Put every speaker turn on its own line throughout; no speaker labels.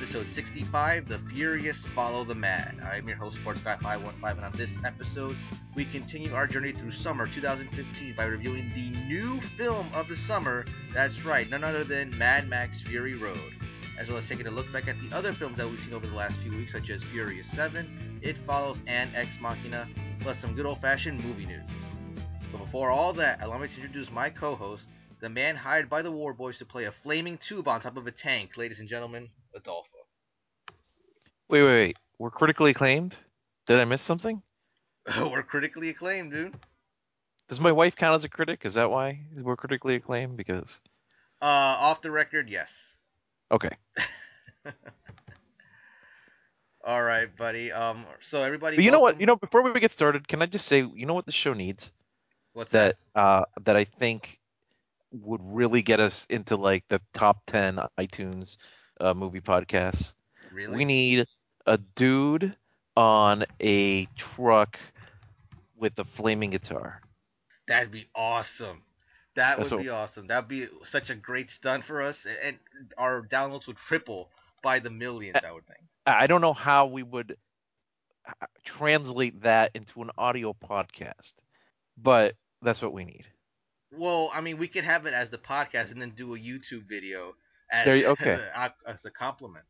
episode 65, The Furious Follow the Mad. I'm your host, Sports Guy 515, and on this episode, we continue our journey through summer 2015 by reviewing the new film of the summer. That's right, none other than Mad Max Fury Road as well as taking a look back at the other films that we've seen over the last few weeks, such as Furious 7, It Follows, and Ex Machina, plus some good old fashioned movie news. But before all that, allow me to introduce my co host, the man hired by the War Boys to play a flaming tube on top of a tank, ladies and gentlemen, Adolfo.
Wait, wait, wait. We're critically acclaimed? Did I miss something?
We're critically acclaimed, dude.
Does my wife count as a critic? Is that why we're critically acclaimed? Because.
Uh, off the record, yes.
Okay.
All right, buddy. Um, so everybody.
But you know what? You know, before we get started, can I just say, you know what the show needs?
What's
that? That, uh, that I think would really get us into like the top ten iTunes uh, movie podcasts.
Really?
We need a dude on a truck with a flaming guitar.
That'd be awesome. That would be awesome. That'd be such a great stunt for us, and our downloads would triple by the millions. I would think.
I don't know how we would uh, translate that into an audio podcast, but that's what we need.
Well, I mean, we could have it as the podcast and then do a YouTube video as,
there, okay.
as a compliment.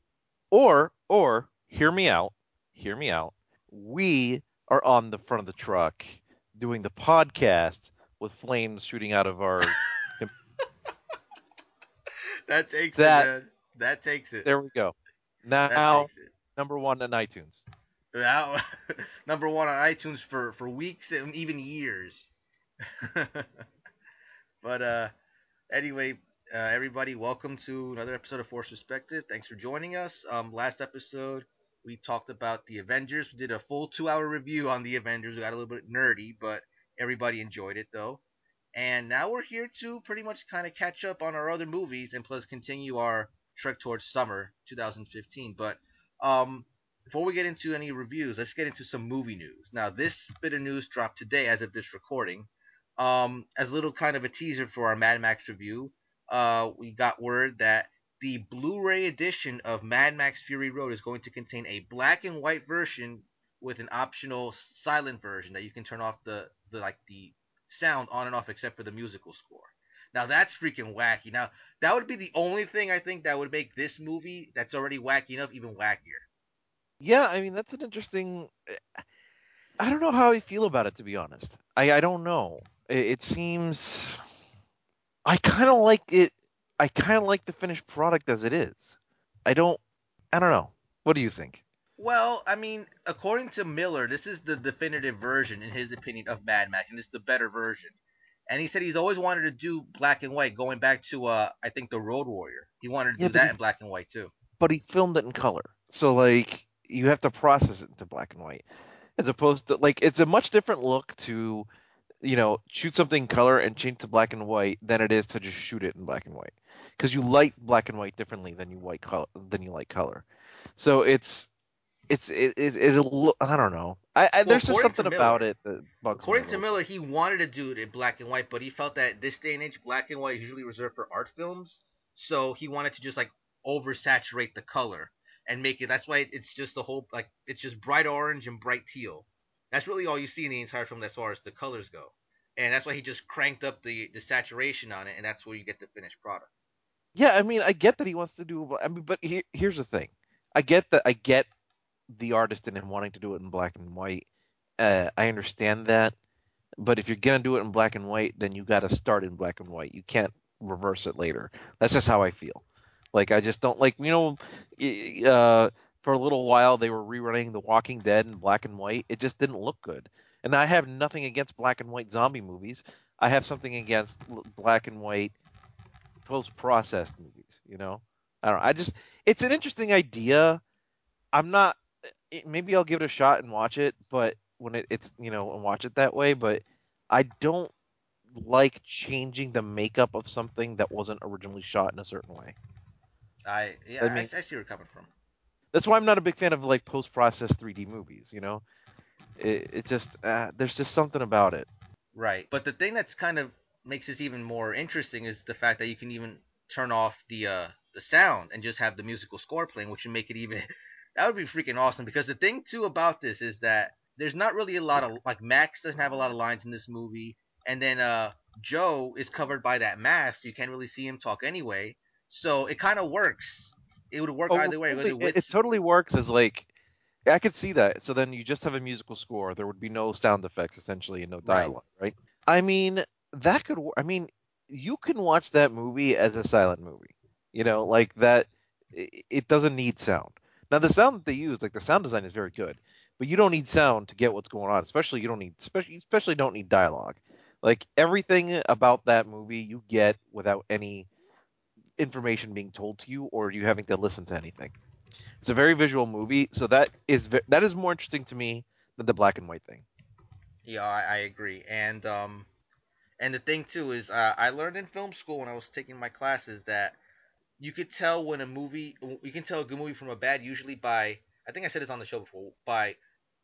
Or, or hear me out. Hear me out. We are on the front of the truck doing the podcast with flames shooting out of our.
that takes that, it. Man. That takes it.
There we go. Now, number one on iTunes.
Now, number one on iTunes for for weeks and even years. but uh, anyway, uh, everybody, welcome to another episode of Forced Perspective. Thanks for joining us. Um, last episode we talked about the Avengers. We did a full two-hour review on the Avengers. We got a little bit nerdy, but Everybody enjoyed it though. And now we're here to pretty much kind of catch up on our other movies and plus continue our trek towards summer 2015. But um, before we get into any reviews, let's get into some movie news. Now, this bit of news dropped today as of this recording. Um, as a little kind of a teaser for our Mad Max review, uh, we got word that the Blu-ray edition of Mad Max Fury Road is going to contain a black and white version with an optional silent version that you can turn off the, the like the sound on and off except for the musical score. Now that's freaking wacky. Now that would be the only thing I think that would make this movie that's already wacky enough even wackier.
Yeah, I mean that's an interesting. I don't know how I feel about it to be honest. I I don't know. It, it seems. I kind of like it. I kind of like the finished product as it is. I don't. I don't know. What do you think?
Well, I mean, according to Miller, this is the definitive version, in his opinion, of Mad Max, and this is the better version. And he said he's always wanted to do black and white, going back to, uh, I think, the Road Warrior. He wanted to yeah, do that he, in black and white too.
But he filmed it in color, so like you have to process it into black and white, as opposed to like it's a much different look to, you know, shoot something in color and change to black and white than it is to just shoot it in black and white, because you light black and white differently than you white color than you like color. So it's it's it, it it'll I don't know. I, I well, there's just something Miller, about it that bugs
According
me
to Miller, he wanted to do it in black and white, but he felt that this day and age, black and white is usually reserved for art films. So he wanted to just like oversaturate the color and make it. That's why it's just the whole like it's just bright orange and bright teal. That's really all you see in the entire film as far as the colors go. And that's why he just cranked up the the saturation on it, and that's where you get the finished product.
Yeah, I mean, I get that he wants to do. I mean, but here, here's the thing. I get that. I get the artist in him wanting to do it in black and white. Uh, I understand that, but if you're gonna do it in black and white, then you got to start in black and white. You can't reverse it later. That's just how I feel. Like I just don't like you know, uh, for a little while they were rerunning The Walking Dead in black and white. It just didn't look good. And I have nothing against black and white zombie movies. I have something against black and white post-processed movies. You know, I don't. Know. I just it's an interesting idea. I'm not maybe I'll give it a shot and watch it, but when it, it's you know and watch it that way, but I don't like changing the makeup of something that wasn't originally shot in a certain way.
I yeah, I, mean, I, I see where you're coming from.
That's why I'm not a big fan of like post-processed 3D movies. You know, it, it just uh, there's just something about it.
Right. But the thing that's kind of makes this even more interesting is the fact that you can even turn off the uh the sound and just have the musical score playing, which would make it even that would be freaking awesome. Because the thing too about this is that there's not really a lot of like Max doesn't have a lot of lines in this movie, and then uh Joe is covered by that mask, so you can't really see him talk anyway. So it kind of works. It would work
Oh,
either way.
Totally,
it
it, totally works as like I could see that. So then you just have a musical score. There would be no sound effects essentially and no dialogue, right? I mean, that could. I mean, you can watch that movie as a silent movie. You know, like that. It doesn't need sound. Now, the sound that they use, like the sound design, is very good, but you don't need sound to get what's going on. Especially, you don't need, especially, especially don't need dialogue. Like everything about that movie, you get without any information being told to you or you having to listen to anything. It's a very visual movie, so that is that is more interesting to me than the black and white thing.
Yeah, I, I agree. And um and the thing too is uh, I learned in film school when I was taking my classes that you could tell when a movie you can tell a good movie from a bad usually by I think I said this on the show before by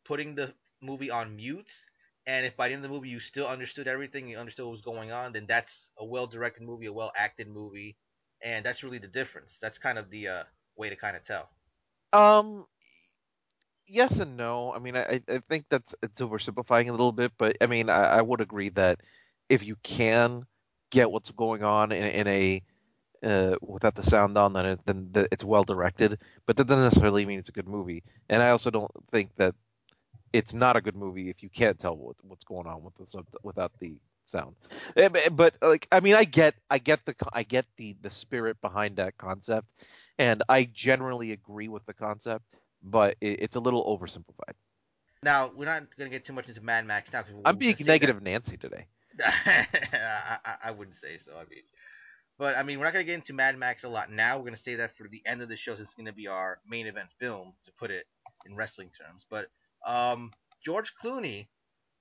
putting the movie on mute and if by the end of the movie you still understood everything you understood what was going on then that's a well directed movie a well acted movie and that's really the difference that's kind of the uh, way to kind of tell
Um, yes and no. I mean, I I think that's it's oversimplifying a little bit, but I mean, I, I would agree that if you can get what's going on in, in a uh, without the sound on, then it, then the, it's well directed. But that doesn't necessarily mean it's a good movie. And I also don't think that it's not a good movie if you can't tell what, what's going on with the without the sound. Eh, But, but like, I mean, I get, I get the, I get the the spirit behind that concept, and I generally agree with the concept, but it, it's a little oversimplified.
now we're not going to get too much into mad max now because
I'm being
to say that
negative Nancy today.
I, I, wouldn't say so i mean But I mean, we're not gonna get into Mad Max a lot now. We're gonna save that for the end of the show. Since it's gonna be our main event film, to put it in wrestling terms. But um, George Clooney,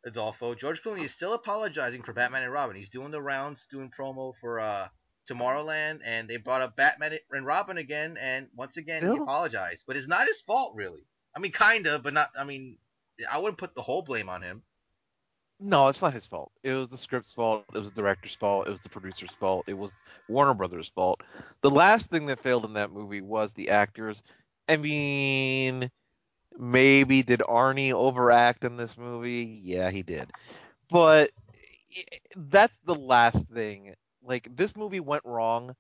Adolfo, George Clooney is still apologizing for Batman and Robin. He's doing the rounds, doing promo for uh Tomorrowland, and they brought up Batman and Robin again, and once again he apologized. But it's not his fault, really. I mean, kinda, but not. I mean, I wouldn't put the whole blame on him.
no, it's not his fault. It was the script's fault. It was the director's fault. It was the producer's fault. It was Warner Brothers' fault. The last thing that failed in that movie was the actors. I mean, Maybe did Arnie overact in this movie? Yeah, he did. But that's the last thing. Like this movie went wrong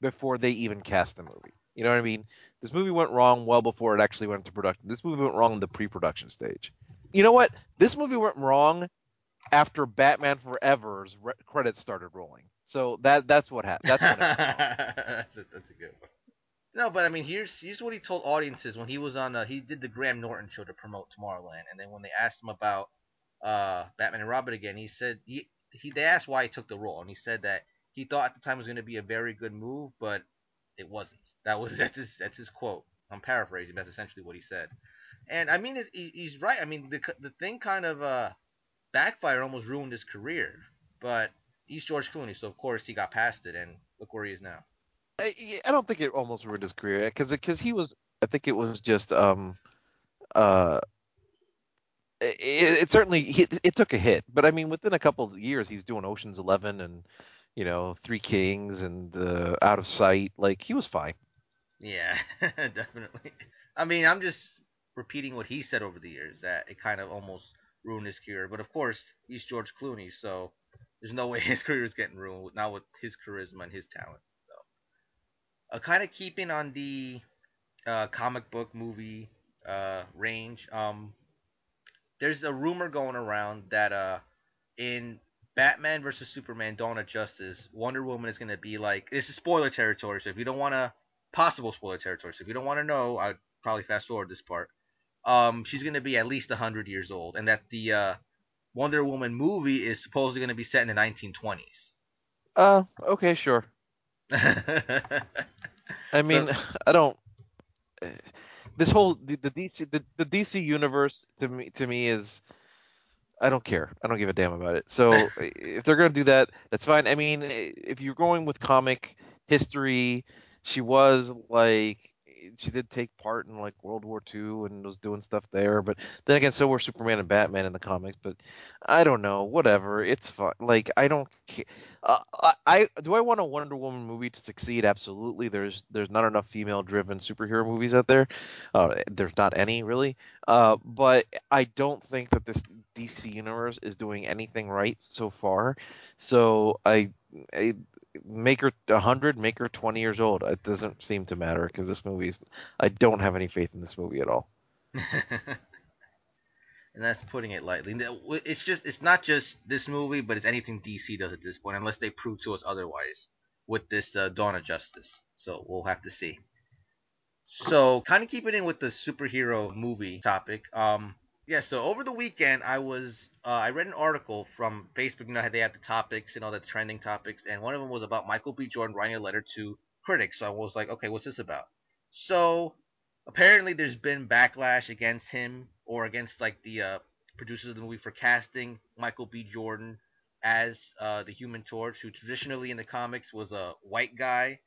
before they even cast the movie. You know what I mean? This movie went wrong well before it actually went into production. This movie went wrong in the pre-production stage. You know what? This movie went wrong after Batman Forever's re- credits started rolling. So that that's what happened. That's
that's, a, that's a good one. No, but I mean, here's here's what he told audiences when he was on. Uh, he did the Graham Norton show to promote Tomorrowland, and then when they asked him about uh, Batman and Robin again, he said he he they asked why he took the role, and he said that he thought at the time it was going to be a very good move, but it wasn't. That was that's his that's his quote. I'm paraphrasing. That's essentially what he said. And I mean, he, he's right. I mean, the the thing kind of uh, backfired, almost ruined his career. But he's George Clooney, so of course he got past it, and look where he is now.
I, I don't think it almost ruined his career because because he was. I think it was just um uh it, it certainly it, it took a hit, but I mean, within a couple of years, he was doing Ocean's Eleven and you know Three Kings and uh, Out of Sight. Like he was fine.
Yeah, definitely. I mean, I'm just repeating what he said over the years that it kind of almost ruined his career. But of course, he's George Clooney, so there's no way his career is getting ruined now with his charisma and his talent. Uh, kind of keeping on the uh, comic book movie uh, range. Um, there's a rumor going around that uh, in Batman versus Superman: Dawn of Justice, Wonder Woman is going to be like this is spoiler territory. So if you don't want to possible spoiler territory, so if you don't want to know, I'd probably fast forward this part. Um, she's going to be at least hundred years old, and that the uh, Wonder Woman movie is supposedly going to be set in the 1920s.
Uh, okay, sure. I
so
mean, I don't. This whole the, the DC the, the DC universe to me to me is I don't care. I don't give a damn about it. So if they're gonna do that, that's fine. I mean, if you're going with comic history, she was like she did take part in like World War II and was doing stuff there. But then again, so were Superman and Batman in the comics. But I don't know. Whatever. It's fun. Like I don't. Uh, I, I do. I want a Wonder Woman movie to succeed. Absolutely. There's there's not enough female-driven superhero movies out there. Uh, there's not any really. Uh, but I don't think that this DC universe is doing anything right so far. So I, I make her 100, make her 20 years old. It doesn't seem to matter because this movie's. I don't have any faith in this movie at all.
and that's putting it lightly. It's just it's not just this movie, but it's anything DC does at this point, unless they prove to us otherwise with this uh, Dawn of Justice. So we'll have to see. So kind of keeping in with the superhero movie topic. Um, yeah, so over the weekend I was uh, I read an article from Facebook. You know they have the topics and all the trending topics, and one of them was about Michael B. Jordan writing a letter to critics. So I was like, okay, what's this about? So apparently there's been backlash against him or against like the uh, producers of the movie for casting Michael B. Jordan as uh, the Human Torch, who traditionally in the comics was a white guy,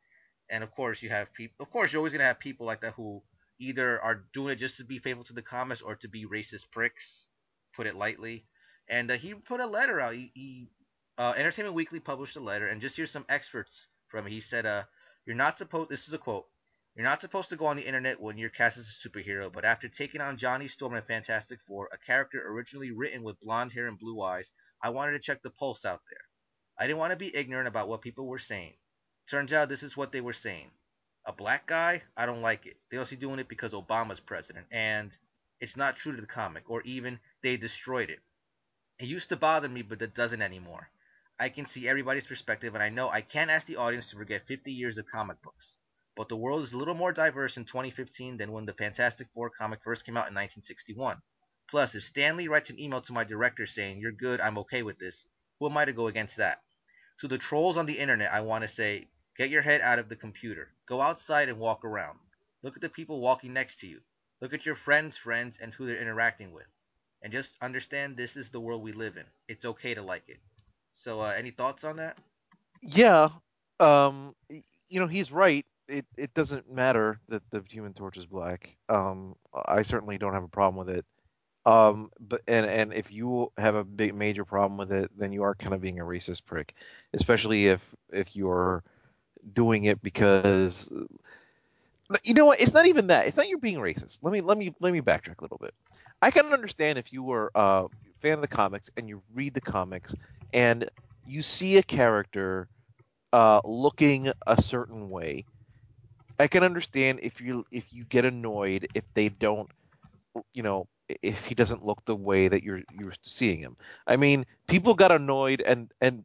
and of course you have people. Of course, you're always gonna have people like that who either are doing it just to be faithful to the comics or to be racist pricks, put it lightly. And uh, he put a letter out. He, he uh, Entertainment Weekly published a letter, and just here's some excerpts from it. He said, uh, "You're not supposed. This is a quote. You're not supposed to go on the internet when you're cast as a superhero, but after taking on Johnny Storm in Fantastic Four, a character originally written with blonde hair and blue eyes, I wanted to check the pulse out there. I didn't want to be ignorant about what people were saying. Turns out this is what they were saying a black guy, I don't like it. They're also doing it because Obama's president, and it's not true to the comic, or even they destroyed it. It used to bother me, but it doesn't anymore. I can see everybody's perspective, and I know I can't ask the audience to forget 50 years of comic books. But the world is a little more diverse in 2015 than when the Fantastic Four comic first came out in 1961. Plus, if Stan Lee writes an email to my director saying, You're good, I'm okay with this, who am I to go against that? To the trolls on the internet, I want to say, Get your head out of the computer. Go outside and walk around. Look at the people walking next to you. Look at your friends' friends and who they're interacting with. And just understand this is the world we live in. It's okay to like it. So, uh, any thoughts on that?
Yeah. Um, you know, he's right. It it doesn't matter that the Human Torch is black. Um, I certainly don't have a problem with it. Um, but and and if you have a big major problem with it, then you are kind of being a racist prick, especially if if you're doing it because you know what? It's not even that. It's not you're being racist. Let me let me let me backtrack a little bit. I can understand if you were a fan of the comics and you read the comics and you see a character uh, looking a certain way. I can understand if you if you get annoyed if they don't, you know, if he doesn't look the way that you're you're seeing him. I mean, people got annoyed and and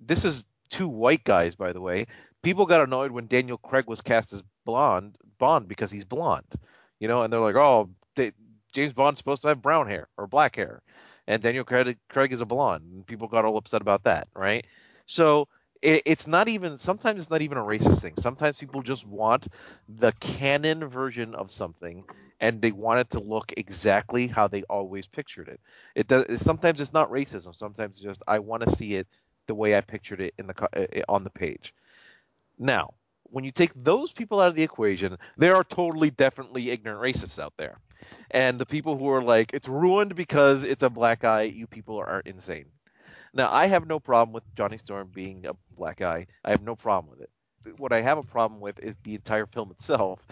this is two white guys, by the way, people got annoyed when Daniel Craig was cast as blonde Bond because he's blonde, you know, and they're like, oh, they, James Bond's supposed to have brown hair or black hair, and Daniel Craig, Craig is a blonde, and people got all upset about that, right? So it, it's not even sometimes it's not even a racist thing. Sometimes people just want the canon version of something, and they want it to look exactly how they always pictured it. It does. Sometimes it's not racism. Sometimes it's just I want to see it the way I pictured it in the eh, eh, on the page. Now, when you take those people out of the equation, there are totally, definitely ignorant racists out there. And the people who are like, it's ruined because it's a black guy, you people are insane. Now, I have no problem with Johnny Storm being a black guy. I have no problem with it. What I have a problem with is the entire film itself.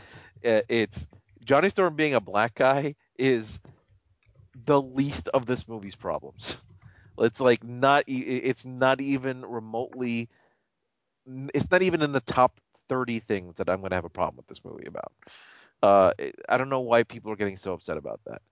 Uh, it's Johnny Storm being a black guy is the least of this movie's problems. It's like not it's not even remotely it's not even in the top 30 things that I'm going to have a problem with this movie about. Uh, I don't know why people are getting so upset about that.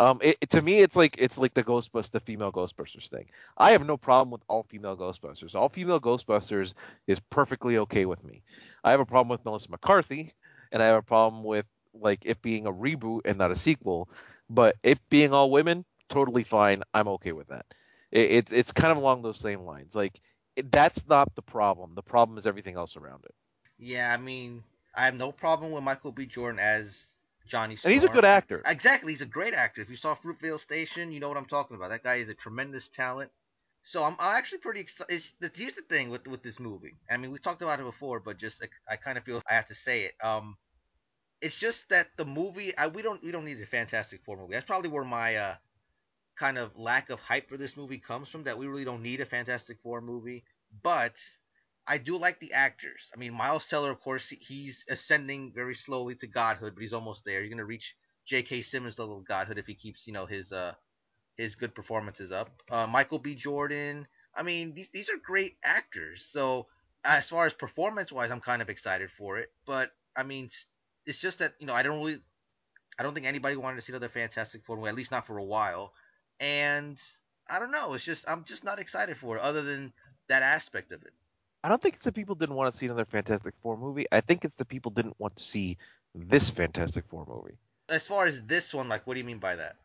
Um, it, it, to me, it's like it's like the Ghostbusters, the female Ghostbusters thing. I have no problem with all female Ghostbusters. All female Ghostbusters is perfectly okay with me. I have a problem with Melissa McCarthy, and I have a problem with like it being a reboot and not a sequel. But it being all women, totally fine. I'm okay with that. It, it's it's kind of along those same lines. Like that's not the problem. The problem is everything else around it.
Yeah, I mean, I have no problem with Michael B. Jordan as Johnny Storm.
And he's a good actor.
Exactly, he's a great actor. If you saw Fruitvale Station, you know what I'm talking about. That guy is a tremendous talent. So I'm, I'm actually pretty excited. Here's the thing with with this movie. I mean, we've talked about it before, but just I, I kind of feel I have to say it. Um, it's just that the movie. I, we don't we don't need a Fantastic Four movie. That's probably where my uh, kind of lack of hype for this movie comes from. That we really don't need a Fantastic Four movie. But I do like the actors. I mean, Miles Teller, of course, he's ascending very slowly to godhood, but he's almost there. He's gonna reach J.K. Simmons level of godhood if he keeps, you know, his uh his good performances up. Uh, Michael B. Jordan. I mean, these these are great actors. So as far as performance wise, I'm kind of excited for it. But I mean, it's just that you know I don't really, I don't think anybody wanted to see another Fantastic Four movie, at least not for a while. And I don't know. It's just I'm just not excited for it, other than that aspect of it.
I don't think it's the people didn't want to see another Fantastic Four movie. I think it's the people didn't want to see this Fantastic Four movie.
As far as this one, like, what do you mean by that?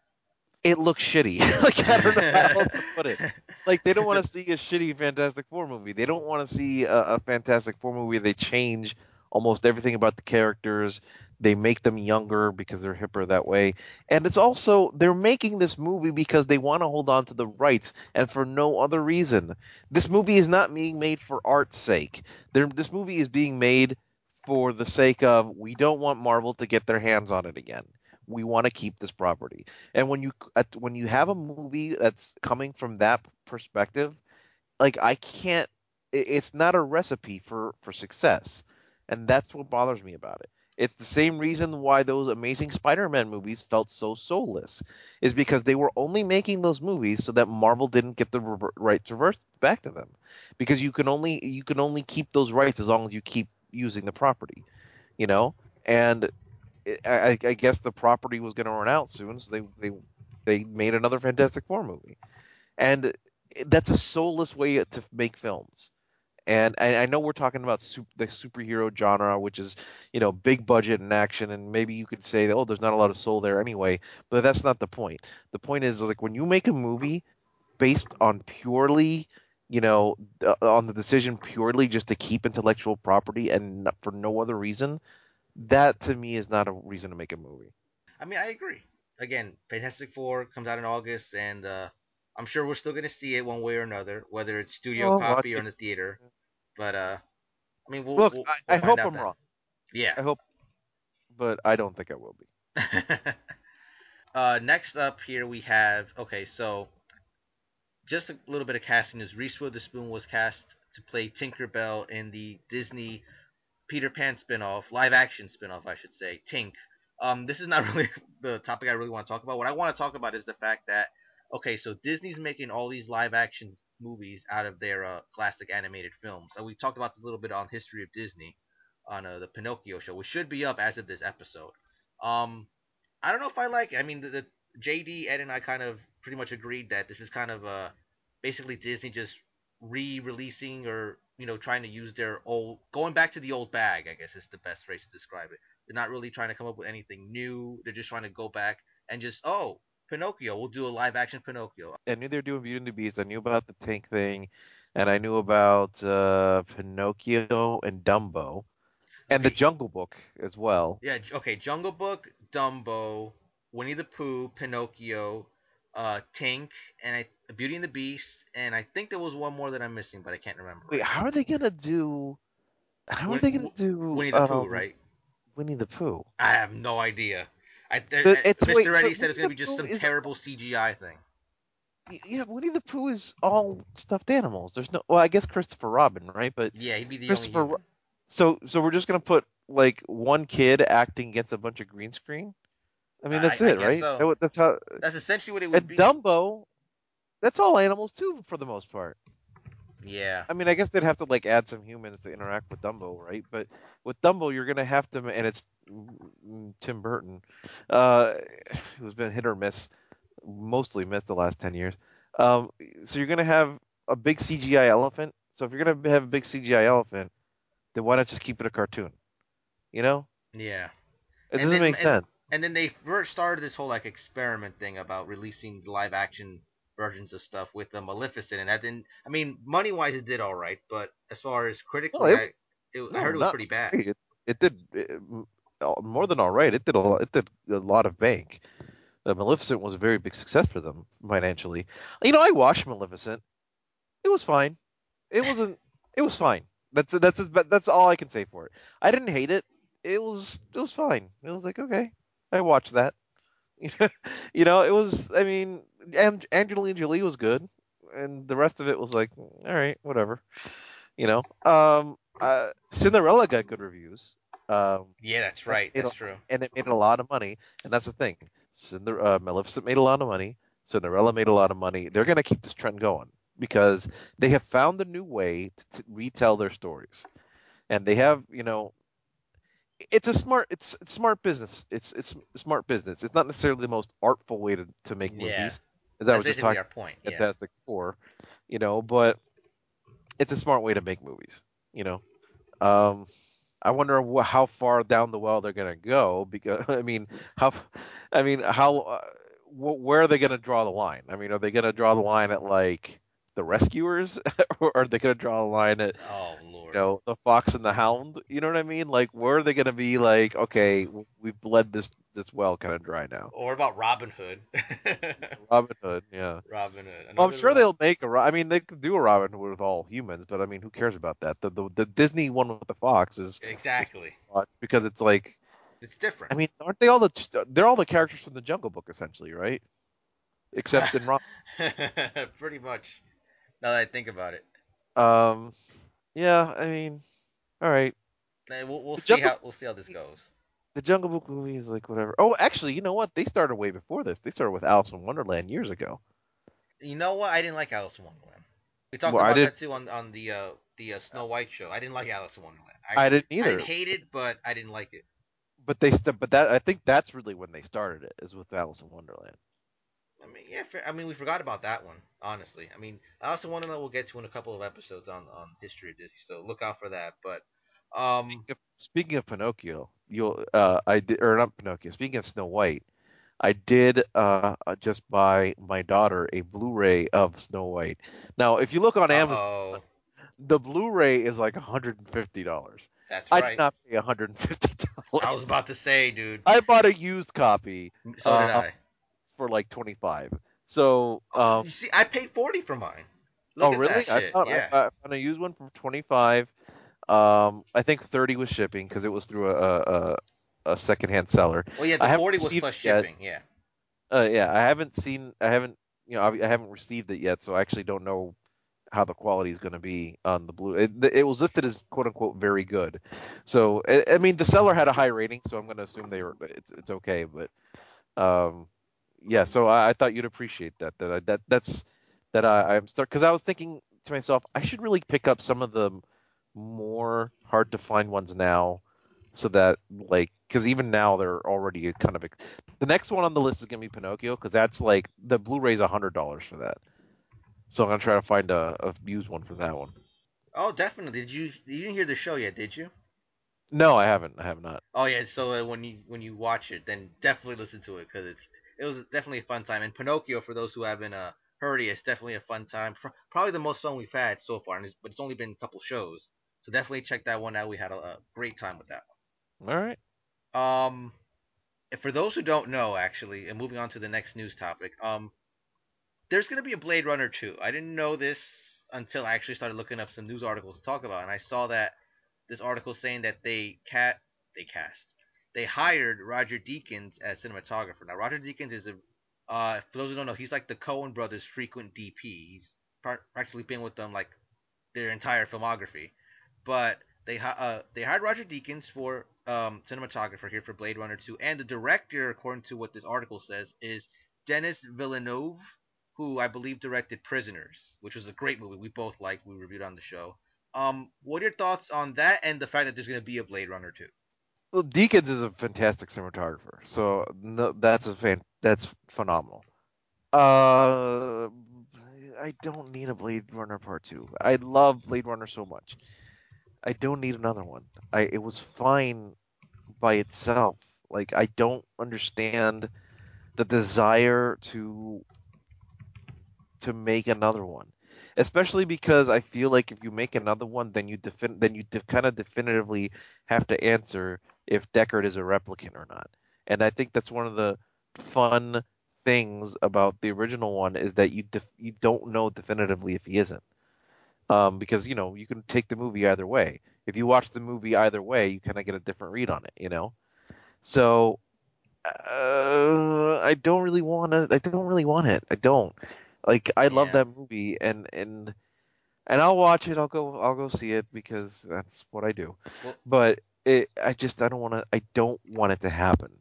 It looks shitty. like I don't know how to put it. Like they don't want to see a shitty Fantastic Four movie. They don't want to see a, a Fantastic Four movie. Where they change almost everything about the characters. They make them younger because they're hipper that way. And it's also they're making this movie because they want to hold on to the rights and for no other reason. This movie is not being made for art's sake. They're, this movie is being made for the sake of we don't want Marvel to get their hands on it again. We want to keep this property. And when you when you have a movie that's coming from that perspective, like I can't it's not a recipe for for success. And that's what bothers me about it. It's the same reason why those amazing Spider-Man movies felt so soulless, is because they were only making those movies so that Marvel didn't get the right to reverse back to them, because you can only you can only keep those rights as long as you keep using the property, you know. And I, I guess the property was going to run out soon, so they they they made another Fantastic Four movie, and that's a soulless way to make films. And I, I know we're talking about super, the superhero genre, which is, you know, big budget and action, and maybe you could say, oh, there's not a lot of soul there anyway. But that's not the point. The point is, like, when you make a movie based on purely, you know, on the decision purely just to keep intellectual property and for no other reason, that to me is not a reason to make a movie.
I mean, I agree. Again, Fantastic Four comes out in August, and uh, I'm sure we're still gonna see it one way or another, whether it's studio oh, copy or in the theater. But uh, I mean, we'll,
look.
We'll,
I, I hope I'm then. wrong.
Yeah.
I hope, but I don't think I will be.
uh, next up here we have okay, so just a little bit of casting is Reese Witherspoon was cast to play Tinker Bell in the Disney Peter Pan spinoff, live action spinoff, I should say, Tink. Um, this is not really the topic I really want to talk about. What I want to talk about is the fact that okay, so Disney's making all these live action movies out of their uh, classic animated films. And we talked about this a little bit on History of Disney on uh, the Pinocchio show, which should be up as of this episode. Um, I don't know if I like it. I mean, the, the JD, Ed, and I kind of pretty much agreed that this is kind of uh, basically Disney just re-releasing or you know trying to use their old, going back to the old bag. I guess is the best phrase to describe it. They're not really trying to come up with anything new. They're just trying to go back and just oh, Pinocchio. We'll do a live action Pinocchio.
I knew they were doing Beauty and the Beast. I knew about the tank thing, and I knew about uh, Pinocchio and Dumbo, and okay. the Jungle Book as well.
Yeah. Okay. Jungle Book, Dumbo, Winnie the Pooh, Pinocchio, uh, Tink, and I, Beauty and the Beast, and I think there was one more that I'm missing, but I can't remember.
Wait, how are they gonna do? How are they gonna do
Winnie the um, Pooh? Right.
Winnie the Pooh.
I have no idea. I, the, uh, it's, Mr. Wait, Reddy said it's going to be just some terrible CGI thing.
Yeah, Winnie the Pooh is all stuffed animals. There's no. Well, I guess Christopher Robin, right? But
yeah, he'd be the
Christopher.
only.
So, so we're just gonna put like one kid acting against a bunch of green screen. I mean, that's I, it, I right?
So. That's how. That's essentially what it would
and
be.
Dumbo, that's all animals too, for the most part.
Yeah.
I mean, I guess they'd have to like add some humans to interact with Dumbo, right? But with Dumbo, you're gonna have to, and it's Tim Burton, uh, who's been hit or miss, mostly missed the last ten years. Um, so you're gonna have a big CGI elephant. So if you're gonna have a big CGI elephant, then why not just keep it a cartoon? You know?
Yeah.
It and doesn't then, make
and,
sense.
And then they first started this whole like experiment thing about releasing live action versions of stuff with the Maleficent, and that didn't. I mean, money wise, it did all right, but as far as critically, it was, I, it, no, I, heard it was pretty bad.
It, it did it, more than all right. It did a it did a lot of bank. The Maleficent was a very big success for them financially. You know, I watched Maleficent. It was fine. It wasn't. It was fine. That's that's that's all I can say for it. I didn't hate it. it was it was fine. It was like okay, I watched that. you know, it was. I mean, Angelina Jolie was good, and the rest of it was like, all right, whatever. You know, um, uh, Cinderella got good reviews. Um,
Yeah, that's right. That's
a-
true.
and it made a lot of money, and that's the thing. Cinder, uh, Maleficent made a lot of money. Cinderella made a lot of money. They're gonna keep this trend going because they have found a new way to, to retell their stories, and they have, you know, it's a smart, it's, it's smart business. It's it's smart business. It's not necessarily the most artful way to, to make
Yeah.
movies, as I
That's
was just talking
our point. Yeah.
Fantastic Four, you know, but it's a smart way to make movies, you know. Um, I wonder wh- how far down the well they're gonna go because I mean, how, I mean, how, uh, wh- where are they gonna draw the line? I mean, are they gonna draw the line at like the Rescuers, or are they gonna draw the line at
Oh lord.
you know the Fox and the Hound? You know what I mean? Like, where are they gonna be? Like, okay, we've bled this this well kind of dry now.
Or about Robin Hood?
Robin Hood, yeah.
Robin Hood.
Well, I'm sure
Rob-
they'll make a. I mean, they could do a Robin Hood with all humans, but I mean, who cares about that? The the, the Disney one with the fox is
Exactly.
because it's like,
It's different.
I mean, aren't they all the? They're all the characters from the Jungle Book, essentially, right? Except in Robin.
Pretty much. Now that I think about it,
Um, yeah, I mean, all right.
We'll, we'll see
Jungle-
how we'll see how this goes.
The Jungle Book movie is like whatever. Oh, actually, you know what? They started way before this. They started with Alice in Wonderland years ago.
You know what? I didn't like Alice in Wonderland. We talked
Well, I
about that too on on the uh, the uh, Snow White show. I didn't like Alice in Wonderland.
I didn't either.
I hate it, but I didn't like it.
But they, st- but that I think that's really when they started it is with Alice in Wonderland.
I mean, yeah. I mean, we forgot about that one. Honestly, I mean, Alice in Wonderland we'll get to in a couple of episodes on on history of Disney, so look out for that. But um,
Speaking of, speaking of Pinocchio, you'll uh, I did or not Pinocchio. Speaking of Snow White, I did uh just buy my daughter a Blu-ray of Snow White. Now, if you look on Amazon,
oh,
the Blu-ray is like hundred and fifty dollars.
that's
I
right.
did not pay hundred and fifty dollars.
I was about to say, dude.
I bought a used copy
So did
uh,
I.
for like twenty five. So, um,
you see, I paid forty for mine. Look
oh really? I found,
yeah.
I, I found a used one for twenty five. Um, I think thirty was shipping because it was through a a, a secondhand seller.
well, yeah,
I
the
haven't
forty was plus
it yet.
shipping. Yeah.
Uh, yeah, I haven't seen, I haven't, you know, I, I haven't received it yet, so I actually don't know how the quality is going to be on the blue. It, it was listed as quote unquote very good, so I, I mean the seller had a high rating, so I'm going to assume they were, it's it's okay, but um, yeah, so I, I thought you'd appreciate that that I, that that's that I, I'm start because I was thinking to myself I should really pick up some of the more hard to find ones now so that like because even now they're already kind of the next one on the list is gonna be Pinocchio because that's like the Blu-ray's a hundred dollars for that. So I'm gonna try to find a, a used one for that one.
Oh, definitely. Did you you didn't hear the show yet? Did you?
No, I haven't. I have not.
Oh yeah. So uh, when you when you watch it, then definitely listen to it because it's it was definitely a fun time. And Pinocchio, for those who haven't uh, heard it, it's definitely a fun time. Probably the most fun we've had so far, and it's, but it's only been a couple shows. So definitely check that one out. We had a, a great time with that
All right.
one. Um, and for those who don't know, actually, and moving on to the next news topic, um, there's gonna be a Blade Runner 2. I didn't know this until I actually started looking up some news articles to talk about, and I saw that this article saying that they cat they cast they hired Roger Deakins as cinematographer. Now Roger Deakins is a uh, for those who don't know, he's like the Coen brothers' frequent DP. He's practically been with them like their entire filmography. But they uh, they hired Roger Deakins for um, cinematographer here for Blade Runner 2, and the director, according to what this article says, is Denis Villeneuve, who I believe directed Prisoners, which was a great movie we both liked. We reviewed on the show. Um, what are your thoughts on that and the fact that there's going to be a Blade Runner 2?
Well, Deakins is a fantastic cinematographer, so no, that's a fan. That's phenomenal. Uh, I don't need a Blade Runner Part Two. I love Blade Runner so much. I don't need another one. I it was fine by itself. Like I don't understand the desire to to make another one, especially because I feel like if you make another one, then you defin- then you de- kind of definitively have to answer if Deckard is a replicant or not. And I think that's one of the fun things about the original one is that you def- you don't know definitively if he isn't. um, because you know you can take the movie either way. If you watch the movie either way, you kind of get a different read on it, you know. So uh, I don't really want to. I don't really want it. I don't. Like I love that movie, and and and I'll watch it. I'll go. I'll go see it because that's what I do.
Well,
But it, I just I don't want to. I don't want it to happen.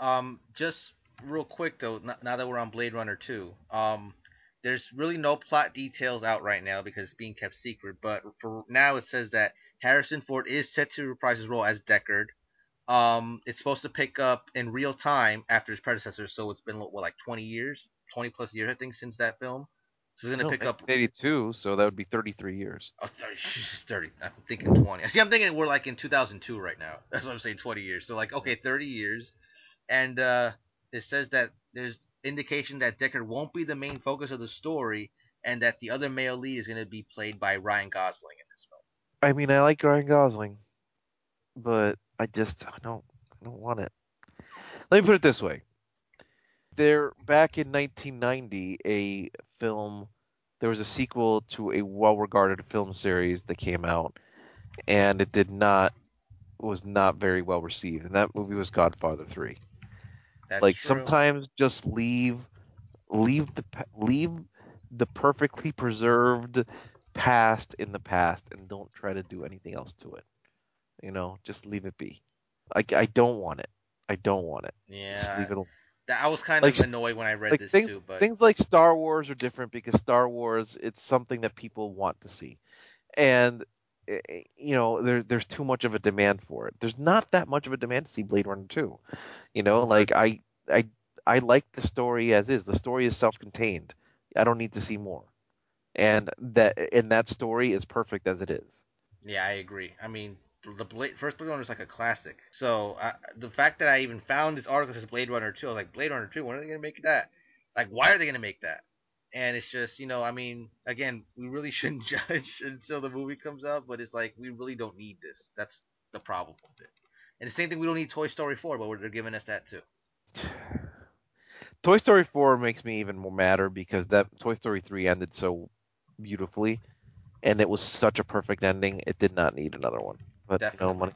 Um, just real quick though, now that we're on Blade Runner 2, um, there's really no plot details out right now because it's being kept secret. But for now, it says that Harrison Ford is set to reprise his role as Deckard. Um, it's supposed to pick up in real time after his predecessor, so it's been what like 20 years, 20 plus years I think since that film. So it's gonna
No,
pick up
eighty-two, so that would be 33 years.
Oh, 30, 30. I'm thinking 20. See, I'm thinking we're like in 2002 right now. That's what I'm saying, 20 years. So, like, okay, 30 years. And uh, it says that there's indication that Deckard won't be the main focus of the story and that the other male lead is going to be played by Ryan Gosling in this film.
I mean, I like Ryan Gosling, but I just I don't I don't want it. Let me put it this way: there back in 1990, a film there was a sequel to a well-regarded film series that came out, and it did not was not very well received, and that movie was Godfather 3.
That's
Like
true.
sometimes just leave leave the leave the perfectly preserved past in the past and don't try to do anything else to it. You know, just leave it be. I, I don't want it. I don't want it. Just
Yeah.
leave it alone.
That, I was kind
Like
of annoyed when I read
like
this
things
too, but
things like Star Wars are different because Star Wars it's something that people want to see, and eh, eh, you know there's there's too much of a demand for it. There's not that much of a demand to see Blade Runner 2. You know, like I I I like the story as is. The story is self-contained. I don't need to see more. And that and that story is perfect as it is.
Yeah, I agree. I mean, the Blade, first Blade Runner is like a classic. So uh, the fact that I even found this article says Blade Runner 2, I was like, Blade Runner 2, when are they gonna make that? Like, why are they gonna make that? And it's just, you know, I mean, again, we really shouldn't judge until the movie comes out, but it's like we really don't need this. That's the problem with it. And the same thing, we don't need Toy Story 4, but they're giving us that too.
Toy Story 4 makes me even more madder because that Toy Story 3 ended so beautifully and it was such a perfect ending. It did not need another one. But you know,
Definitely,
money.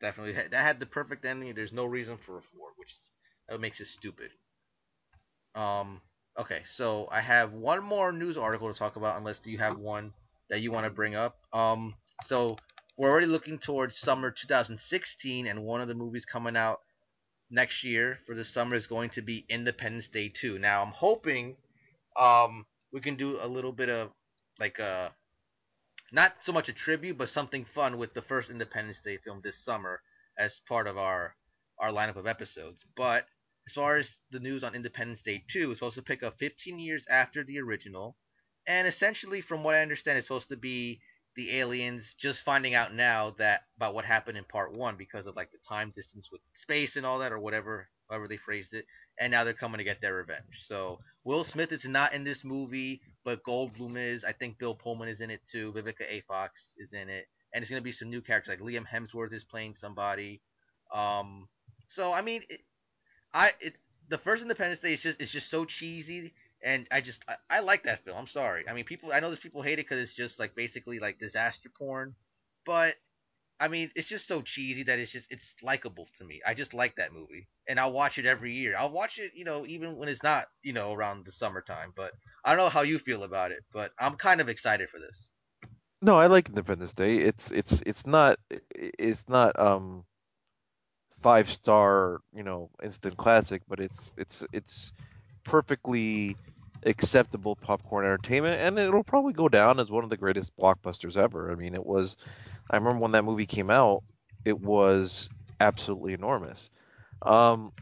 definitely, that had the perfect ending. There's no reason for a four, which is, that makes it stupid. Um, okay, so I have one more news article to talk about, unless you have one that you want to bring up. Um, so we're already looking towards summer 2016, and one of the movies coming out next year for the summer is going to be Independence Day 2. Now, I'm hoping um, we can do a little bit of like a not so much a tribute, but something fun with the first Independence Day film this summer as part of our our lineup of episodes. But as far as the news on Independence Day 2, it's supposed to pick up 15 years after the original, and essentially, from what I understand, it's supposed to be the aliens just finding out now that about what happened in part one because of like the time distance with space and all that or whatever however they phrased it and now they're coming to get their revenge. So will smith is not in this movie but goldblum is. I think bill pullman is in it too. Vivica a. Fox is in it. And it's going to be some new characters like liam hemsworth is playing somebody. Um so i mean it, I it the first Independence Day is just it's just so cheesy, and I just I, I like that film. I'm sorry. I mean, people I know there's people hate it because it's just like basically like disaster porn, but I mean it's just so cheesy that it's just it's likable to me. I just like that movie, and I'll watch it every year. I'll watch it, you know, even when it's not you know around the summertime. But I don't know how you feel about it, but I'm kind of excited for this.
No, I like Independence Day. It's it's it's not it's not um five star, you know, instant classic, but it's it's it's perfectly acceptable popcorn entertainment and it'll probably go down as one of the greatest blockbusters ever. I mean, it was I remember when that movie came out, it was absolutely enormous. Um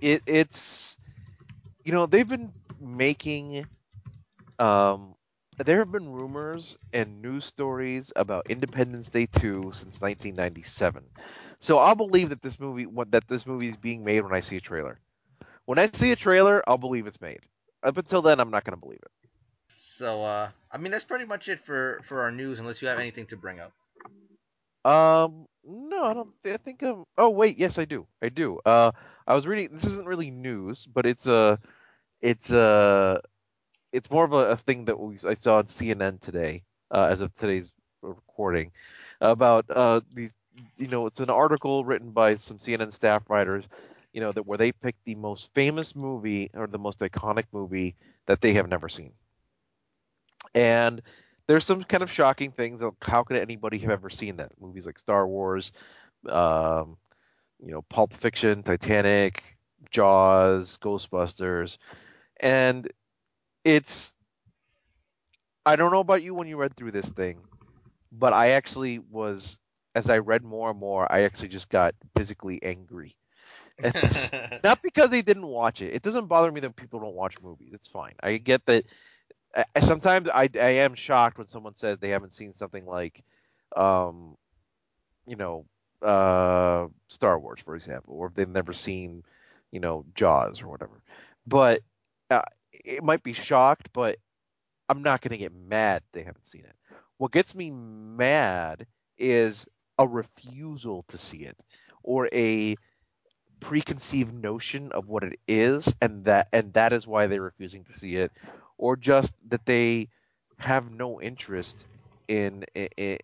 it it's you know, they've been making um there have been rumors and news stories about Independence Day 2 since 1997. So I'll believe that this movie that this movie is being made when I see a trailer. When I see a trailer, I'll believe it's made. Up until then, I'm not going to believe it.
So uh, I mean that's pretty much it for for our news, unless you have anything to bring up.
Um, no, I don't. I think um. Oh wait, yes, I do. I do. Uh, I was reading. This isn't really news, but it's a. It's a. it's more of a, a thing that we, I saw on CNN today, uh, as of today's recording, about uh, these. You know, it's an article written by some CNN staff writers. You know that where they picked the most famous movie or the most iconic movie that they have never seen, and there's some kind of shocking things. Like how could anybody have ever seen that? Movies like Star Wars, um, you know, Pulp Fiction, Titanic, Jaws, Ghostbusters, and it's I don't know about you when you read through this thing, but I actually was as I read more and more, I actually just got physically angry. Not because they didn't watch it. It doesn't bother me that people don't watch movies. It's fine. I get that. I, sometimes I, I am shocked when someone says they haven't seen something like, um, you know, uh, Star Wars, for example, or they've never seen, you know, Jaws or whatever. But uh, it might be shocked, but I'm not going to get mad they haven't seen it. What gets me mad is a refusal to see it or a preconceived notion of what it is and that and that is why they're refusing to see it or just that they have no interest in in,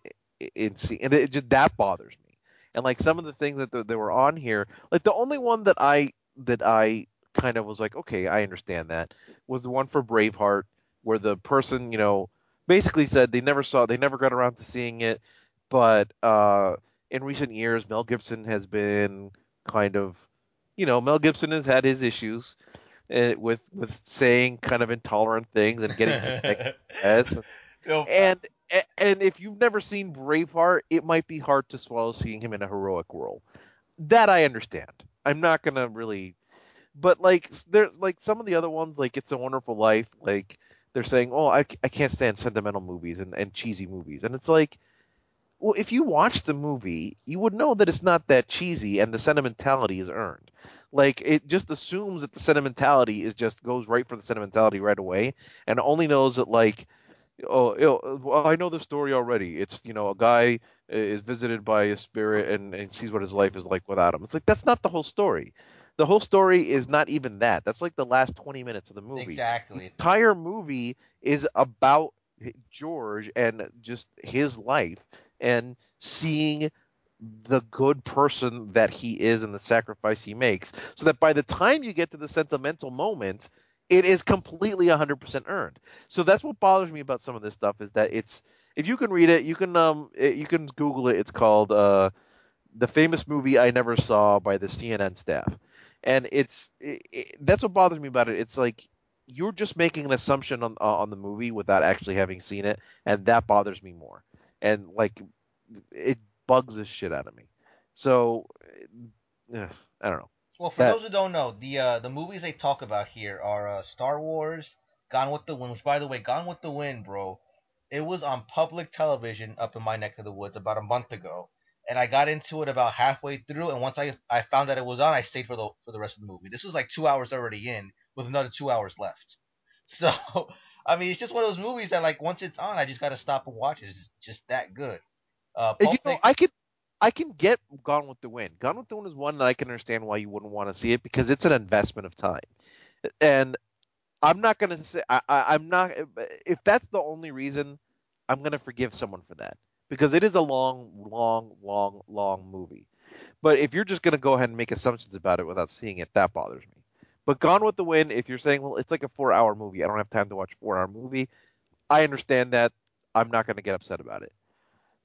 in seeing and it just that bothers me. And like some of the things that they were on here like the only one that i that i kind of was like okay i understand that was the one for braveheart where the person you know basically said they never saw they never got around to seeing it but uh in recent years mel gibson has been kind of you know mel gibson has had his issues uh, with with saying kind of intolerant things and getting some heads and and if you've never seen braveheart it might be hard to swallow seeing him in a heroic role that i understand. I'm not gonna really but like there's like some of the other ones like it's a wonderful life like they're saying oh i, I can't stand sentimental movies and, and cheesy movies. And it's like well, if you watch the movie, you would know that it's not that cheesy and the sentimentality is earned. Like it just assumes that the sentimentality is just goes right for the sentimentality right away, and only knows that like, oh, well, I know the story already. It's you know a guy is visited by a spirit and, and sees what his life is like without him. It's like that's not the whole story. The whole story is not even that. That's like the last 20 minutes of the movie.
exactly.
The entire movie is about George and just his life and seeing the good person that he is and the sacrifice he makes so that by the time you get to the sentimental moment it is completely 100% earned. So that's what bothers me about some of this stuff is that it's if you can read it you can um it, you can google it. It's called uh the famous movie i never saw by the cnn staff. And it's it, it, that's what bothers me about it. It's like you're just making an assumption on uh, on the movie without actually having seen it and that bothers me more. And like it bugs the shit out of me. So uh, I don't know.
Well, for
That-
those who don't know, the uh, the movies they talk about here are uh, Star Wars, Gone with the Wind. Which, by the way, Gone with the Wind, bro, it was on public television up in my neck of the woods about a month ago, and I got into it about halfway through. And once I I found that it was on, I stayed for the for the rest of the movie. This was like two hours already in, with another two hours left. So, I mean, it's just one of those movies that like once it's on, I just gotta stop and watch it. It's just, just that good. Uh,
you know, I can I can get Gone with the Wind. Gone with the Wind is one that I can understand why you wouldn't want to see it because it's an investment of time, and I'm not gonna say I, I, I'm not if that's the only reason I'm gonna forgive someone for that because it is a long, long, long, long movie. But if you're just gonna go ahead and make assumptions about it without seeing it, that bothers me. But Gone with the Wind, if you're saying, well, it's like a four-hour movie, I don't have time to watch a four-hour movie, I understand that. I'm not gonna get upset about it.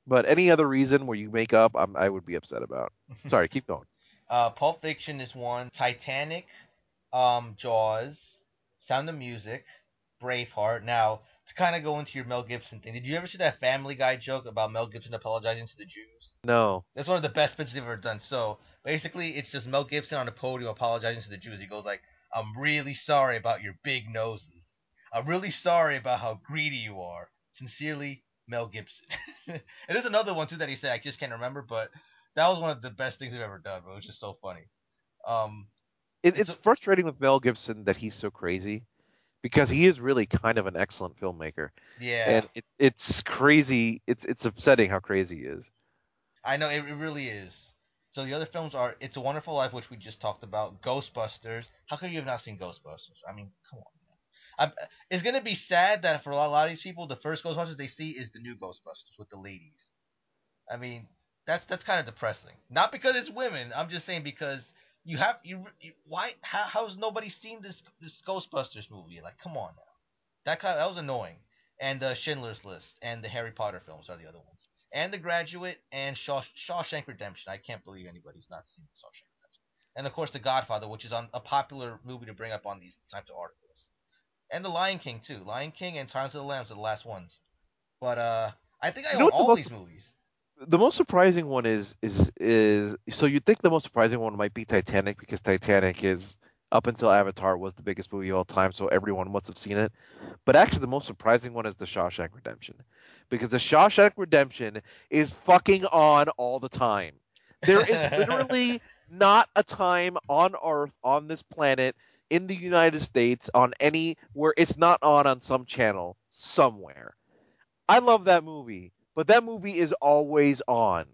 But any other reason where you make up, I'm, I would be upset about. Sorry, keep going.
Uh, Pulp Fiction is one. Titanic, um, Jaws, Sound of Music, Braveheart. Now, to kind of go into your Mel Gibson thing, did you ever see that Family Guy joke about Mel Gibson apologizing to the Jews?
No.
That's one of the best bits they've ever done. So basically, it's just Mel Gibson on the podium apologizing to the Jews. He goes like, "I'm really sorry about your big noses. I'm really sorry about how greedy you are. Sincerely, Mel Gibson." and there's another one too that he said I just can't remember, but that was one of the best things they've ever done. Bro. It was just so funny. Um,
It, It's
a-
frustrating with Mel Gibson that he's so crazy because he is really kind of an excellent filmmaker,
yeah,
and it, it's crazy. It's it's upsetting how crazy he is.
I know it, it really is. So the other films are It's a Wonderful Life, which we just talked about, Ghostbusters. How could you have not seen Ghostbusters? I mean, come on. Man. I, it's gonna be sad that for a lot of these people, the first Ghostbusters they see is the new Ghostbusters with the ladies. I mean, that's that's kind of depressing. Not because it's women. I'm just saying because you have you, you why how how's nobody seen this this Ghostbusters movie? Like, come on now. That kind of, that was annoying. And uh, Schindler's List and the Harry Potter films are the other ones. And The Graduate and Shaw, Shawshank Redemption. I can't believe anybody's not seen Shawshank Redemption. And of course The Godfather, which is on a popular movie to bring up on these types of articles. And The Lion King too. Lion King and Silence of the Lambs are the last ones. But uh, I think I
You know
own
what the
all
most
these movies.
the most surprising one is is is so you'd think the most surprising one might be Titanic because Titanic is up until Avatar was the biggest movie of all time, so everyone must have seen it. But actually, the most surprising one is The Shawshank Redemption because The Shawshank Redemption is fucking on all the time. There is literally not a time on Earth, on this planet, in the United States, on any where it's not on on some channel somewhere. I love that movie, but that movie is always on.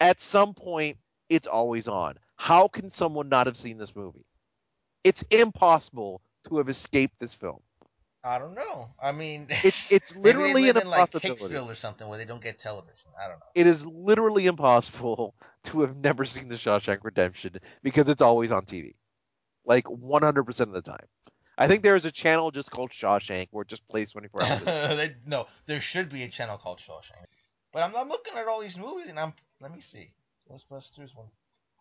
At some point, it's always on. How can someone not have seen this movie? It's impossible to have escaped this film.
I don't know. I mean,
It's it's literally
live
an
in like. Hicksville or something where they don't get television. I don't know.
It is literally impossible to have never seen The Shawshank Redemption because it's always on TV, like 100% of the time. I think there is a channel just called Shawshank where it just plays 24 hours.
they, no, there should be a channel called Shawshank. But I'm, I'm looking at all these movies and I'm let me see. Ghostbusters one.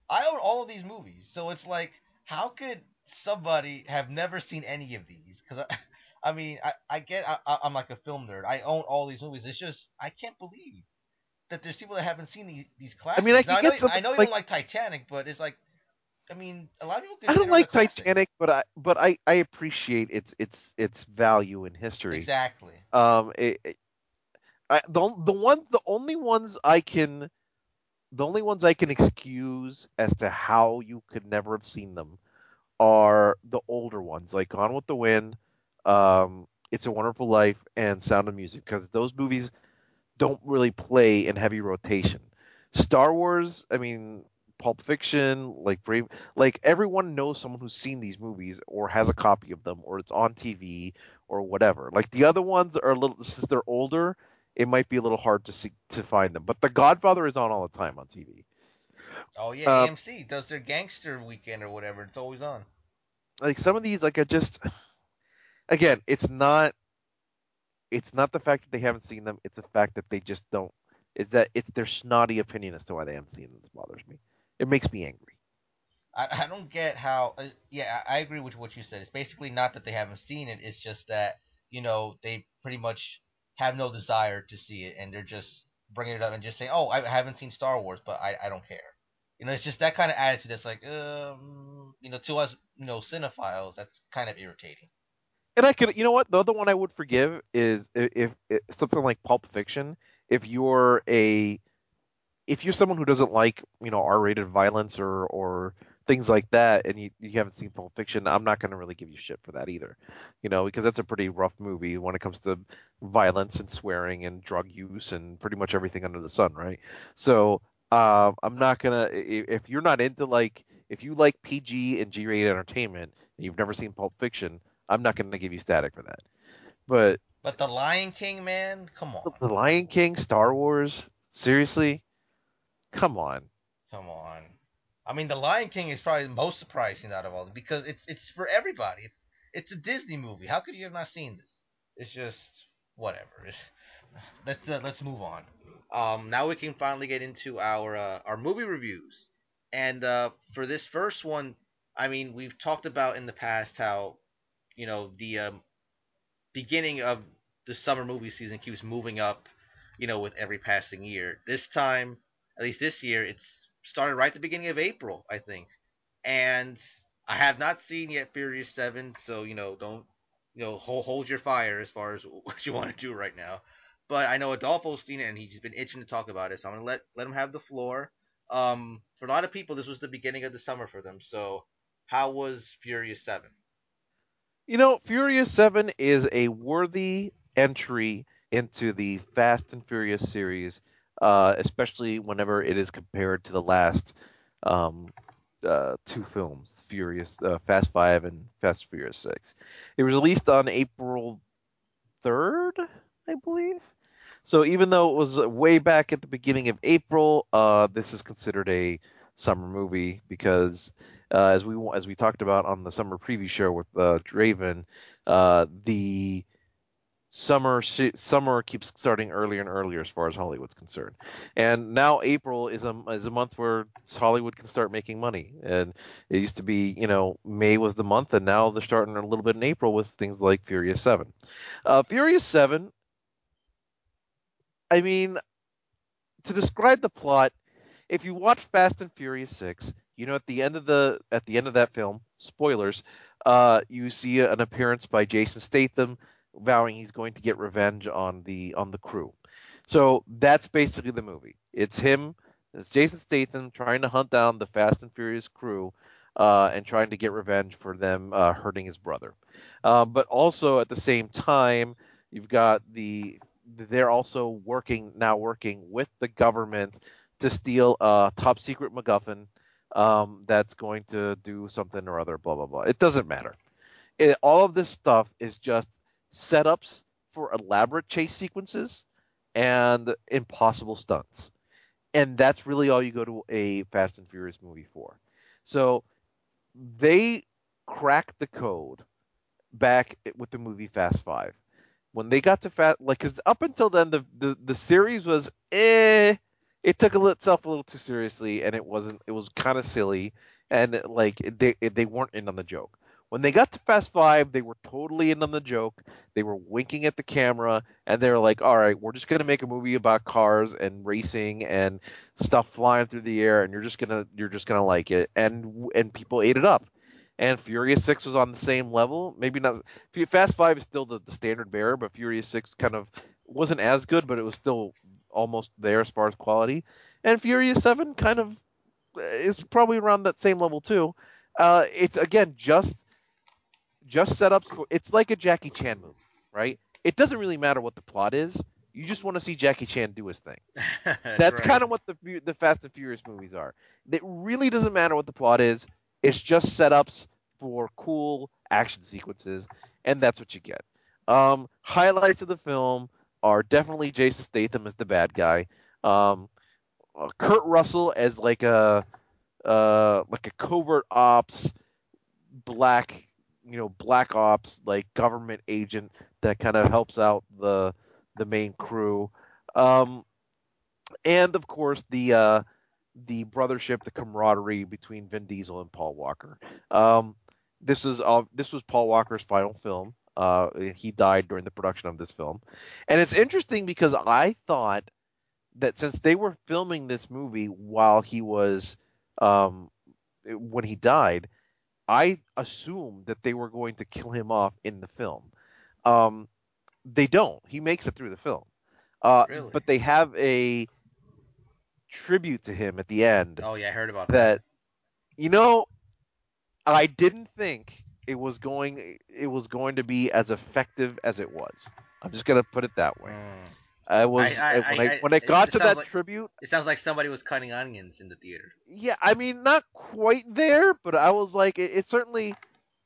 I own all of these movies, so it's like, how could somebody have never seen any of these? Because I, I mean, I, I get I, I'm like a film nerd. I own all these movies. It's just I can't believe that there's people that haven't seen these, these
I mean, I
classics. Now I know I know you don't like Titanic, but it's like I mean, a lot of people
I don't
consider it a
like. Titanic, but I but I I appreciate its its its value in history.
Exactly.
Um, it, it- I, the the one the only ones I can the only ones I can excuse as to how you could never have seen them are the older ones, like Gone with the Wind, um, It's a Wonderful Life, and Sound of Music, because those movies don't really play in heavy rotation. Star Wars, I mean, Pulp Fiction, like Brave, like everyone knows someone who's seen these movies or has a copy of them or it's on TV or whatever. Like the other ones are a little since they're older, it might be a little hard to see to find them. But The Godfather is on all the time on TV.
Oh yeah,
Uh,
AMC does their gangster weekend or whatever. It's always on.
like some of these, like I just again, it's not it's not the fact that they haven't seen them. It's the fact that they just don't. It's that it's their snotty opinion as to why they haven't seen them that bothers me. It makes me angry.
I, I don't get how. Uh, yeah, I, agree with what you said. It's basically not that they haven't seen it. It's just that you know they pretty much have no desire to see it, and they're just bringing it up and just saying, "Oh, I haven't seen Star Wars, but I, I don't care." You know, it's just that kind of attitude that's like, um, you know, to us, you know, cinephiles, that's kind of irritating.
And I could, you know what? The other one I would forgive is if, if, if something like Pulp Fiction. If you're a if you're someone who doesn't like you know R-rated violence or or things like that, and you, you haven't seen Pulp Fiction, I'm not going to really give you shit for that either, you know, because that's a pretty rough movie when it comes to violence and swearing and drug use and pretty much everything under the sun, right? So um, I'm not gonna if you're not into like if you like PG and G-rated entertainment and you've never seen Pulp Fiction, I'm not going to give you static for that. But
But The Lion King, man, come on,
The Lion King, Star Wars, seriously, come on.
come on. I mean, The Lion King is probably the most surprising out of all because it's it's for everybody. It's a Disney movie. How could you have not seen this? It's just whatever. let's uh, let's move on. Um, now we can finally get into our uh, our movie reviews, and uh, for this first one, I mean, we've talked about in the past how you know the um, beginning of the summer movie season keeps moving up, you know, with every passing year. This time, at least this year, it's started right at the beginning of April, I think, and I have not seen yet Furious Seven, so you know, don't you know, hold, hold your fire as far as what you want to do right now. But I know Adolfo's seen it, and he's been itching to talk about it, so I'm gonna let let him have the floor. Um, for a lot of people, this was the beginning of the summer for them. So, how was Furious Seven?
You know, Furious 7 is a worthy entry into the Fast and Furious series, uh, especially whenever it is compared to the last um, uh, two films, Furious, uh, Fast Five and Fast Furious Six. It was released on April third, I believe. So even though it was way back at the beginning of April, uh, this is considered a summer movie because, uh, as we as we talked about on the summer preview show with uh, Draven, uh, the summer summer keeps starting earlier and earlier as far as Hollywood's concerned. And now April is a is a month where Hollywood can start making money. And it used to be, you know, May was the month, and now they're starting a little bit in April with things like Furious Seven. Uh, Furious Seven. I mean, to describe the plot, if you watch Fast and Furious Six, you know at the end of the at the end of that film, spoilers, uh, you see an appearance by Jason Statham vowing he's going to get revenge on the on the crew. So that's basically the movie. It's him, it's Jason Statham trying to hunt down the Fast and Furious crew uh, and trying to get revenge for them uh, hurting his brother. Uh, but also at the same time, you've got the they're also working now working with the government to steal a top secret MacGuffin um, that's going to do something or other. Blah blah blah. It doesn't matter. It, all of this stuff is just setups for elaborate chase sequences and impossible stunts. And that's really all you go to a Fast and Furious movie for. So they cracked the code back with the movie Fast Five. When they got to Fast, like, because up until then the, the the series was eh, it took itself a little too seriously, and it wasn't. It was kind of silly, and like they they weren't in on the joke. When they got to Fast Five, they were totally in on the joke. They were winking at the camera, and they were like, "All right, we're just gonna make a movie about cars and racing and stuff flying through the air, and you're just gonna you're just gonna like it." And and people ate it up. And Furious Six was on the same level. Maybe not. Fast Five is still the, the standard bearer, but Furious Six kind of wasn't as good, but it was still almost there as far as quality. And Furious Seven kind of is probably around that same level too. Uh, it's again just just setups for it's like a Jackie Chan movie, right? It doesn't really matter what the plot is. You just want to see Jackie Chan do his thing. That's, That's right. kind of what the the Fast and Furious movies are. It really doesn't matter what the plot is. It's just setups for cool action sequences, and that's what you get. Um, highlights of the film are definitely Jason Statham as the bad guy. Um, uh, Kurt Russell as like a uh, like a covert ops black you know black ops like government agent that kind of helps out the the main crew. Um, and of course the uh, the brothership the camaraderie between Vin Diesel and Paul Walker. Um, this is uh, this was Paul Walker's final film. Uh, he died during the production of this film. And it's interesting because I thought that since they were filming this movie while he was um, when he died I assumed that they were going to kill him off in the film. Um, they don't. He makes it through the film. Uh, really? But they have a tribute to him at the end.
Oh yeah, I heard about
that. That you know, I didn't think it was going it was going to be as effective as it was. I'm just gonna put it that way. Mm. I was I, I, when I, when I got to that
like,
tribute.
It sounds like somebody was cutting onions in the theater.
Yeah, I mean, not quite there, but I was like, it, it certainly,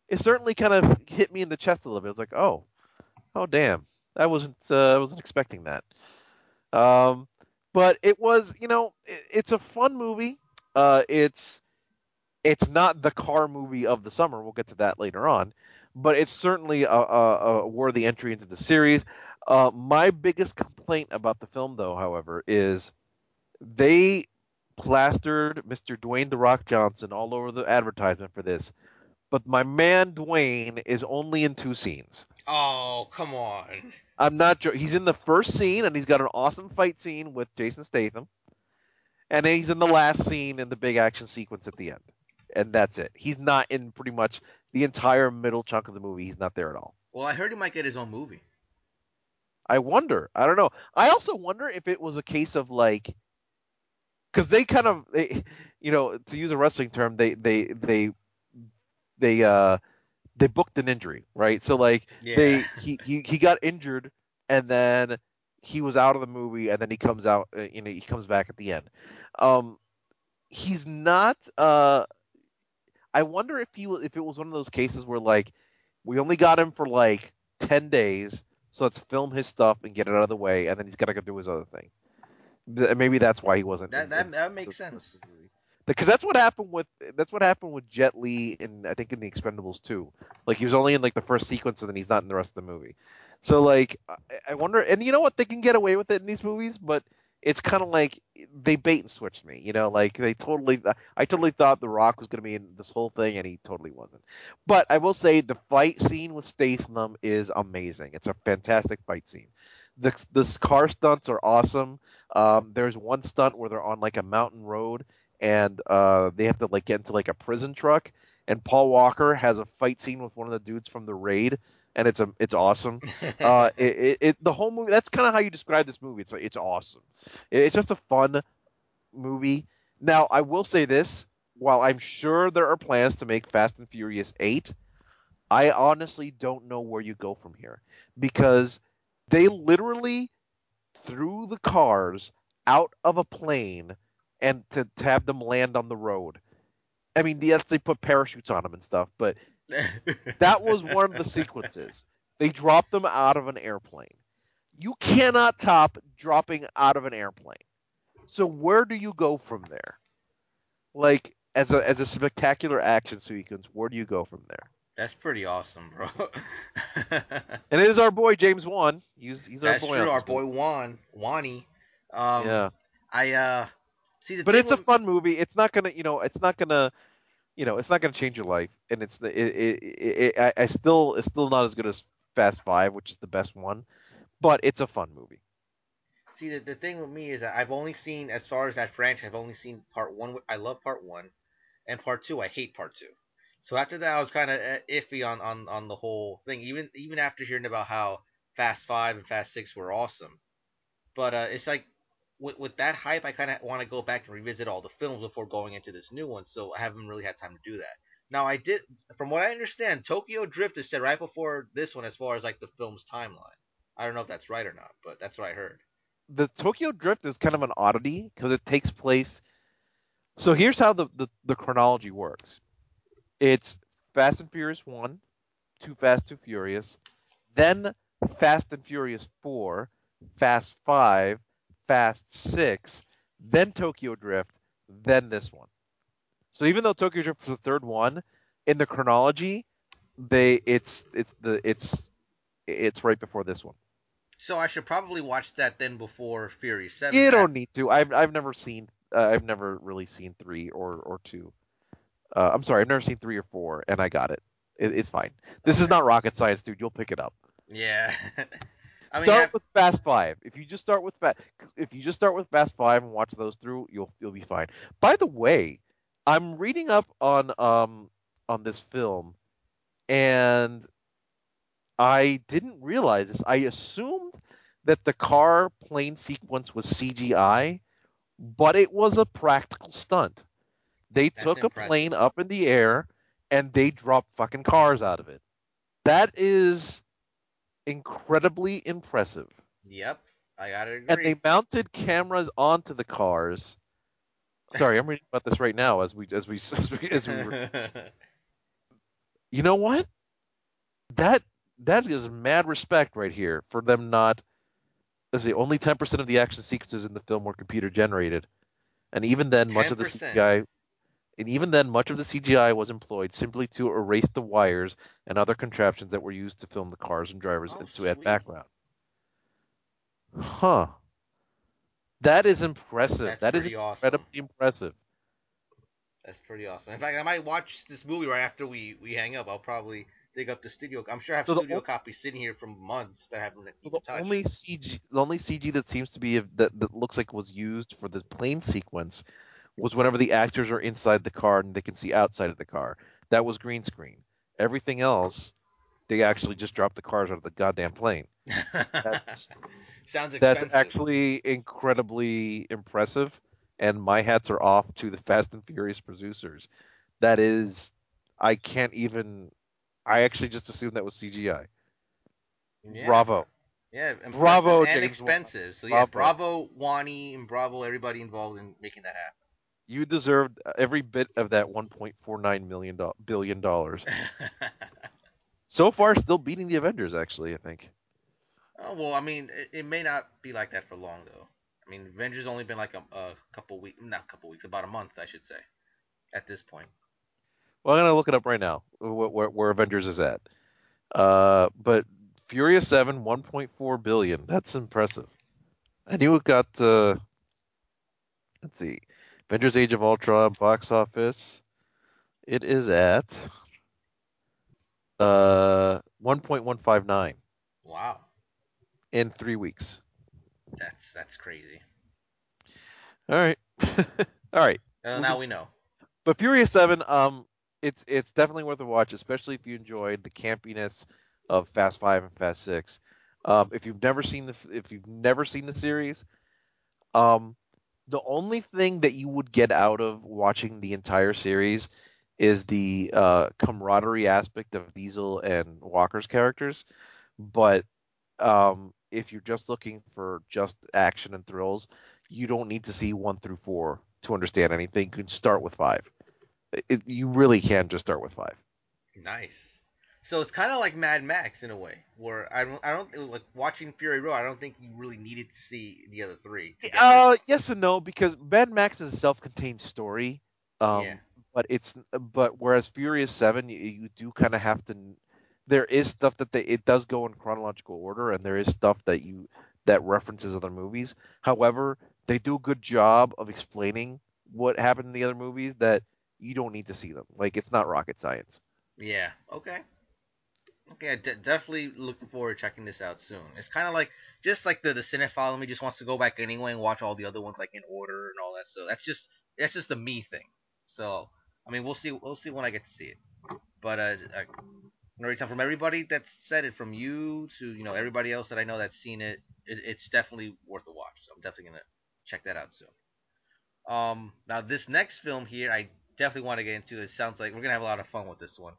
it certainly kind of hit me in the chest a little bit. I was like, oh, oh damn, I wasn't, uh, I wasn't expecting that. Um, but it was, you know, it, it's a fun movie. Uh, it's, it's not the car movie of the summer. We'll get to that later on, but it's certainly a, a, a worthy entry into the series. Uh, my biggest complaint about the film, though, however, is they plastered Mr. Dwayne the Rock Johnson all over the advertisement for this, but my man Dwayne is only in two scenes.
Oh, come on.
I'm not joking. He's in the first scene, and he's got an awesome fight scene with Jason Statham, and then he's in the last scene in the big action sequence at the end, and that's it. He's not in pretty much the entire middle chunk of the movie. He's not there at all.
Well, I heard he might get his own movie.
I wonder. I don't know. I also wonder if it was a case of like, because they kind of, they, you know, to use a wrestling term, they they they they uh they booked an injury, right? So like yeah. they he, he he got injured and then he was out of the movie and then he comes out, uh, you know, he comes back at the end. Um, he's not uh I wonder if he if it was one of those cases where like we only got him for like ten days, so let's film his stuff and get it out of the way, and then he's gotta go do his other thing. Th- Maybe that's why he wasn't.
That
in-
that,
in-
that makes sense.
because that's what happened with that's what happened with Jet Li and I think in the Expendables 2. Like he was only in like the first sequence and then he's not in the rest of the movie. So like I, I wonder and you know what they can get away with it in these movies, but it's kind of like they bait and switched me, you know, like they totally I totally thought The Rock was going to be in this whole thing and he totally wasn't. But I will say the fight scene with Statham is amazing. It's a fantastic fight scene. The the car stunts are awesome. Um, there's one stunt where they're on like a mountain road and uh, they have to like get into like a prison truck. And Paul Walker has a fight scene with one of the dudes from the raid, and it's a it's awesome. Uh, it, it, it the whole movie. That's kind of how you describe this movie. It's it's awesome. It- It's just a fun movie. Now I will say this: while I'm sure there are plans to make Fast and Furious Eight, I honestly don't know where you go from here because they literally threw the cars out of a plane and to, to have them land on the road. I mean, yes, they put parachutes on them and stuff, but that was one of the sequences. They dropped them out of an airplane. You cannot top dropping out of an airplane. So where do you go from there? Like as a as a spectacular action sequence, where do you go from there?
That's pretty awesome, bro.
And it is our boy James Wan. He's he's our
That's
boy.
true.
on
Our boy. Juan, Wani. Um,
yeah.
I uh see the
but it's a fun movie. It's not gonna, you know, it's not gonna, you know, it's not gonna change your life. And it's the, it, it, it, I, I still, it's still not as good as Fast Five, which is the best one, but it's a fun movie.
See, the, the thing with me is that I've only seen, as far as that franchise, I've only seen part one. I love part one, and part two, I hate part two. So after that, I was kind of iffy on, on, on the whole thing. Even even after hearing about how Fast Five and Fast Six were awesome, but uh, it's like with with that hype, I kind of want to go back and revisit all the films before going into this new one. So I haven't really had time to do that. Now I did, from what I understand, Tokyo Drift is set right before this one, as far as like the film's timeline. I don't know if that's right or not, but that's what I heard.
The Tokyo Drift is kind of an oddity because it takes place. So here's how the, the, the chronology works. It's Fast and Furious one, Too Fast, Too Furious, then Fast and Furious four, Fast five, Fast six, then Tokyo Drift, then this one. So even though Tokyo Drift was the third one, in the chronology, they it's it's the it's it's right before this one.
So I should probably watch that then before Fury Seven.
You don't need to. I've I've never seen uh, I've never really seen three or or two. Uh, I'm sorry, I've never seen three or four, and I got it. it it's fine. This is not rocket science, dude. You'll pick it up.
Yeah. I mean,
start
that-
with Fast Five. If you just start with Fast, if you just start with Fast Five and watch those through, you'll you'll be fine. By the way, I'm reading up on um on this film, and I didn't realize this. I assumed that the car plane sequence was CGI, but it was a practical stunt. They
That's
took a plane up in the air and they dropped fucking cars out of it. That is incredibly impressive.
Yep. I gotta agree.
And they mounted cameras onto the cars. Sorry, I'm reading about this right now as we as we as we, as we you know what? That that is mad respect right here for them not. Let's see, only 10% of the action sequences in the film were computer generated, and even then, much of the CGI, and even then, much of the CGI was employed simply to erase the wires and other contraptions that were used to film the cars and drivers
Oh,
and to add background. Huh. That is impressive.
That's
That is
awesome.
incredibly impressive.
That's pretty awesome. In fact, I might watch this movie right after we, we hang up. I'll probably dig up the studio. I'm sure I have
So
studio
o-
copies sitting here from months that I haven't
So the
touched.
only CG, the only CG that seems to be that that looks like it was used for the plane sequence was whenever the actors are inside the car and they can see outside of the car. That was green screen. Everything else, they actually just dropped the cars out of the goddamn plane. That's
Sounds expensive.
that's actually incredibly impressive, and my hats are off to the Fast and Furious producers. That is, I can't even. I actually just assumed that was CGI.
Yeah.
Bravo.
Yeah,
Bravo,
and
James
expensive. So yeah,
Bravo.
bravo Wani and bravo everybody involved in making that happen.
You deserved every bit of that 1.49 million billion dollars. So far, still beating the Avengers. Actually, I think.
oh well, I mean, it, it may not be like that for long though. I mean, Avengers only been like a, a couple weeks, not a couple weeks, about a month, I should say, at this point.
Well, I'm gonna look it up right now. Where, where, where Avengers is at. Uh, but Furious Seven, 1.4 billion. That's impressive. I knew it got. Uh, let's see, Avengers: Age of Ultron box office. It is at uh 1.159
Wow,
in three weeks.
that's that's crazy.
All right, all right.
Uh, now we know.
But Furious Seven, um, it's it's definitely worth a watch, especially if you enjoyed the campiness of Fast Five and Fast Six. Um, if you've never seen the if you've never seen the series, um, the only thing that you would get out of watching the entire series is the uh, camaraderie aspect of Diesel and Walker's characters. But um, if you're just looking for just action and thrills, you don't need to see one through four to understand anything. You can start with five. It, you really can just start with five.
Nice. So it's kind of like Mad Max in a way, where I don't, I don't like watching Fury Road. I don't think you really needed to see the other three.
Uh, yes and no, because Mad Max is a self-contained story.
Yeah,
Um, but it's but whereas Furious Seven, you, you do kind of have to. There is stuff that they it does go in chronological order, and there is stuff that you that references other movies. However, they do a good job of explaining what happened in the other movies that you don't need to see them. Like it's not rocket science.
yeah. Okay, okay. I de- definitely looking forward to checking this out soon. It's kind of like just like the the cinephile in me just wants to go back anyway and watch all the other ones like in order and all that. So that's just that's just a me thing. So I mean, we'll see we'll see when I get to see it. But uh, every time from everybody that's said it, from you to you know everybody else that I know that's seen it, it it's definitely worth a watch. So I'm definitely gonna check that out soon. Um, now this next film here, I definitely want to get into. It sounds like we're gonna have a lot of fun with this one.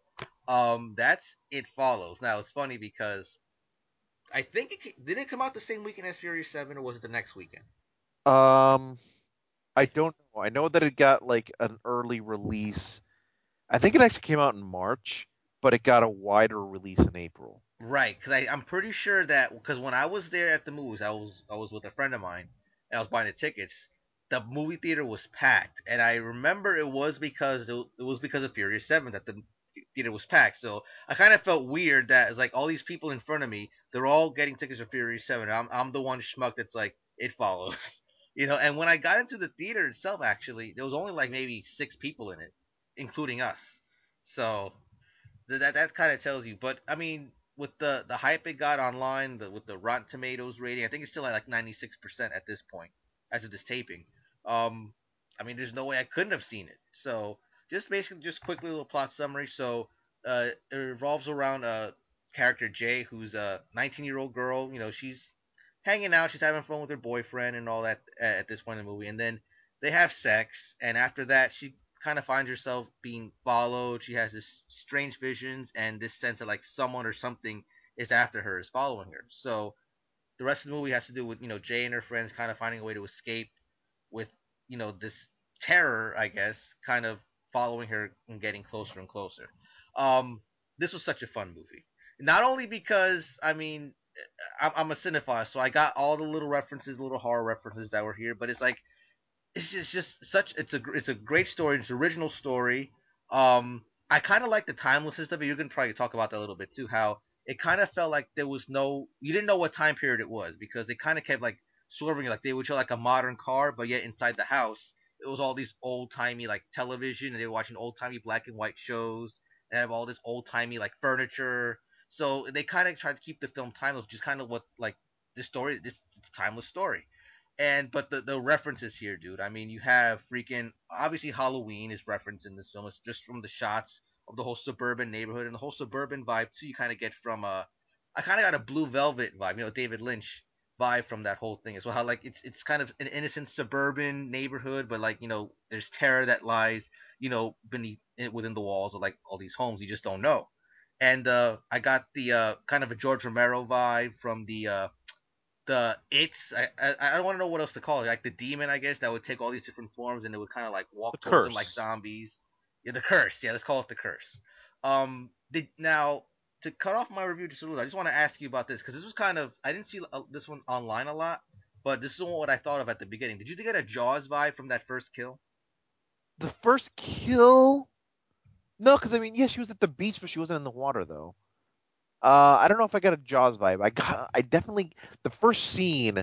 Um, that's It Follows. Now it's funny because I think it did it come out the same weekend as Furious Seven, or was it the next weekend?
Um, I don't know. I know that it got like an early release. I think it actually came out in March, but it got a wider release in April.
right because I'm pretty sure that because when I was there at the movies, I was I was with a friend of mine and I was buying the tickets. The movie theater was packed, and I remember it was because it was because of Furious Seven that the theater was packed. So I kind of felt weird that it's like all these people in front of me, they're all getting tickets for Fury Seven. I'm I'm the one schmuck that's like it follows, you know. And when I got into the theater itself, actually, there was only like maybe six people in it, including us. So th- that that kind of tells you. But I mean, with the the hype it got online, the, with the Rotten Tomatoes rating, I think it's still at like 96% at this point as of this taping. Um, I mean, there's no way I couldn't have seen it. So just basically, just quickly little plot summary. So uh, it revolves around a character Jay, who's a 19 year old girl. You know, she's hanging out, she's having fun with her boyfriend and all that at, this point in the movie, and then they have sex, and after that, she kind of finds herself being followed. She has this strange visions and this sense of like someone or something is after her, is following her. So the rest of the movie has to do with you know Jay and her friends kind of finding a way to escape with you know this terror, I guess, kind of following her and getting closer and closer. Um, this was such a fun movie. Not only because I mean I'm, a cinephile, so I got all the little references, little horror references that were here, but it's like it's just, just such it's a it's a great story. It's an original story. Um, I kind of like the timelessness of it. You're gonna probably talk about that a little bit too. How it kind of felt like there was no you didn't know what time period it was because it kind of kept like swerving like they would show like a modern car, but yet inside the house it was all these old timey like television and they were watching old timey black and white shows and have all this old timey like furniture. So they kind of tried to keep the film timeless, which is kind of what like this story this, timeless story and but the the references here, dude. I mean, you have freaking obviously Halloween is referenced in this film. It's just from the shots of the whole suburban neighborhood and the whole suburban vibe too. You kind of get from uh, I kind of got a Blue Velvet vibe, you know, David Lynch vibe from that whole thing as well. How like it's it's kind of an innocent suburban neighborhood, but like you know, there's terror that lies, you know, beneath within the walls of like all these homes. You just don't know. And uh, I got the uh, kind of a George Romero vibe from the uh, the it's I I, I don't want to know what else to call it. Like the demon, I guess that would take all these different forms and it would kind of like walk
The
towards them like zombies. Yeah, the curse. Yeah, let's call it the curse. Um, did now to cut off my review just a little, I just want to ask you about this because this was kind of I didn't see uh, this one online a lot, but this is what I thought of at the beginning. Did you get a Jaws vibe from that first kill?
The first kill. No, because I mean, yeah, she was at the beach, but she wasn't in the water though. Uh, I don't know if I got a Jaws vibe. I got, I definitely the first scene.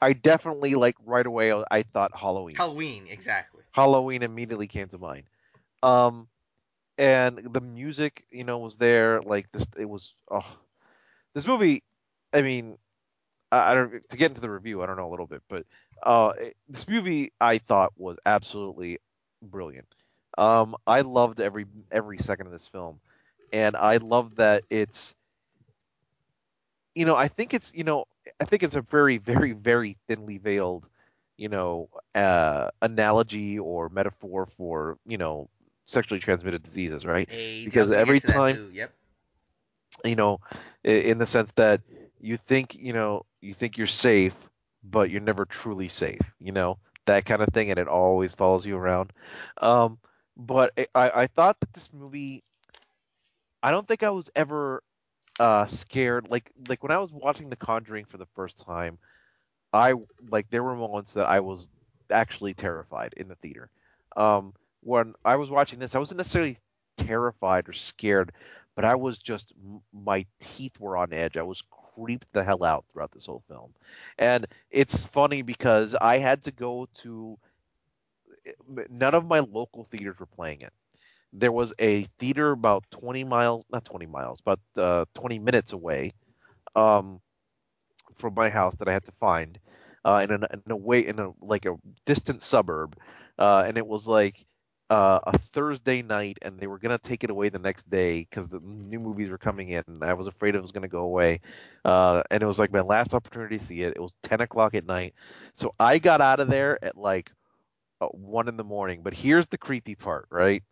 I definitely like right away. I thought Halloween.
Halloween, exactly.
Halloween immediately came to mind. Um, and the music, you know, was there. Like this, it was. Oh, this movie. I mean, I, I don't to get into the review. I don't know a little bit, but uh, it- this movie I thought was absolutely brilliant. Um, I loved every every second of this film, and I love that it's. You know, I think it's you know, I think it's a very, very, very thinly veiled, you know, uh, analogy or metaphor for you know sexually transmitted diseases, right? Because every
get to that
time-
Yep.
you know, in the sense that you think, you know, you think you're safe, but you're never truly safe, you know, that kind of thing, and it always follows you around. Um, but I, I I thought that this movie, I don't think I was ever uh, scared. Like, like when I was watching The Conjuring for the first time, I like there were moments that I was actually terrified in the theater. Um, when I was watching this, I wasn't necessarily terrified or scared, but I was just my teeth were on edge. I was creeped the hell out throughout this whole film, and it's funny because I had to go to none of my local theaters were playing it. There was a theater about 20 miles, not 20 miles, but uh, 20 minutes away um, from my house that I had to find uh, in, a, in a way in a like a distant suburb, uh, and it was like uh, a Thursday night, and they were gonna take it away the next day because the new movies were coming in, and I was afraid it was gonna go away, uh, and it was like my last opportunity to see it. It was 10 o'clock at night, so I got out of there at like uh, one in the morning. But here's the creepy part, right?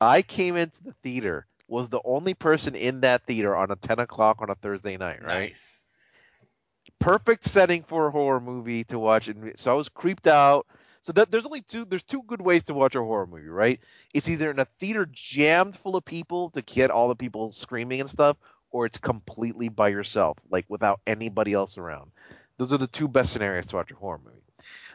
I came into the theater, was the only person in that theater on a 10 o'clock on a Thursday night, right?
Nice.
perfect setting for a horror movie to watch and so I was creeped out. So that there's only two there's two good ways to watch a horror movie, right? It's either in a theater jammed full of people to get all the people screaming and stuff, or it's completely by yourself, like without anybody else around. Those are the two best scenarios to watch a horror movie.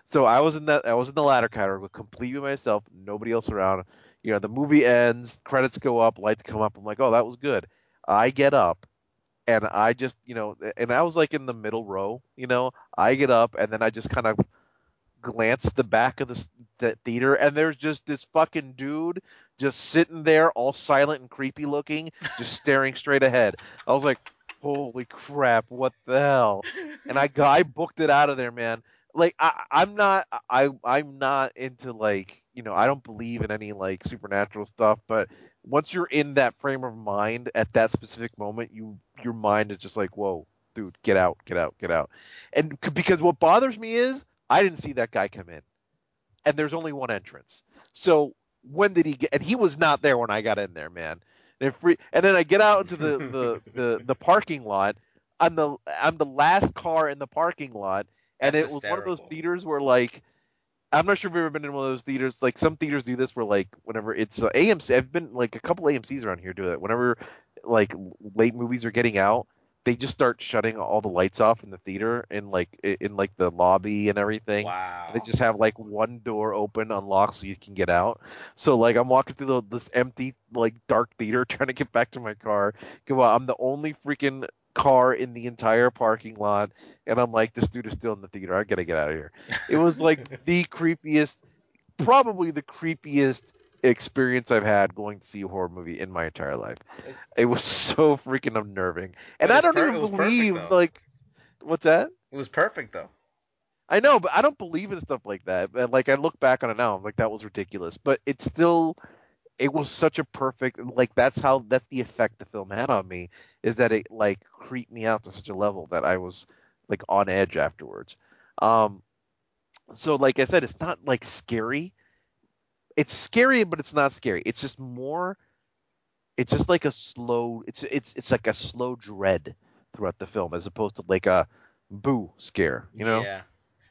So I was in that I was in the latter category, completely by myself, nobody else around. You know, the movie ends, credits go up, lights come up. I'm like, oh, that was good. I get up and I just, you know, and I was like in the middle row, you know. I get up and then I just kind of glance the back of the, the theater, and there's just this fucking dude just sitting there, all silent and creepy looking, just staring straight ahead. I was like, holy crap, what the hell? And I I booked it out of there, man. Like I, I'm not, I, I'm not into like, you know, I don't believe in any like supernatural stuff, but once you're in that frame of mind at that specific moment, you your mind is just like, whoa, dude, get out, get out, get out. And c- because what bothers me is I didn't see that guy come in, and there's only one entrance. So when did he get? And he was not there when I got in there, man. And free, and then I get out into the the the, the parking lot. I'm the I'm the last car in the parking lot, and
That's
it was one of those theaters where like I'm not sure if you've ever been in one of those theaters. Like some theaters do this, where like whenever it's uh, AMC, I've been like a couple AMC's around here do it. Whenever like late movies are getting out, they just start shutting all the lights off in the theater in like in like the lobby and everything.
Wow.
They just have like one door open, unlocked, so you can get out. So like I'm walking through the, this empty like dark theater, trying to get back to my car. Go out. I'm the only freaking car in the entire parking lot, and I'm like, this dude is still in the theater. I gotta get out of here. It was like the creepiest, probably the creepiest experience I've had going to see a horror movie in my entire life. It was so freaking unnerving, and I don't
per-
even
was perfect,
believe like, what's that?
it was perfect though.
I know, but I don't believe in stuff like that. And like I look back on it now, I'm like that was ridiculous. But it's still it was such a perfect like that's how that's the effect the film had on me is that it like creeped me out to such a level that I was like on edge afterwards. Um so like I said, it's not like scary. It's scary, but it's not scary. It's just more it's just like a slow it's it's it's like a slow dread throughout the film as opposed to like a boo scare. You know.
Yeah.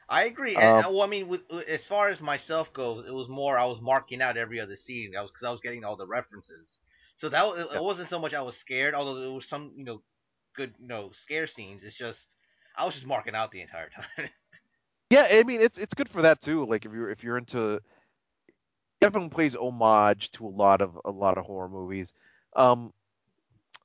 I agree. And,
Um,
uh, well, I mean, with, as far as myself goes, it was more I was marking out every other scene. I was because I was getting all the references. So that it,
yeah.
it wasn't so much I was scared, although there was some you know good you know scare scenes. It's just I was just marking out the entire time.
Yeah, I mean it's it's good for that too. Like if you're if you're into definitely plays homage to a lot of a lot of horror movies. Um,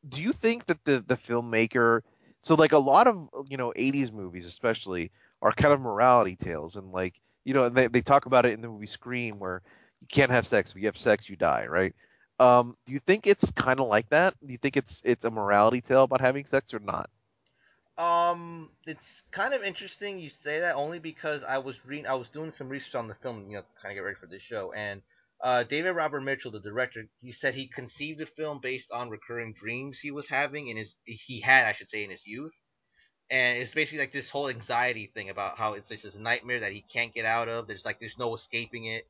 do you think that the the filmmaker so like a lot of you know 80s movies especially are kind of morality tales and like you know they, they talk about it in the movie Scream where you can't have sex. If you have sex you die right? Um do you think it's kind of like that? Do you think it's it's a morality tale about having sex or not
Um, it's kind of interesting you say that only because I was reading, I was doing some research on the film, you know, kind of get ready for this show, and uh, David Robert Mitchell, the director, he said he conceived the film based on recurring dreams he was having in his, he had, I should say, in his youth, and it's basically like this whole anxiety thing about how it's just this nightmare that he can't get out of. There's like there's no escaping it.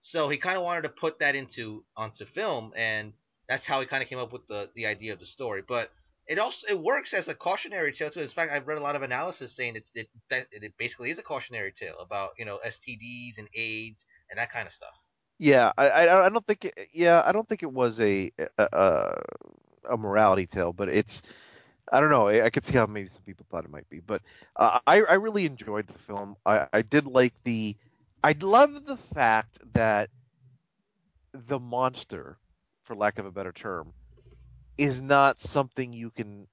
So he kind of wanted to put that into onto film, and that's how he kind of came up with the the idea of the story. But it also it works as a cautionary tale too. In fact, I've read a lot of analysis saying it's it that it basically is a cautionary tale about you know STDs and AIDS and that kind of stuff.
yeah I I, don't think it, yeah I don't think it was a a, a morality tale but it's I don't know. I, I could see how maybe some people thought it might be, but uh, I I really enjoyed the film. I I did like the I love the fact that the monster, for lack of a better term, is not something you can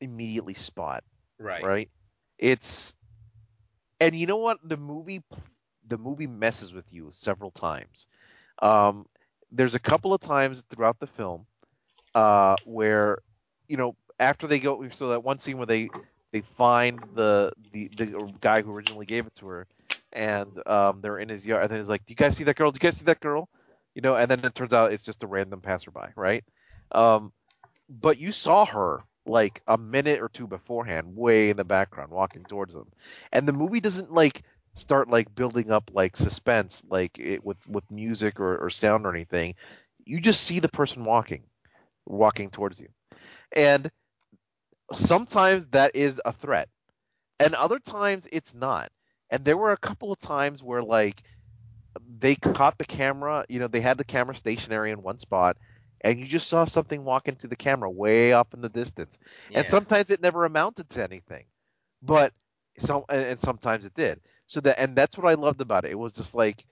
immediately spot,
Right.
right? It's and you know what the movie the movie messes with you several times. Um, there's a couple of times throughout the film uh, where you know after they go so that one scene where they they find the the the guy who originally gave it to her and um, they're in his yard and then he's like do you guys see that girl do you guys see that girl you know and then it turns out it's just a random passerby right um, but you saw her like a minute or two beforehand way in the background walking towards them and the movie doesn't like start like building up like suspense like it with with music or, or sound or anything you just see the person walking walking towards you. And sometimes that is a threat, and other times it's not. And there were a couple of times where like they caught the camera, you know, they had the camera stationary in one spot and you just saw something walk into the camera way up in the distance. And sometimes it never amounted to anything. But some and, and sometimes it did. So that and that's what I loved about it. It was just like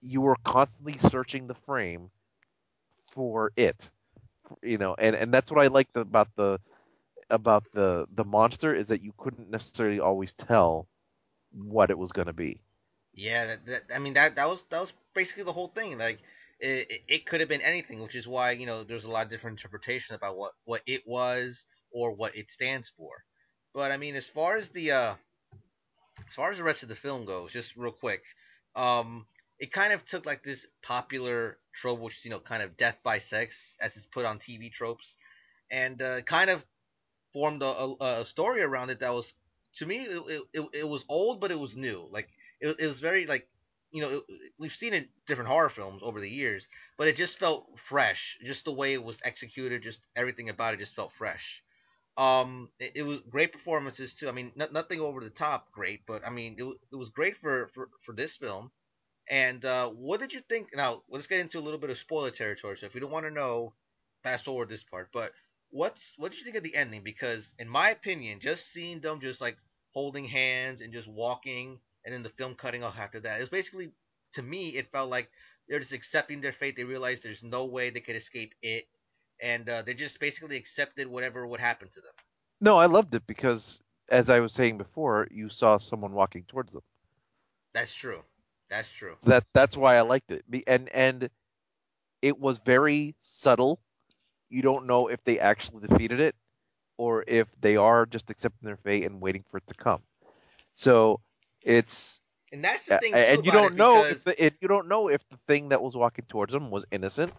you were constantly searching the frame for it you know and and that's what i liked about the about the the monster is that you couldn't necessarily always tell what it was going to be
Yeah, that, that I mean that that was that was basically the whole thing. Like it, it, could have been anything, which is why you know there's a lot of different interpretation about what what it was or what it stands for. But I mean, as far as the uh, as far as the rest of the film goes, just real quick, um, it kind of took like this popular trope, which is, you know kind of death by sex, as it's put on TV tropes, and uh, kind of formed a, a, a story around it that was to me it, it, it was old but it was new like it, it was very like you know we've seen it different horror films over the years but it just felt fresh just the way it was executed just everything about it just felt fresh um it, it was great performances too i mean not, nothing over the top great but i mean it, it was great for, for for this film and uh, what did you think? Now let's get into a little bit of spoiler territory. So if you don't want to know, fast forward this part. But what's what did you think of the ending? Because in my opinion, just seeing them just like holding hands and just walking, and then the film cutting off after that, it was basically to me it felt like they're just accepting their fate. They realized there's no way they could escape it, and uh, they just basically accepted whatever would happen to them.
no i loved it because as i was saying before you saw someone walking towards them
That's true. That's true.
so that that's why i liked it and and it was very subtle you don't know if they actually defeated it or if they are just accepting their fate and waiting for it to come so it's
And that's the thing
and you don't
it
know if the if you don't know if the thing that was walking towards them was innocent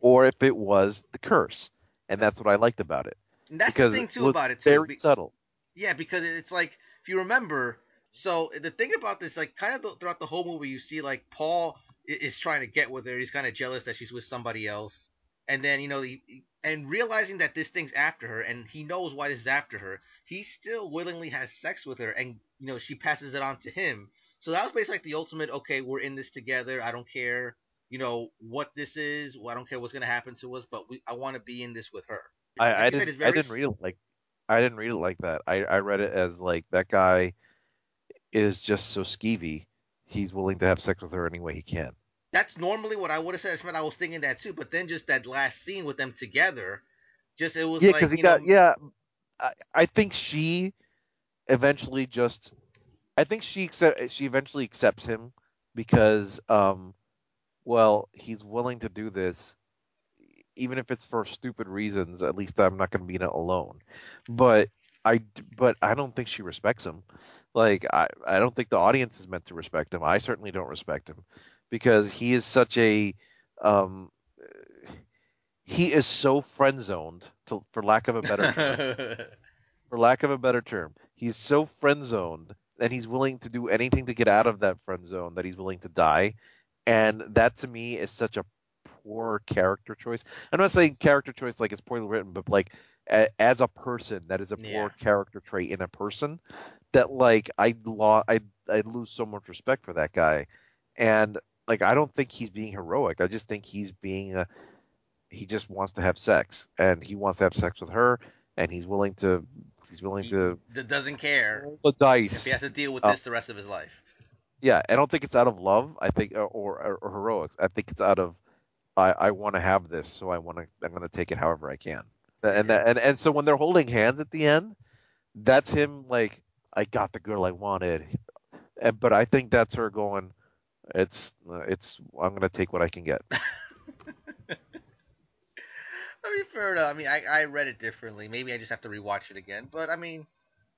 or if it was the curse, and that's what I liked about it
and that's
because it
thing too
was
about it too.
very subtle.
Yeah, because it's like if you remember, so the thing about this, like, kind of throughout the whole movie, you see like Paul is trying to get with her. He's kind of jealous that she's with somebody else, and then you know, he, and realizing that this thing's after her and he knows why this is after her he still willingly has sex with her and you know she passes it on to him so that was basically like the ultimate okay we're in this together i don't care you know what this is well, i don't care what's going to happen to us but we i want to be in this with her
I,
like
I didn't
it's
I didn't read it like I didn't read it like that. I, I read it as like that guy is just so skeevy. He's willing to have sex with her any way he can.
That's normally what i would have said i was thinking that too but then just that last scene with them together just it was
Yeah,
like you
got
know
yeah. I, I think she eventually just I think she accept she eventually accepts him because um well he's willing to do this even if it's for stupid reasons. At least I'm not going to be in it alone. But I but I don't think she respects him. Like I I don't think the audience is meant to respect him. I certainly don't respect him because he is such a um he is so friend zoned to for lack of a better term for lack of a better term, he's so friend zoned and he's willing to do anything to get out of that friend zone that he's willing to die. And that to me is such a poor character choice. I'm not saying character choice like it's poorly written, but like a, as a person, that is a poor
Yeah.
character trait in a person that like I lo- I I lose so much respect for that guy. And like I don't think he's being heroic. I just think he's being a he just wants to have sex and he wants to have sex with her and he's willing to he's willing
he
to
doesn't care
the
if
dice.
he has to deal with
Oh.
this the rest of his life
Yeah, I don't think it's out of love. I think or or, or heroics. I think it's out of I, I want to have this, so I want to I'm going to take it however I can. And
Yeah.
and and so when they're holding hands at the end, that's him like I got the girl I wanted. And, but I think that's her going. It's uh, it's I'm going to take what I can get.
I mean, fair enough. I mean, I, I read it differently. Maybe I just have to rewatch it again. But I mean,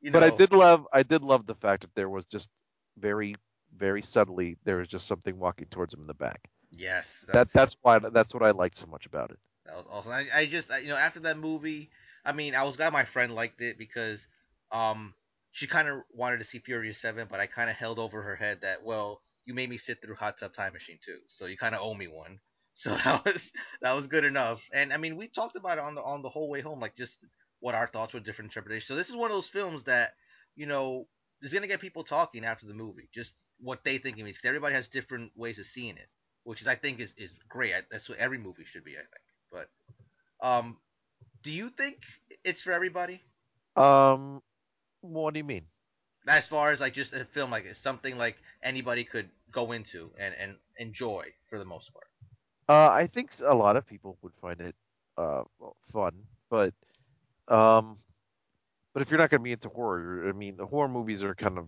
you know.
but I did love I did love the fact that there was just very very subtly there was just something walking towards him in the back.
yes,
That
that's
that's why that's what I liked so much about it.
that was awesome. I, I just I, you know after that movie, I mean, I was glad my friend liked it because um she kind of wanted to see Furious Seven, but I kind of held over her head that well, you made me sit through Hot Tub Time Machine too, so you kind of owe me one. So that was that was good enough. And I mean, we talked about it on the on the whole way home, like just what our thoughts were, different interpretations. So this is one of those films that you know is gonna get people talking after the movie, just what they think it means. everybody has different ways of seeing it, which is I think is is great. That's what every movie should be, I think. But um, do you think it's for everybody?
Um, what do you mean?
As far as like just a film, like it's something like anybody could go into and and enjoy for the most part.
Uh, I think a lot of people would find it uh fun, but um, but if you're not gonna be into horror, I mean, the horror movies are kind of.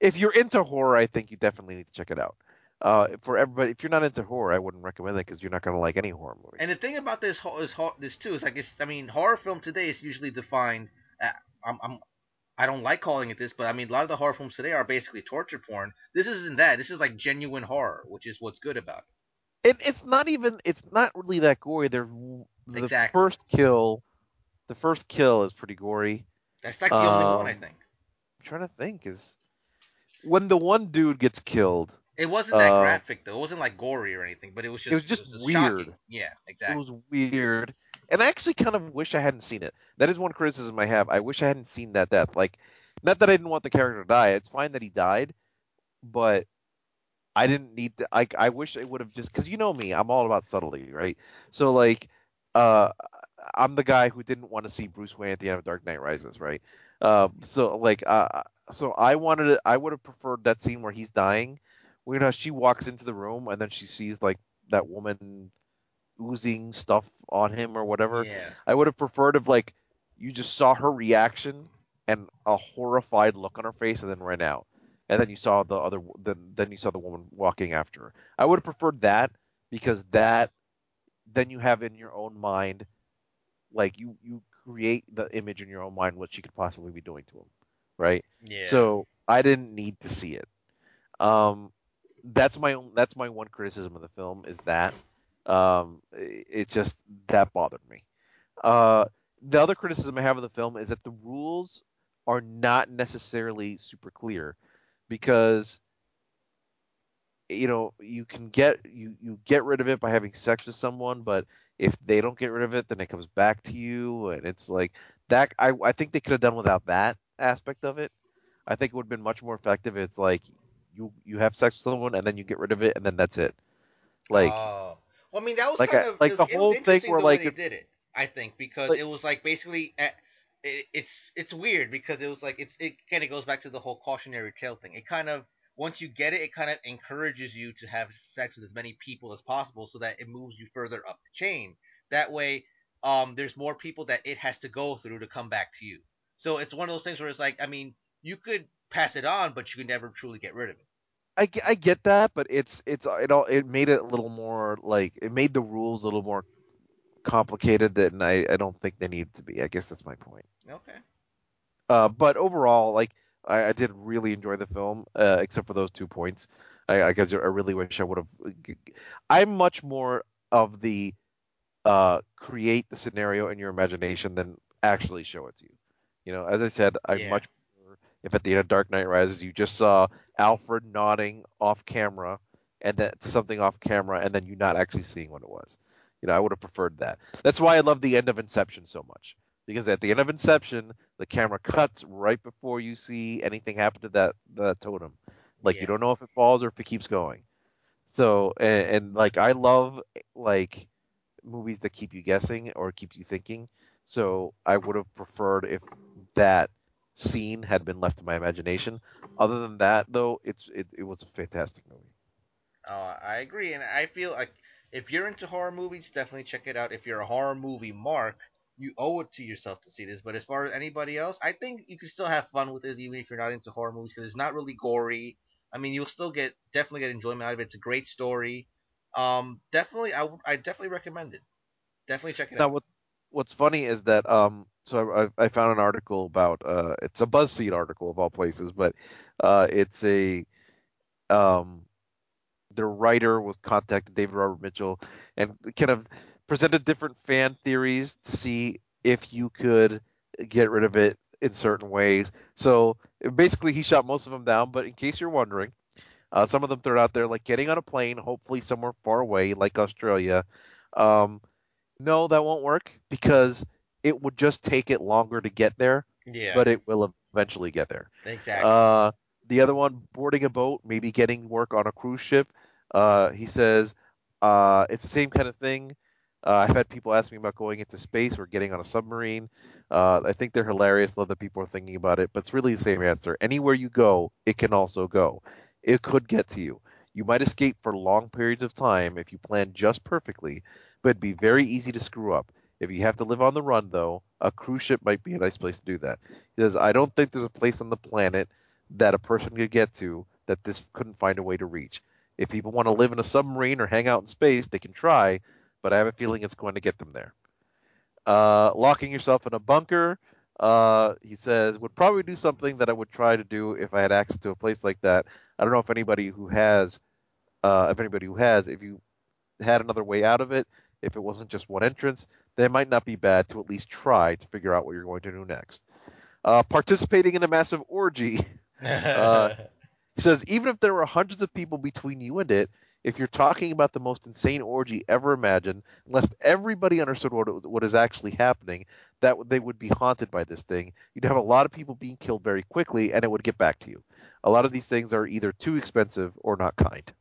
If you're into horror, I think you definitely need to check it out. Uh, for everybody, if you're not into horror, I wouldn't recommend it because you're not gonna like any horror movie.
And the thing about this is this too is like it's I mean horror film today is usually defined. Uh, I'm, I'm I don't like calling it this, but I mean a lot of the horror films today are basically torture porn. This isn't that. This is like genuine horror, which is what's good about it.
it, it's not even it's not really that gory. There's the
Exactly.
first kill, the first kill is pretty gory.
That's like the only one I
Um,
think.
I'm trying to think is when the one dude gets killed.
It wasn't that
uh,
graphic though. It wasn't like gory or anything, but it was just It
was just
shocking.
weird.
Yeah, exactly.
It was weird, and I actually kind of wish I hadn't seen it. That is one criticism I have. I wish I hadn't seen that death. Like, not that I didn't want the character to die. It's fine that he died, but I didn't need to. Like, I wish it would have just because you know me, I'm all about subtlety, right? So like, uh, I'm the guy who didn't want to see Bruce Wayne at the end of Dark Knight Rises, right? Um, so like, uh, so I wanted it. I would have preferred that scene where he's dying, where you know she walks into the room and then she sees like that woman oozing stuff on him or whatever.
Yeah.
I would have preferred if like you just saw her reaction and a horrified look on her face and then ran out. And then you saw the other then then you saw the woman walking after her. I would have preferred that because that then you have in your own mind like you you create the image in your own mind what she could possibly be doing to him, right?
Yeah.
So I didn't need to see it. Um, that's my own. That's my one criticism of the film is that um, it, just that bothered me. Uh, the other criticism I have of the film is that the rules are not necessarily super clear because you know you can get you you get rid of it by having sex with someone, but if they don't get rid of it, then it comes back to you, and it's like that. I I think they could have done without that aspect of it. I think it would have been much more effective. It's like you you have sex with someone and then you get rid of it and then that's it. Like
Oh, well, I mean, that was
like
kind
I,
of
like
was,
the whole thing where
the
like
they did it. I think because
like
it was like basically eh, it, it's it's weird because it was like it's it kind of goes back to the whole cautionary tale thing. It kind of once you get it, it kind of encourages you to have sex with as many people as possible so that it moves you further up the chain. That way, um, there's more people that it has to go through to come back to you. So it's one of those things where it's like, I mean, you could pass it on, but you could never truly get rid of it.
I, I get that, but it's it's it all it made it a little more like it made the rules a little more complicated than I I don't think they needed to be. I guess that's my point.
Okay.
Uh, but overall, like I, I did really enjoy the film, uh, except for those two points. I I, I really wish I would have. I'm much more of the uh, create the scenario in your imagination than actually show it to you. You know, as I said, I
Yeah.
much if at the end of Dark Knight Rises you just saw Alfred nodding off camera and then something off camera and then you not actually seeing what it was. You know, I would have preferred that. That's why I love the end of Inception so much. Because at the end of Inception, the camera cuts right before you see anything happen to that that totem. Like you don't know if it falls or if it keeps going. So and, and like I love like movies that keep you guessing or keep you thinking. So I would have preferred if that scene had been left to my imagination. Other than that, though, it's it, it was a fantastic movie.
Uh, I agree, and I feel like if you're into horror movies, definitely check it out. If you're a horror movie mark, you owe it to yourself to see this. But as far as anybody else, I think you can still have fun with this, even if you're not into horror movies, because it's not really gory. I mean, you'll still get definitely get enjoyment out of it. It's a great story. Um, definitely, I I definitely recommend it. Definitely check it
Now,
out.
what what's funny is that um, so I, I found an article about uh, it's a BuzzFeed article of all places, but uh, it's a um, the writer was contacted David Robert Mitchell and kind of presented different fan theories to see if you could get rid of it in certain ways. So basically, he shot most of them down. But in case you're wondering, uh, some of them throw out there like getting on a plane, hopefully somewhere far away, like Australia. Um, no, that won't work because it would just take it longer to get there,
Yeah,
but it will eventually get there.
exactly.
Uh, the other one, boarding a boat, maybe getting work on a cruise ship. Uh, he says uh, it's the same kind of thing. Uh, I've had people ask me about going into space or getting on a submarine. Uh, I think they're hilarious. Love that people are thinking about it, but it's really the same answer. Anywhere you go, it can also go. It could get to you. You might escape for long periods of time if you plan just perfectly, but it'd be very easy to screw up. If you have to live on the run, though, a cruise ship might be a nice place to do that. He says, I don't think there's a place on the planet that a person could get to that this couldn't find a way to reach. If people want to live in a submarine or hang out in space, they can try, but I have a feeling it's going to get them there. Uh, locking yourself in a bunker, uh, he says, would probably do something that I would try to do if I had access to a place like that. I don't know if anybody who has, uh, if anybody who has, if you had another way out of it, if it wasn't just one entrance, then it might not be bad to at least try to figure out what you're going to do next. Uh, participating in a massive orgy. Uh, he says, even if there were hundreds of people between you and it, if you're talking about the most insane orgy ever imagined, unless everybody understood what, what is actually happening, that they would be haunted by this thing. You'd have a lot of people being killed very quickly, and it would get back to you. A lot of these things are either too expensive or not kind.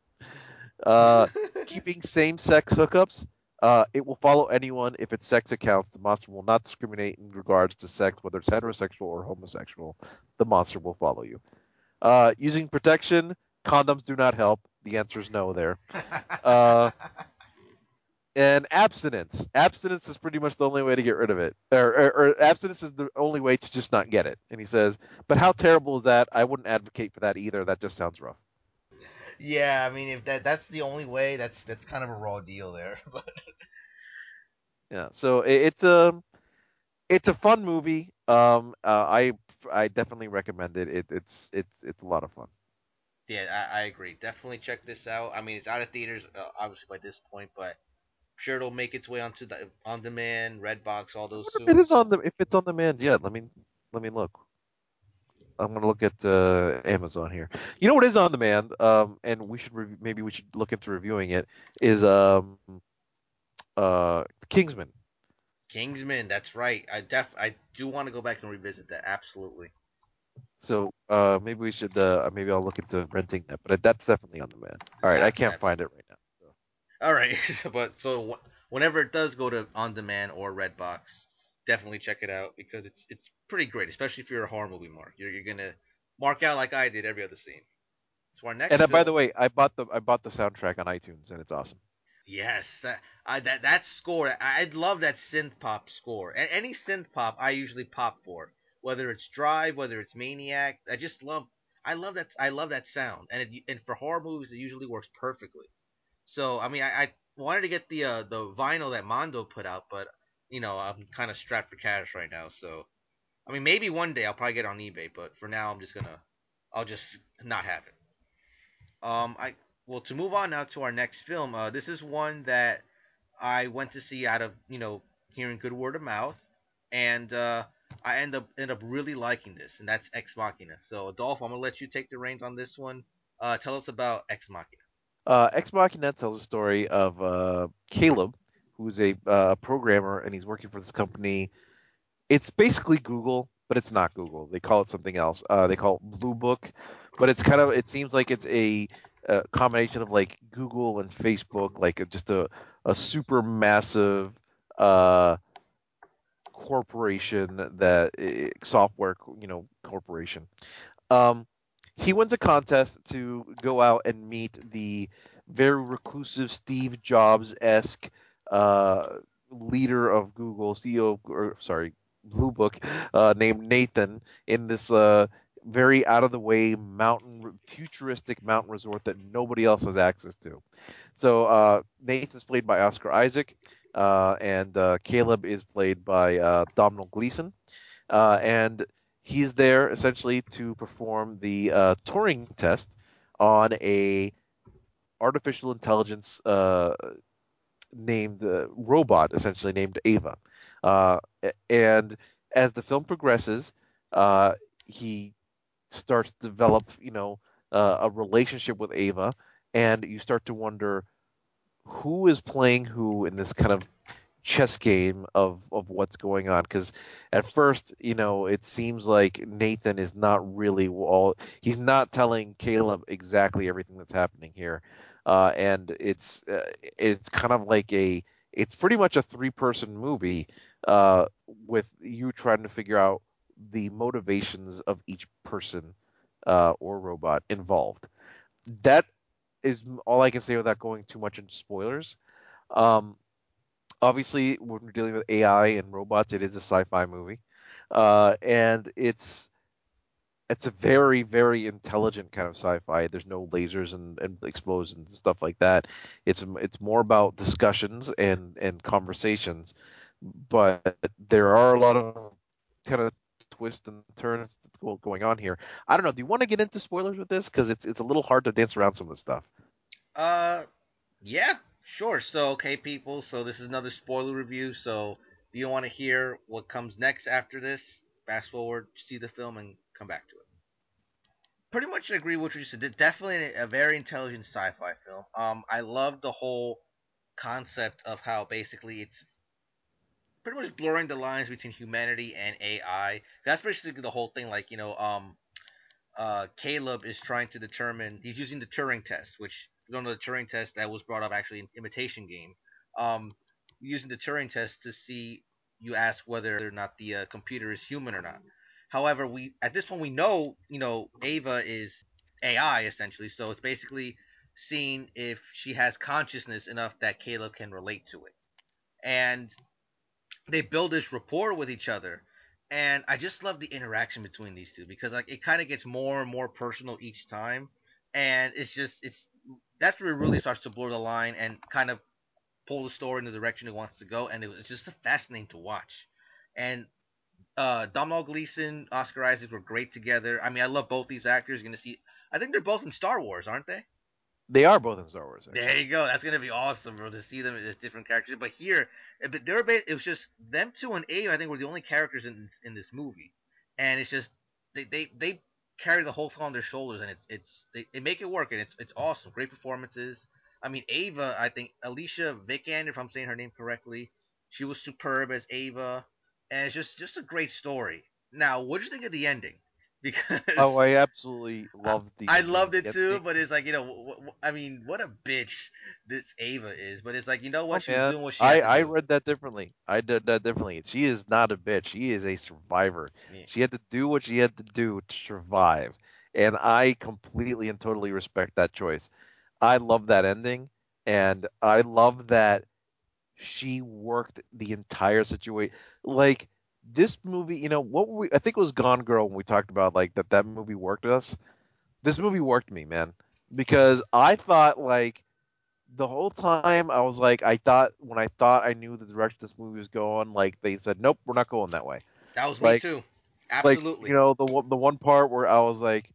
Uh, keeping same-sex hookups. Uh, it will follow anyone if it's sex accounts. The monster will not discriminate in regards to sex, whether it's heterosexual or homosexual. The monster will follow you. Uh, using protection, condoms do not help. The answer is no there. Uh, and abstinence. Abstinence is pretty much the only way to get rid of it. Or, or, or abstinence is the only way to just not get it. And he says, but how terrible is that? I wouldn't advocate for that either. That just sounds rough.
yeah, I mean, if that that's the only way, that's that's kind of a raw deal there. But
Yeah. So it, it's a it's a fun movie. Um, uh, I I definitely recommend it. it. It's it's it's a lot of fun.
yeah, I, I agree. Definitely check this out. I mean, it's out of theaters, uh, obviously by this point, but I'm sure it'll make its way onto the on demand, Redbox, all those
If it is on the if it's on demand, yeah. Let me let me look. I'm gonna look at uh, Amazon here. You know what is on demand? Um, and we should rev- maybe we should look into reviewing it. Is um, uh, Kingsman.
Kingsman, that's right. I def I do want to go back and revisit that. Absolutely.
So uh, maybe we should. Uh, maybe I'll look into renting that. But that's definitely on demand. All right, I can't
that
find it right now. So.
All right, but so wh- whenever it does go to on demand or Redbox, definitely check it out because it's it's pretty great, especially if you're a horror movie mark. You're you're gonna mark out like I did every other scene. So our
And
next
uh, by the way, I bought the I bought the soundtrack on iTunes, and it's awesome.
Yes, that that that score, I I love that synth pop score. A- any synth pop, I usually pop for, whether it's Drive, whether it's Maniac. I just love, I love that, I love that sound, and it, and for horror movies, it usually works perfectly. So I mean, I, I wanted to get the uh, the vinyl that Mondo put out, but you know I'm kind of strapped for cash right now. So I mean, maybe one day I'll probably get on eBay, but for now I'm just gonna I'll just not have it. Um, I well to move on now to our next film. Uh, this is one that I went to see out of you know hearing good word of mouth, and uh, I end up end up really liking this, and that's Ex Machina. So Adolfo, I'm gonna let you take the reins on this one. Uh, tell us about Ex Machina.
Uh, Ex Machina tells a story of uh, Caleb, who's a uh, programmer, and he's working for this company. It's basically Google, but it's not Google. They call it something else. Uh, they call it Blue Book, but it's kind of it seems like it's a, a combination of like Google and Facebook, like a, just a a super massive uh, corporation that software, you know, corporation. Um, he wins a contest to go out and meet the very reclusive Steve Jobs esque uh, leader of Google, CEO, or sorry, Blue Book, uh, named Nathan, in this uh, very out of the way mountain, futuristic mountain resort that nobody else has access to. So uh, Nathan's played by Oscar Isaac, uh, and uh, Caleb is played by uh, Domhnall Gleeson uh, and he's there essentially to perform the uh, Turing test on a artificial intelligence uh, named robot, essentially named Ava. And as the film progresses, he starts to develop, you know, uh, a relationship with Ava, and you start to wonder who is playing who in this kind of chess game of of what's going on? Because at first you know it seems like Nathan is not really all he's not telling Caleb exactly everything that's happening here. Uh, and it's uh, it's kind of like a it's pretty much a three person movie uh, with you trying to figure out the motivations of each person uh, or robot involved that is all I can say without going too much into spoilers um, obviously when we're dealing with AI and robots, it is a sci-fi movie, uh, and it's it's a very very intelligent kind of sci-fi. There's no lasers and, and explosions and stuff like that. It's it's more about discussions and and conversations, but there are a lot of kind of twists and turns that's going on here. I don't know. Do you want to get into spoilers with this? Because it's it's a little hard to dance around some of the stuff.
Uh, Yeah, sure. So, okay, people. So this is another spoiler review. So, if you want to hear what comes next after this, fast forward, see the film, and come back to it. Pretty much agree with what you said. Definitely a very intelligent sci-fi film. Um, I love the whole concept of how basically it's pretty much blurring the lines between humanity and AI. That's basically the whole thing. Like you know, um, uh, Caleb is trying to determine. He's using the Turing test, which you don't know the Turing test that was brought up actually in Imitation Game. Um, using the Turing test to see you ask whether or not the uh, computer is human or not. However, we at this point we know you know Ava is AI essentially, so it's basically seeing if she has consciousness enough that Caleb can relate to it. And they build this rapport with each other and i just love the interaction between these two because like it kind of gets more and more personal each time and it's just it's that's where it really starts to blur the line and kind of pull the story in the direction it wants to go and it was just fascinating to watch and uh Domhnall Gleeson, Oscar Isaac were great together. I mean, I love both these actors. You're gonna see. I think they're both in Star Wars, aren't they?
They are both in Star Wars,
There you go. That's gonna be awesome, bro, to see them as different characters. But here, eh, but they're it was just them two and Ava. I think were the only characters in in this movie, and it's just they they they carry the whole film on their shoulders, and it's it's they, they make it work, and it's it's awesome. Great performances. I mean, Ava, I think Alicia Vikander, if I'm saying her name correctly, she was superb as Ava, and it's just just a great story. Now, what do you think of the ending?
Oh, I absolutely loved the
I loved it too, but it's like you know, w- w- I mean, what a bitch this Ava is. But it's like you know
Oh
what, was
man,
doing what she
I I
do.
read that differently. I did that differently. She is not a bitch. She is a survivor.
Yeah.
She had to do what she had to do to survive, and I completely and totally respect that choice. I love that ending, and I love that she worked the entire situation. Like this movie, you know, what were we? I think it was Gone Girl when we talked about like that that movie worked us. This movie worked me, man, because I thought like the whole time I was like, I thought when I thought I knew the direction this movie was going, like they said, nope, we're not going that way.
That was me
Like,
too.
like you know the one the one part where I was like,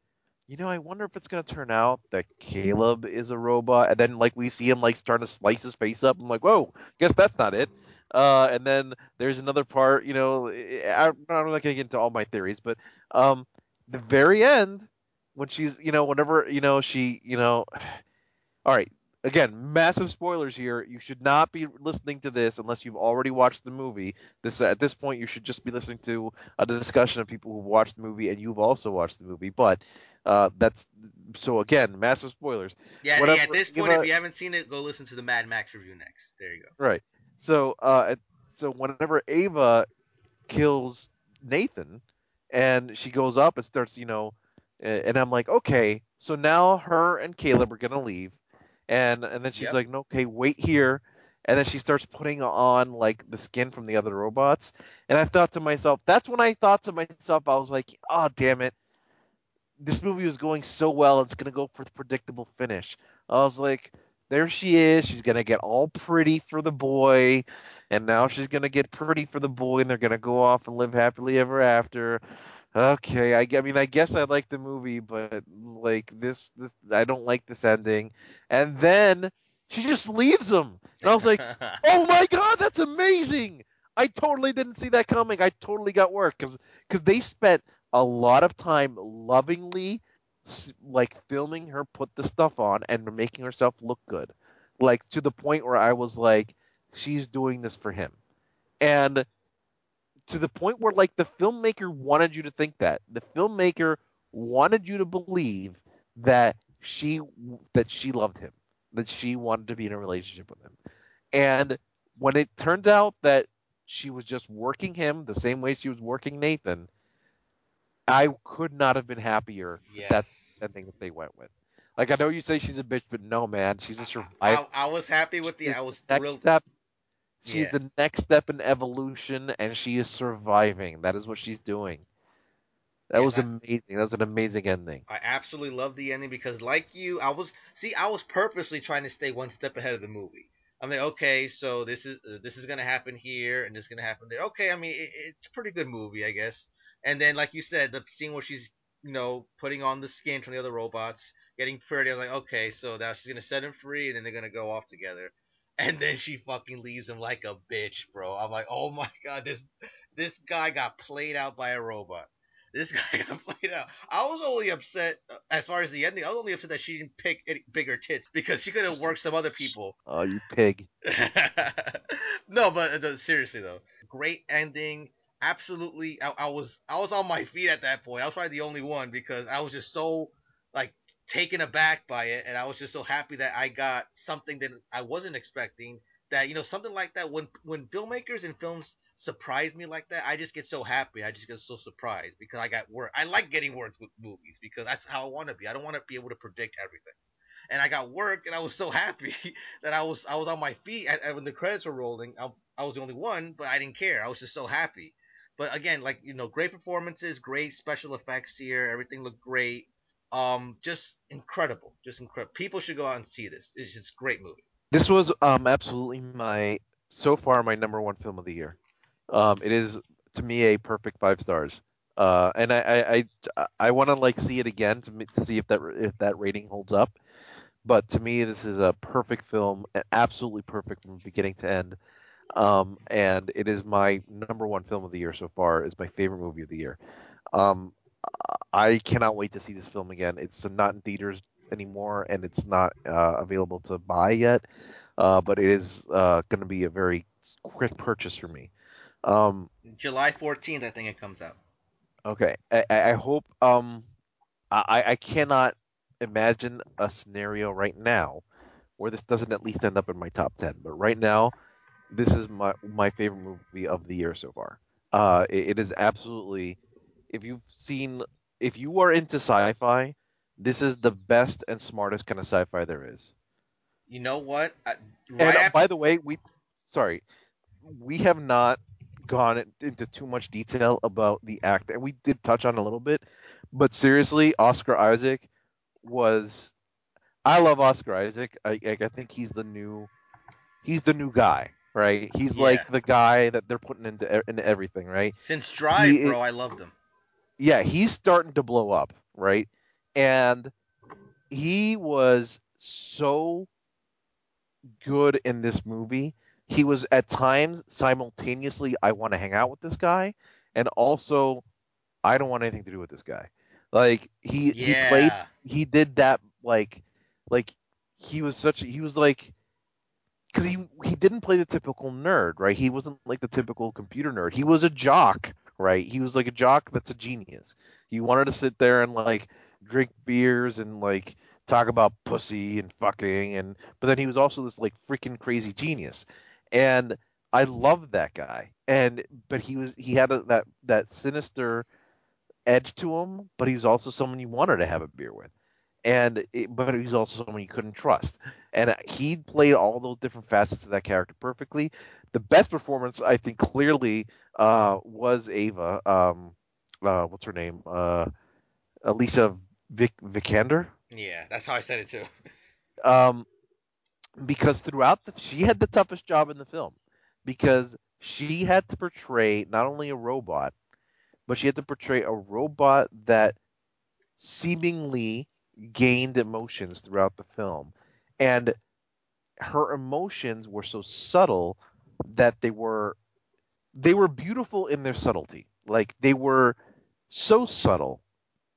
you know, I wonder if it's gonna turn out that Caleb is a robot, and then like we see him like starting to slice his face up. I'm like, whoa, guess that's not it. Uh, and then there's another part, you know, I, I'm not gonna get into all my theories, but um, the very end when she's, you know, whenever you know she, you know, all right. Again, massive spoilers here. You should not be listening to this unless you've already watched the movie. This at this point, you should just be listening to a discussion of people who've watched the movie and you've also watched the movie. But uh, that's so again, massive spoilers.
Yeah, yeah. At this point, if you haven't seen it, go listen to the Mad Max review next. There you go.
right? So uh, so whenever Ava kills Nathan, and she goes up and starts, you know, and I'm like, okay, so now her and Caleb are gonna leave, and and then she's
Yep.
like, no, okay, wait here, and then she starts putting on like the skin from the other robots, and I thought to myself, that's when I thought to myself, I was like, oh damn it, this movie was going so well, it's gonna go for the predictable finish. I was like, there she is. She's gonna get all pretty for the boy, and now she's gonna get pretty for the boy, and they're gonna go off and live happily ever after. Okay, I, I mean, I guess I like the movie, but like this, this, I don't like this ending. And then she just leaves him, and I was like, oh my god, that's amazing! I totally didn't see that coming. I totally got work because because they spent a lot of time lovingly like filming her put the stuff on and making herself look good. Like to the point where i was like she's doing this for him. And to the point where like the filmmaker wanted you to think that. The filmmaker wanted you to believe that she that she loved him that she wanted to be in a relationship with him. And when it turned out that she was just working him the same way she was working nathan I could not have been happier
yes.
that's the thing that they went with. Like I know you say she's a bitch, but no, man, she's a survivor.
I, I was happy with the. I was
next
thrilled.
step. She's
Yeah.
the next step in evolution, and she is surviving. That is what she's doing. That
Yes.
was
I,
amazing. That was an amazing ending.
I absolutely love the ending because, like you, I was see, I was purposely trying to stay one step ahead of the movie. I'm like, okay, so this is uh, this is gonna happen here, and this is gonna happen there. Okay, I mean, it, it's a pretty good movie, I guess. And then, like you said, the scene where she's, you know, putting on the skin from the other robots, getting pretty. I was like, okay, so now she's gonna set him free, and then they're gonna go off together. And then she fucking leaves him like a bitch, bro. I'm like, oh my god, this this guy got played out by a robot. This guy got played out. I was only upset uh, as far as the ending. I was only upset that she didn't pick bigger tits because she could have worked some other people.
Oh, you pig.
no, but uh, seriously though, great ending. Absolutely, I, I was I was on my feet at that point. I was probably the only one because I was just so like taken aback by it, and I was just so happy that I got something that I wasn't expecting. That you know something like that when when filmmakers and films surprise me like that, I just get so happy. I just get so surprised because I got work. I like getting work with movies because that's how I want to be. I don't want to be able to predict everything and I got work, and I was so happy that I was I was on my feet and when the credits were rolling. I, I was the only one, but I didn't care. I was just so happy. But again, like you know, great performances, great special effects here. Everything looked great. Um, just incredible, just incredible. People should go out and see this. It's just a great movie.
This was um absolutely my so far my number one film of the year. Um, it is to me a perfect five stars. Uh, and I I I, I want to like see it again to, to see if that if that rating holds up. But to me, this is a perfect film, absolutely perfect from beginning to end. Um, and it is my number one film of the year so far. It's my favorite movie of the year. Um, I cannot wait to see this film again. It's not in theaters anymore, and it's not uh, available to buy yet. Uh, but it is uh, going to be a very quick purchase for me. Um,
July 14th, I think it comes out.
okay, I, I hope. Um, I, I cannot imagine a scenario right now where this doesn't at least end up in my top ten. But right now, this is my my favorite movie of the year so far. Uh, it, it is absolutely. If you've seen, if you are into sci-fi, this is the best and smartest kind of sci-fi there is.
You know what? I,
And
right
uh,
after,
by the way, we, sorry, we have not gone into too much detail about the act, and we did touch on a little bit, but seriously, Oscar Isaac was. I love Oscar Isaac. I I I think he's the new, he's the new guy, right? He's
Yeah.
like the guy that they're putting into into everything, right?
since Drive,
he-
bro, I loved him.
yeah, he's starting to blow up, right? And he was so good in this movie. He was at times simultaneously, I want to hang out with this guy, and also, I don't want anything to do with this guy. Like he he played, he did that like like he was such he was like because he he didn't play the typical nerd, right? He wasn't like the typical computer nerd. He was a jock, right? He was like a jock that's a genius. He wanted to sit there and like drink beers and like talk about pussy and fucking and but then he was also this like freaking crazy genius. And I loved that guy. And but he was he had a, that that sinister edge to him, but he was also someone you wanted to have a beer with. And it, but he was also someone you couldn't trust and he played all those different facets of that character perfectly. The best performance, I think, clearly uh, was Ava. Um, uh, what's her name? Uh, Alicia Vic- Vikander.
Yeah, that's how I said it too.
Um, because throughout the, she had the toughest job in the film because she had to portray not only a robot, but she had to portray a robot that seemingly gained emotions throughout the film. And her emotions were so subtle that they were they were beautiful in their subtlety. Like they were so subtle,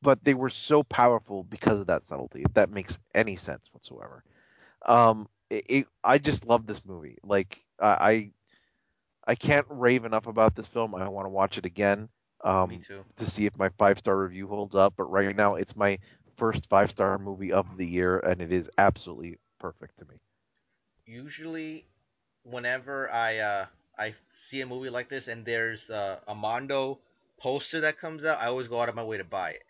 but they were so powerful because of that subtlety. If that makes any sense whatsoever. Um, it, it, I just love this movie. Like I, I can't rave enough about this film. I want to watch it again. Um,
Me too.
to see if my five star review holds up. But right now, it's my first five star movie of the year, and it is absolutely perfect to me.
Usually, whenever I uh, I see a movie like this and there's uh, a Mondo poster that comes out, I always go out of my way to buy it.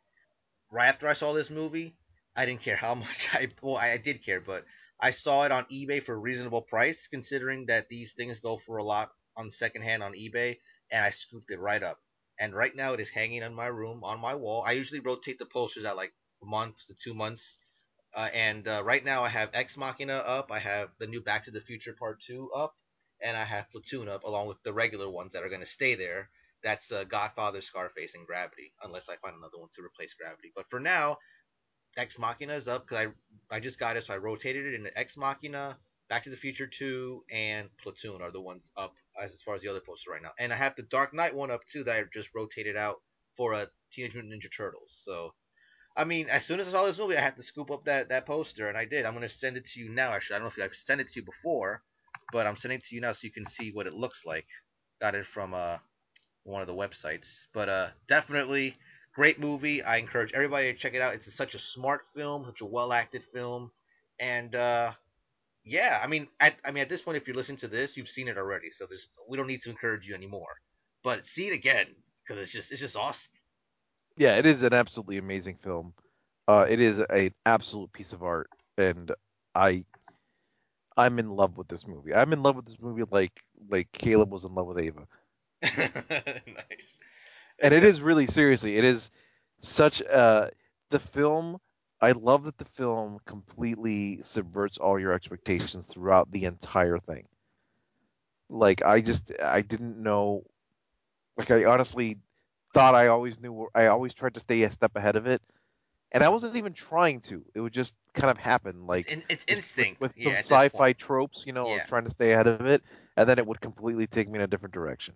Right after I saw this movie, I didn't care how much I well I did care, but I saw it on eBay for a reasonable price, considering that these things go for a lot on secondhand on eBay, and I scooped it right up. And right now it is hanging in my room on my wall. I usually rotate the posters at like month to two months. Uh, and uh, right now I have Ex Machina up, I have the new Back to the Future Part 2 up, and I have Platoon up, along with the regular ones that are going to stay there. That's uh, Godfather, Scarface, and Gravity, unless I find another one to replace Gravity. But for now, Ex Machina is up because I I just got it, so I rotated it into Ex Machina, Back to the Future 2, and Platoon are the ones up as, as far as the other posters right now. And I have the Dark Knight one up too that I just rotated out for a Teenage Mutant Ninja Turtles. So I mean, as soon as I saw this movie, I had to scoop up that that poster, and I did. I'm gonna send it to you now. Actually, I don't know if I've sent it to you before, but I'm sending it to you now so you can see what it looks like. Got it from uh one of the websites, but uh definitely great movie. I encourage everybody to check it out. It's such a smart film, such a well acted film, and uh yeah, I mean, at I mean at this point, if you're listening to this, you've seen it already, so there's we don't need to encourage you anymore. But see it again because it's just it's just awesome.
Yeah, it is an absolutely amazing film. Uh, it is an absolute piece of art, and I I'm in love with this movie. I'm in love with this movie like like Caleb was in love with Ava.
nice.
and it is really seriously it is such a the film i love that the film completely subverts all your expectations throughout the entire thing like i just i didn't know like i honestly thought i always knew i always tried to stay a step ahead of it and i wasn't even trying to it would just kind of happen like
it's, in, it's instinct.
with, with
yeah,
sci-fi tropes you know I
Yeah.
was trying to stay ahead of it and then it would completely take me in a different direction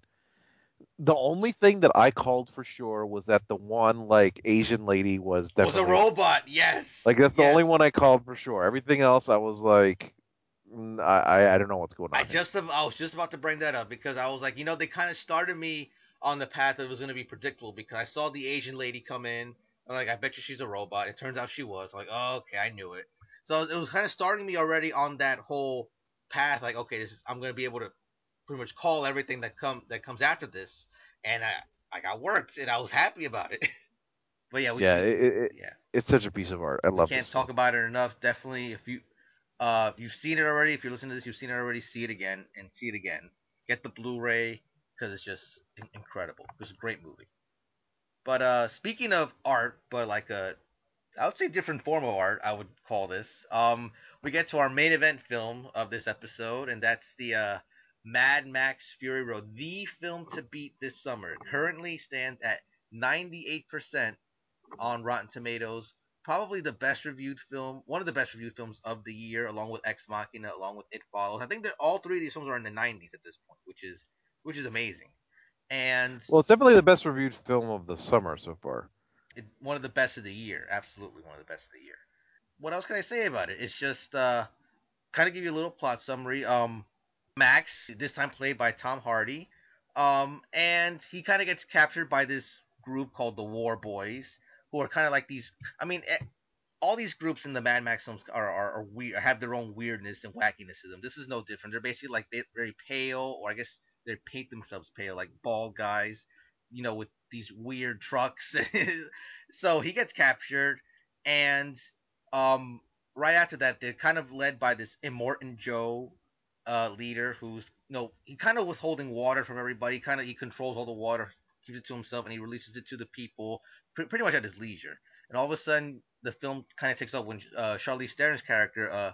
the only thing that I called for sure was that the one like Asian lady was definitely Was
a robot. Yes.
like that's the only one I called for sure. Everything else I was like, mm, I I, I don't know what's going on.
I
here.
just I was just about to bring that up because I was like, you know, they kind of started me on the path that was going to be predictable because I saw the Asian lady come in. I'm like, I bet you she's a robot. It turns out she was. I'm like, oh, okay, I knew it. So it was kind of starting me already on that whole path. Like, okay, this is I'm going to be able to pretty much call everything that come that comes after this, and I I got worked and I was happy about it. but yeah, we,
yeah, it, it,
yeah
it's such a piece of art. I
we
love
can't
this
talk
film.
about it enough. Definitely, if you uh if you've seen it already, if you're listening to this, you've seen it already. See it again and see it again. Get the Blu-ray because it's just in- incredible. It's a great movie. But uh speaking of art, but like a I would say different form of art, I would call this. Um, we get to our main event film of this episode, and that's the uh, Mad Max Fury Road, the film to beat this summer. It currently stands at 98% on Rotten Tomatoes. Probably the best reviewed film, one of the best reviewed films of the year, along with Ex Machina, along with It Follows. I think that all three of these films are in the 90s at this point, which is which is amazing. And
Well, it's definitely the best reviewed film of the summer so far.
it, one of the best of the year, absolutely one of the best of the year. What else can I say about it? It's just uh, kind of give you a little plot summary. Um, Max, this time played by Tom Hardy, um, and he kind of gets captured by this group called the War Boys, who are kind of like these. I mean, eh, all these groups in the Mad Max films are are, are weird, have their own weirdness and wackiness to them. This is no different. They're basically like they're very pale, or I guess they paint themselves pale, like bald guys, you know, with these weird trucks. so he gets captured, and um, right after that, they're kind of led by this Immortan Joe uh, leader who's you know he kind of withholding water from everybody. Kind of he controls all the water, keeps it to himself, and he releases it to the people pre- pretty much at his leisure. And all of a sudden, the film kind of takes off when uh, Charlize Theron's character, uh,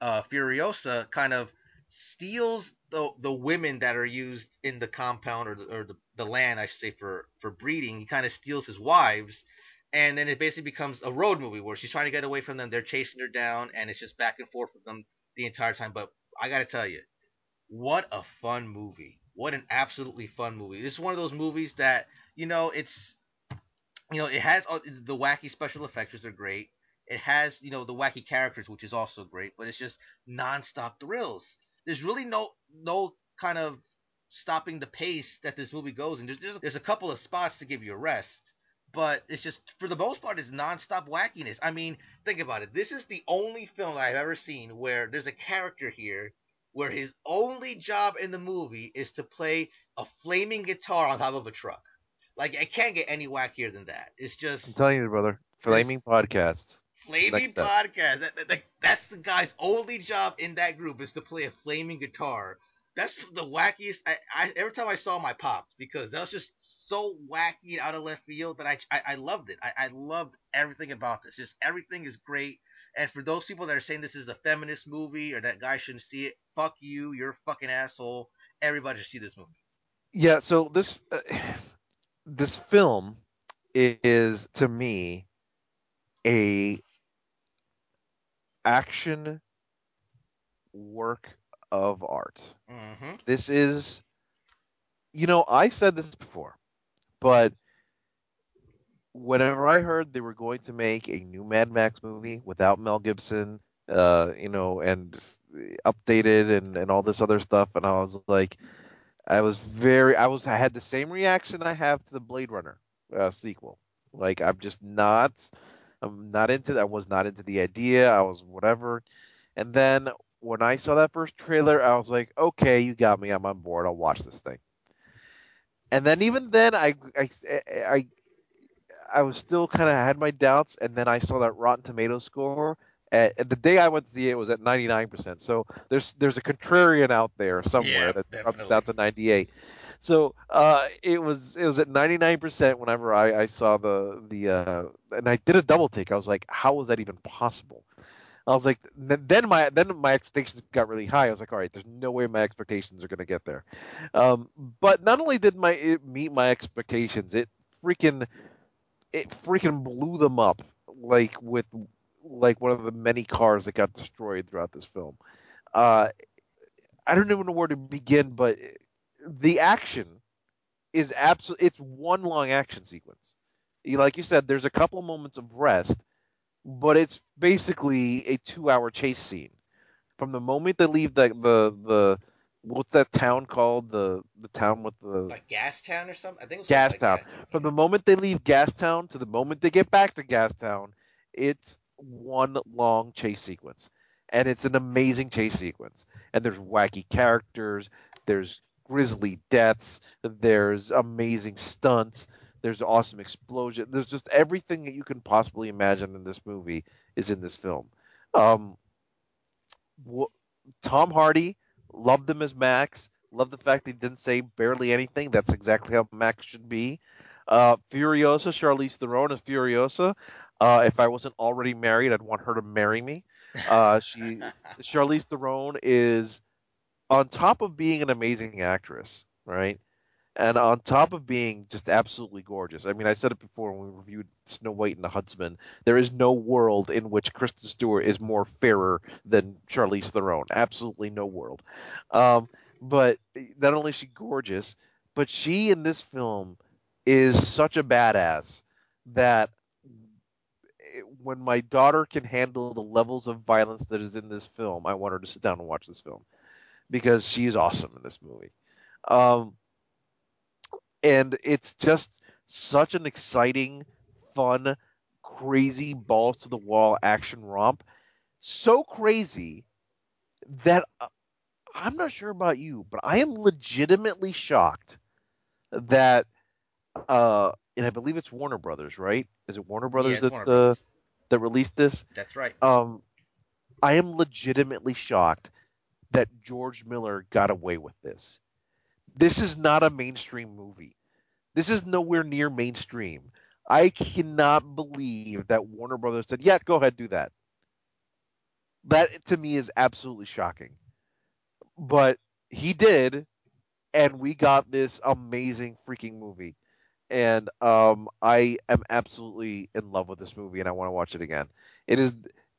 uh, Furiosa, kind of steals the the women that are used in the compound or the, or the, the land, I should say, for for breeding. He kind of steals his wives, and then it basically becomes a road movie where she's trying to get away from them. They're chasing her down, and it's just back and forth with them the entire time. But I gotta tell you, what a fun movie! What an absolutely fun movie! This is one of those movies that you know it's you know, it has all the wacky special effects, which are great. It has, you know, the wacky characters, which is also great, but it's just nonstop thrills. There's really no no kind of stopping the pace that this movie goes in. There's there's, there's a couple of spots to give you a rest, but it's just for the most part it's nonstop wackiness. I mean, think about it. This is the only film I've ever seen where there's a character here where his only job in the movie is to play a flaming guitar on top of a truck. Like it can't get any wackier than that. It's just I'm
telling you, brother. Flaming podcasts.
Flaming podcast. That, that- that- that's the guy's only job in that group is to play a flaming guitar. That's the wackiest. I, I every time I saw him, I popped because that was just so wacky and out of left field that I I, I loved it. I, I loved everything about this. Just everything is great. And for those people that are saying this is a feminist movie or that guy shouldn't see it, fuck you. You're a fucking asshole. Everybody should see this movie.
Yeah. So this uh, this film is to me a action work of art.
Mm-hmm.
This is, you know, I said this before, but whenever I heard they were going to make a new Mad Max movie without Mel Gibson, uh, you know, and updated and, and all this other stuff, and I was like, I was very, I was, I had the same reaction I have to the Blade Runner uh, sequel. Like, I'm just not, I'm not into, that. I was not into the idea. I was whatever. And then when I saw that first trailer, I was like, okay, you got me. I'm on board. I'll watch this thing. And then even then, I, I, I, I was still kind of had my doubts, and then I saw that Rotten Tomatoes score. At, the day I went to see it, it was at 99%. So there's there's a contrarian out there somewhere
Yeah,
that dropped down to 98. So uh, it was it was at 99% whenever I, I saw the the uh, and I did a double take. I was like, how was that even possible? I was like, then my then my expectations got really high. I was like, all right, there's no way my expectations are to get there. Um, but not only did my it meet my expectations, it freaking it freaking blew them up like with like one of the many cars that got destroyed throughout this film. Uh, I don't even know where to begin, but the action is absolutely it's one long action sequence. Like you said, there's a couple moments of rest, but it's basically a two-hour chase scene. From the moment they leave the the the what's that town called the the town with the
Like Gastown or something. I think it was
Gas
like
Town.
Gastown.
from the moment they leave Gastown to the moment they get back to Gastown, it's one long chase sequence. And it's an amazing chase sequence. And there's wacky characters, there's grisly deaths, there's amazing stunts, there's awesome explosion. There's just everything that you can possibly imagine in this movie is in this film. Um, wh- Tom Hardy, loved him as Max. Loved the fact that he didn't say barely anything. That's exactly how Max should be. Uh, Furiosa, Charlize Theron as Furiosa. Uh, if I wasn't already married, I'd want her to marry me. Uh, she, Charlize Theron is on top of being an amazing actress, right? And on top of being just absolutely gorgeous. I mean, I said it before when we reviewed Snow White and the Huntsman. There is no world in which Kristen Stewart is more fairer than Charlize Theron. Absolutely no world. Um, but not only is she gorgeous, but she in this film is such a badass that when my daughter can handle the levels of violence that is in this film, I want her to sit down and watch this film because she is awesome in this movie. Um, and it's just such an exciting, fun, crazy balls to the wall action romp. So crazy that uh, I'm not sure about you, but I am legitimately shocked that uh and I believe it's Warner Brothers, right? Is it Warner Brothers
it's
that
Warner
uh,
Brothers.
that released this?
That's right.
Um I am legitimately shocked that George Miller got away with this. This is not a mainstream movie. This is nowhere near mainstream. I cannot believe that Warner Brothers said, "Yeah, go ahead, do that." That to me is absolutely shocking. But he did, and we got this amazing freaking movie. And um, I am absolutely in love with this movie, and I want to watch it again. It is,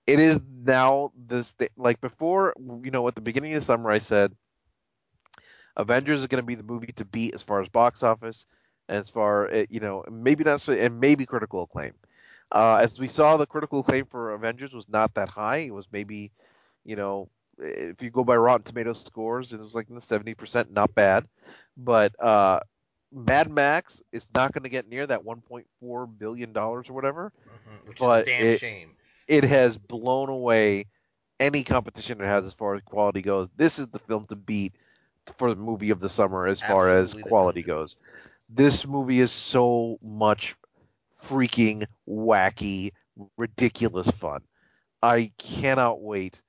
it is now this like before. You know, at the beginning of the summer, I said Avengers is going to be the movie to beat as far as box office, as far eh, you know, maybe not so, and maybe critical acclaim. Uh, as we saw, the critical acclaim for Avengers was not that high. It was maybe, you know, if you go by Rotten Tomatoes scores, it was like in the seventy percent, not bad. But uh, Mad Max is not going to get near that one point four billion dollars or whatever.
Mhm, Which
but
is a damn
it-
shame.
It has blown away any competition it has as far as quality goes. This is the film to beat for the movie of the summer as far as quality goes. This movie is so much freaking wacky, ridiculous fun. I cannot wait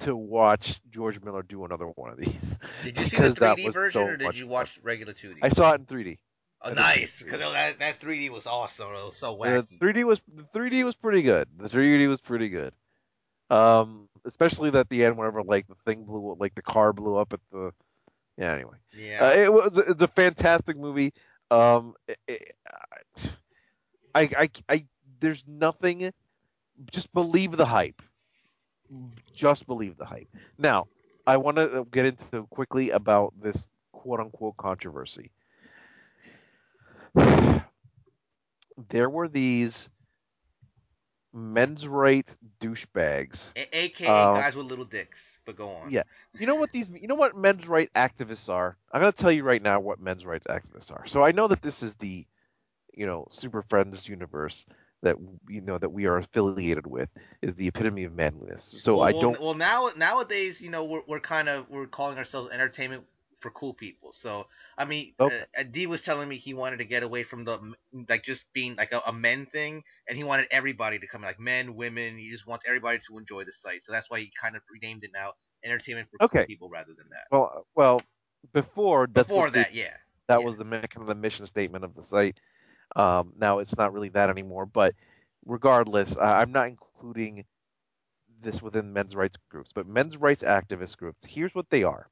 to watch George Miller do another one of these.
Did you see the 3D version
so
or did you
fun.
watch regular 2D?
I saw it in 3D.
Oh,
I did see it in
nice because that that 3D was awesome. It was so
The 3D was the 3D was pretty good. The 3D was pretty good. Um, especially at the end, whenever like the thing blew, like the car blew up at the. Yeah. Anyway,
Yeah.
uh, it was it's a fantastic movie. Um, it, it, I, I, I, there's nothing. Just believe the hype. Just believe the hype. Now, I want to get into quickly about this quote unquote controversy. There were these men's right douchebags.
A- AKA
uh,
guys with little dicks. But go on.
Yeah. You know what these you know what men's right activists are? I'm going to tell you right now what men's rights activists are. So I know that this is the you know Super Friends universe that you know that we are affiliated with is the epitome of manliness. So
well,
I don't
Well, now nowadays, you know, we're we're kind of we're calling ourselves entertainment for cool people. So I mean,
Okay.
uh, D was telling me he wanted to get away from the like just being like a, a men thing, and he wanted everybody to come, like men, women. He just wants everybody to enjoy the site. So that's why he kind of renamed it now entertainment for
Okay.
cool people rather than that.
well well before that's
Before that, yeah.
that
yeah.
was the kind of the mission statement of the site. Um, now it's not really that anymore, but regardless, uh, I'm not including this within men's rights groups, but men's rights activist groups. Here's what they are,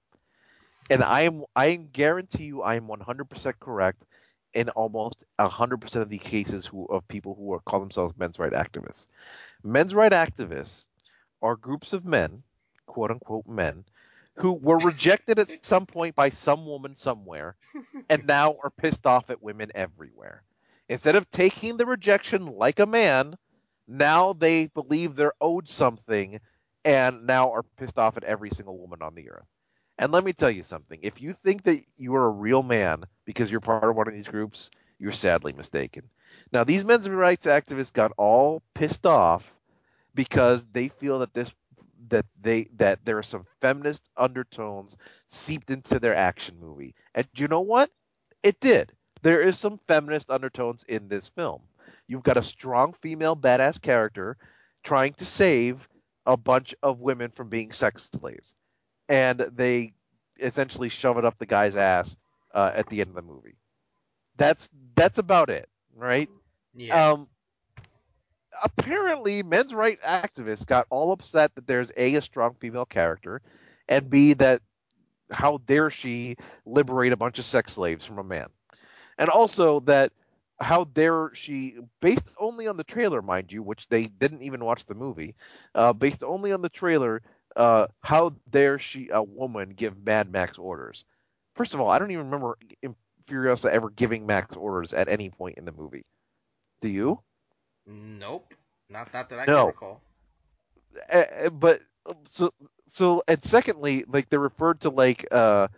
and I am I guarantee you I am 100% correct in almost 100% of the cases who of people who are call themselves men's rights activists. Men's rights activists are groups of men, quote unquote men, who were rejected at some point by some woman somewhere and now are pissed off at women everywhere. Instead of taking the rejection like a man, now they believe they're owed something and now are pissed off at every single woman on the earth. And let me tell you something. If you think that you are a real man because you're part of one of these groups, you're sadly mistaken. Now, these men's rights activists got all pissed off because they feel that this that they that there are some feminist undertones seeped into their action movie. And you know what? It did. There is some feminist undertones in this film. You've got a strong female badass character trying to save a bunch of women from being sex slaves. And they essentially shove it up the guy's ass uh, at the end of the movie. That's that's about it, right?
Yeah.
Um, apparently, men's right activists got all upset that there's a a strong female character, and b that how dare she liberate a bunch of sex slaves from a man, and also that how dare she, based only on the trailer, mind you, which they didn't even watch the movie, uh, based only on the trailer, uh, how dare she, a woman, give Mad Max orders? First of all, I don't even remember Furiosa ever giving Max orders at any point in the movie. Do you?
Nope. Not not that I
No.
can recall.
Uh, but so so and secondly, like they referred to like uh,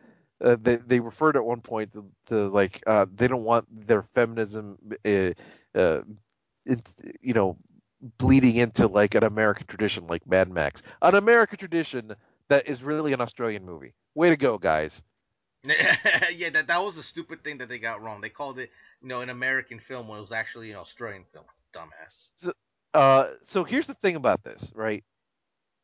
uh they they referred at one point to, to like uh they don't want their feminism uh, uh in, you know bleeding into like an American tradition like Mad Max, an American tradition that is really an Australian movie. Way to go, guys!
yeah, that that was the stupid thing that they got wrong. They called it, you know, an American film when it was actually an Australian film. Dumbass.
Uh, so here's the thing about this, right?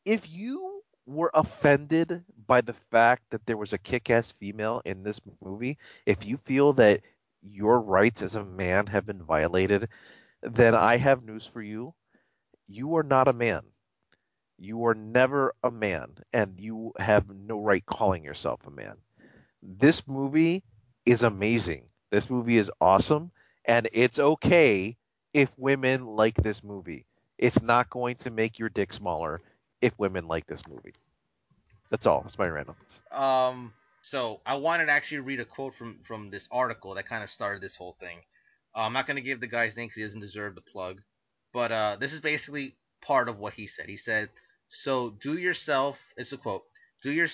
If you were offended by the fact that there was a kick-ass female in this movie, if you feel that your rights as a man have been violated, then I have news for you. You are not a man. You are never a man, and you have no right calling yourself a man. This movie is amazing. This movie is awesome, and it's okay if women like this movie. It's not going to make your dick smaller if women like this movie. That's all. That's my randomness.
Um, so I wanted to actually read a quote from from this article that kind of started this whole thing. Uh, I'm not gonna give the guy's name because he doesn't deserve the plug, but uh, this is basically part of what he said. He said, "So do yourself." It's a quote. Do your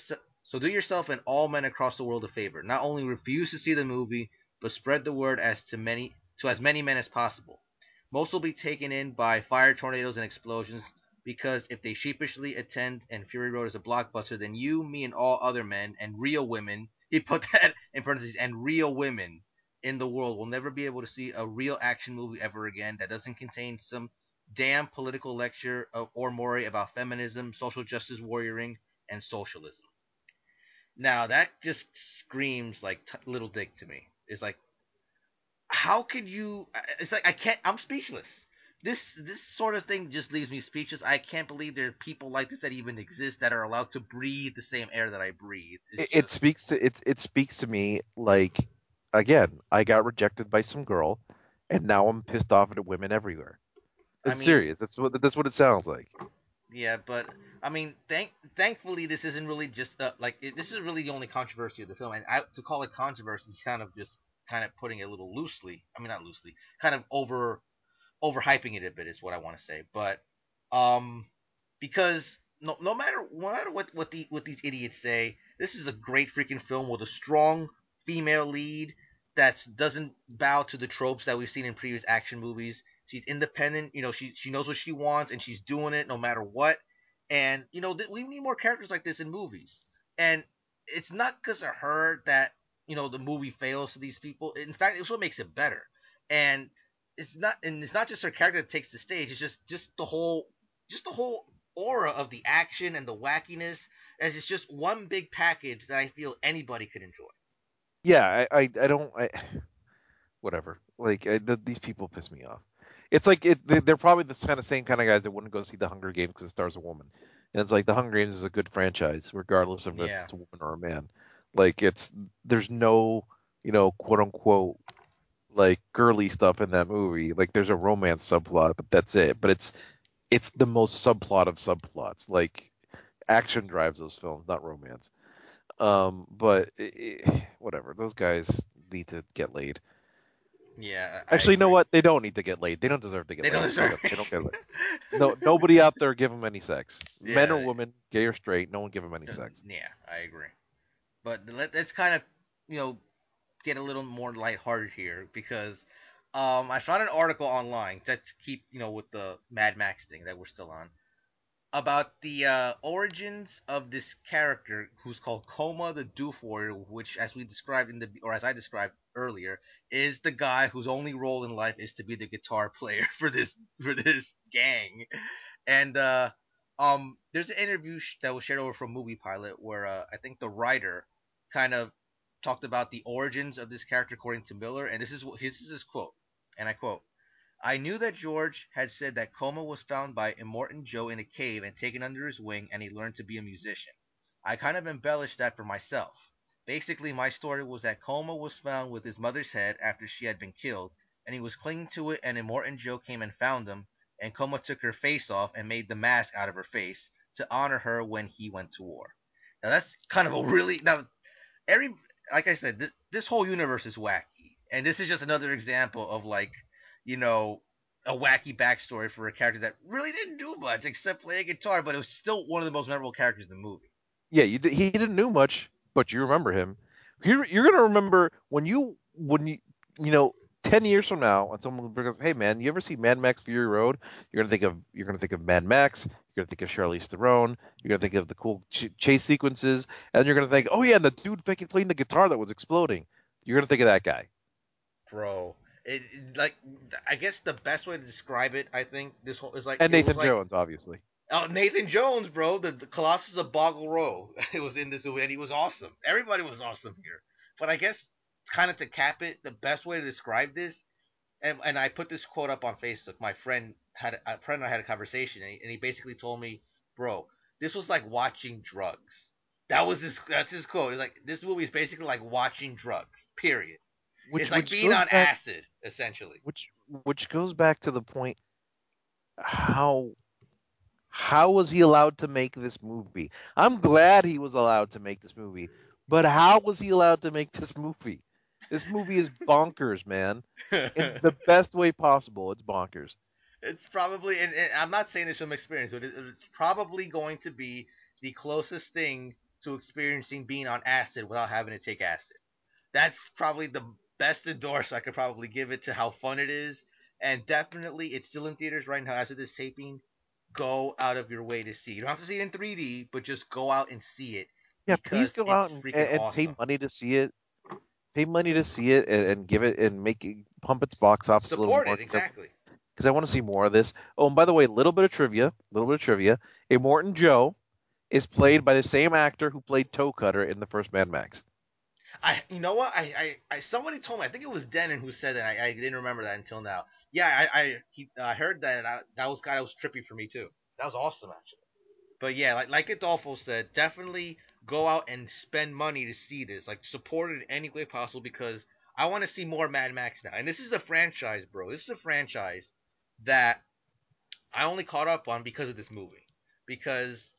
so do yourself and all men across the world a favor. Not only refuse to see the movie, but spread the word as to many to as many men as possible. Most will be taken in by fire tornadoes and explosions because if they sheepishly attend and Fury Road is a blockbuster, then you, me, and all other men and real women, he put that in parentheses, and real women in the world will never be able to see a real action movie ever again that doesn't contain some damn political lecture of, or more about feminism, social justice warrioring, and socialism. Now that just screams like t- little dick to me. It's like, how could you? It's like I can't. I'm speechless. This this sort of thing just leaves me speechless. I can't believe there are people like this that even exist that are allowed to breathe the same air that I breathe.
It, it speaks to it. It speaks to me like, again, I got rejected by some girl, and now I'm pissed off at women everywhere. I'm
I mean-
serious. That's what that's what it sounds like.
Yeah, but I mean, thank thankfully this isn't really just uh, like it, this is really the only controversy of the film, and I, to call it controversy is kind of just kind of putting it a little loosely. I mean, not loosely, kind of over overhyping it a bit is what I want to say. But um, because no no matter no matter what what the what these idiots say, this is a great freaking film with a strong female lead that doesn't bow to the tropes that we've seen in previous action movies. She's independent, you know, she she knows what she wants and she's doing it no matter what. And you know, th- we need more characters like this in movies. And it's not because of her that you know the movie fails to these people. In fact, it's what makes it better. And it's not and it's not just her character that takes the stage. It's just just the whole just the whole aura of the action and the wackiness as it's just one big package that I feel anybody could enjoy.
Yeah, I I, I don't. I, whatever. Like I, the, these people piss me off. It's like it, they, they're probably the kind of same kind of guys that wouldn't go see the Hunger Games because it stars a woman. And it's like the Hunger Games is a good franchise, regardless of if
Yeah.
it's a woman or a man. Like it's there's no you know quote unquote like girly stuff in that movie. Like there's a romance subplot, but that's it. But it's it's the most subplot of subplots. Like action drives those films, not romance. Um, but i i whatever. Those guys need to get laid.
Yeah,
Actually, you know what? They don't need to get laid. They don't deserve to get
They don't
laid.
Deserve.
they don't get laid. No, nobody out there give them any sex. Men or women, gay or straight, no one give them any sex.
yeah, I agree. But let, let's kind of you know get a little more lighthearted here because um, I found an article online to keep you know with the Mad Max thing that we're still on about the uh, origins of this character who's called Coma the Doof Warrior, which, as we described in the or as I described earlier, is the guy whose only role in life is to be the guitar player for this for this gang. And uh, um, there's an interview that was shared over from Movie Pilot where uh, I think the writer kind of talked about the origins of this character according to Miller, and this is what this is his quote, and I quote. I knew that George had said that Coma was found by Immortan Joe in a cave and taken under his wing and he learned to be a musician. I kind of embellished that for myself. Basically, my story was that Coma was found with his mother's head after she had been killed, and he was clinging to it, and Immortan Joe came and found him, and Coma took her face off and made the mask out of her face to honor her when he went to war. Now that's kind of a really now every like I said, this, this whole universe is wacky, and this is just another example of like, you know, a wacky backstory for a character that really didn't do much except play a guitar, but it was still one of the most memorable characters in the movie.
Yeah, you, he didn't do much, but you remember him. You're, you're gonna remember when you when you you know ten years from now, when someone up, hey man, you ever see Mad Max Fury Road? You're gonna think of you're gonna think of Mad Max. You're gonna think of Charlize Theron. You're gonna think of the cool ch- chase sequences, and you're gonna think, oh yeah, and the dude fucking playing the guitar that was exploding. You're gonna think of that guy.
Bro, it, it like I guess the best way to describe it, I think this whole is like
And Nathan
like
Jones, obviously.
oh Nathan Jones, bro, the, the Colossus of Boggo Road. It was in this movie and he was awesome. Everybody was awesome here. But I guess kind of to cap it, the best way to describe this and and I put this quote up on Facebook. My friend had a friend and I had a conversation, and he, and he basically told me, "Bro, this was like watching drugs." That was his. That's his quote. He's like, "This movie is basically like watching drugs. Period. It's
Which
like
which
being on
back
acid, essentially."
which which goes back to the point how how was he allowed to make this movie? I'm glad he was allowed to make this movie, but how was he allowed to make this movie? This movie is bonkers, man. In the best way possible, it's bonkers.
it's probably, and, and I'm not saying this from experience, but it, it's probably going to be the closest thing to experiencing being on acid without having to take acid. that's probably the best endorsement I could probably give it to how fun it is. And definitely, it's still in theaters right now as of this taping. Go out of your way to see. You don't have to see it in 3D, but just go out and see it
Yeah, please go out and, and pay money to see it. Pay money to see it and, and give it and make it pump its box office a little
Support
more
it exactly.
because I want to see more of this. Oh, and by the way, a little bit of trivia, a little bit of trivia. Immortan Joe is played by the same actor who played Toe Cutter in the first Mad Max.
I, you know what? I, I, I somebody told me. I think it was Denon who said that. I, I didn't remember that until now. Yeah, I, I, he, I heard that. And I, that was kind of was trippy for me too. That was awesome actually. But yeah, like like Adolfo said, definitely go out and spend money to see this. Like support it in any way possible because I want to see more Mad Max now. And this is a franchise, bro. This is a franchise that I only caught up on because of this movie. Because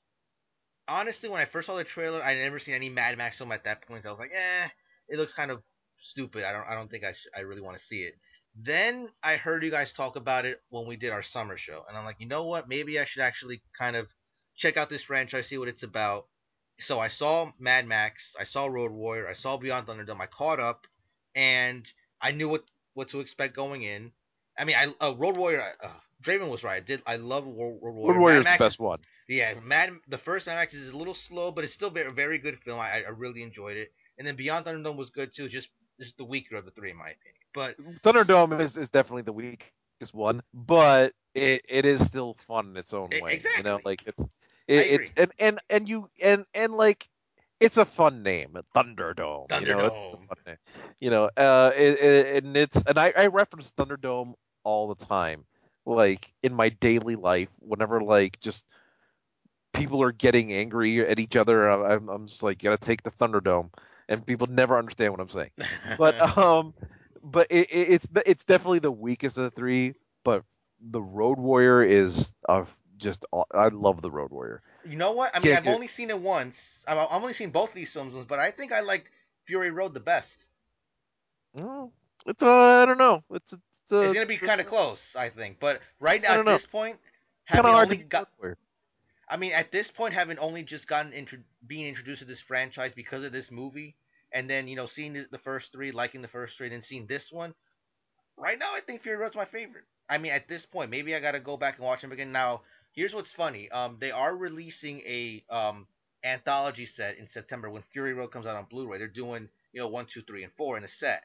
honestly, when I first saw the trailer, I never seen any Mad Max film at that point. I was like, eh, it looks kind of stupid. I don't I don't think I sh- I really want to see it. Then I heard you guys talk about it when we did our summer show, and I'm like, you know what? Maybe I should actually kind of check out this franchise, see what it's about. So I saw Mad Max, I saw Road Warrior, I saw Beyond Thunderdome. I caught up, and I knew what what to expect going in. I mean, I uh, Road Warrior. Uh, Draven was right. I did. I love Road
Road
Warrior.
Warrior
Mad
is the
is
best one.
Yeah, Mad the first Mad Max is a little slow, but it's still very very good film. I, I really enjoyed it. And then Beyond Thunderdome was good too. Just this is the weaker of the three in my opinion. But
Thunderdome is, is definitely the weakest one, but it, it is still fun in its own way. You know, like it's it, it's and, and and you and and like it's a fun name, Thunderdome. You know, it's the
Thunderdome.
fun name. You know, uh, it, it, and it's and I, I reference Thunderdome all the time, like in my daily life. Whenever like just people are getting angry at each other, I'm I'm just like, gotta take the Thunderdome, and people never understand what I'm saying. But um, but it, it, it's it's definitely the weakest of the three. But the Road Warrior is uh, just I love the Road Warrior.
You know what? I mean, I've only seen it once. I've, I've only seen both these films, but I think I like Fury Road the best.
mm, it's uh, I don't know. It's it's, uh,
It's gonna be kind of close, I think. But right now, at
know.
this point, having only got,
get
I mean, at this point, having only just gotten intro- being introduced to this franchise because of this movie, and then you know seeing the, the first three, liking the first three, and then seeing this one, right now I think Fury Road's my favorite. I mean, at this point, maybe I gotta go back and watch them again. Now, here's what's funny. Um, they are releasing a um anthology set in September when Fury Road comes out on Blu-ray. They're doing you know one, two, three, and four in a set.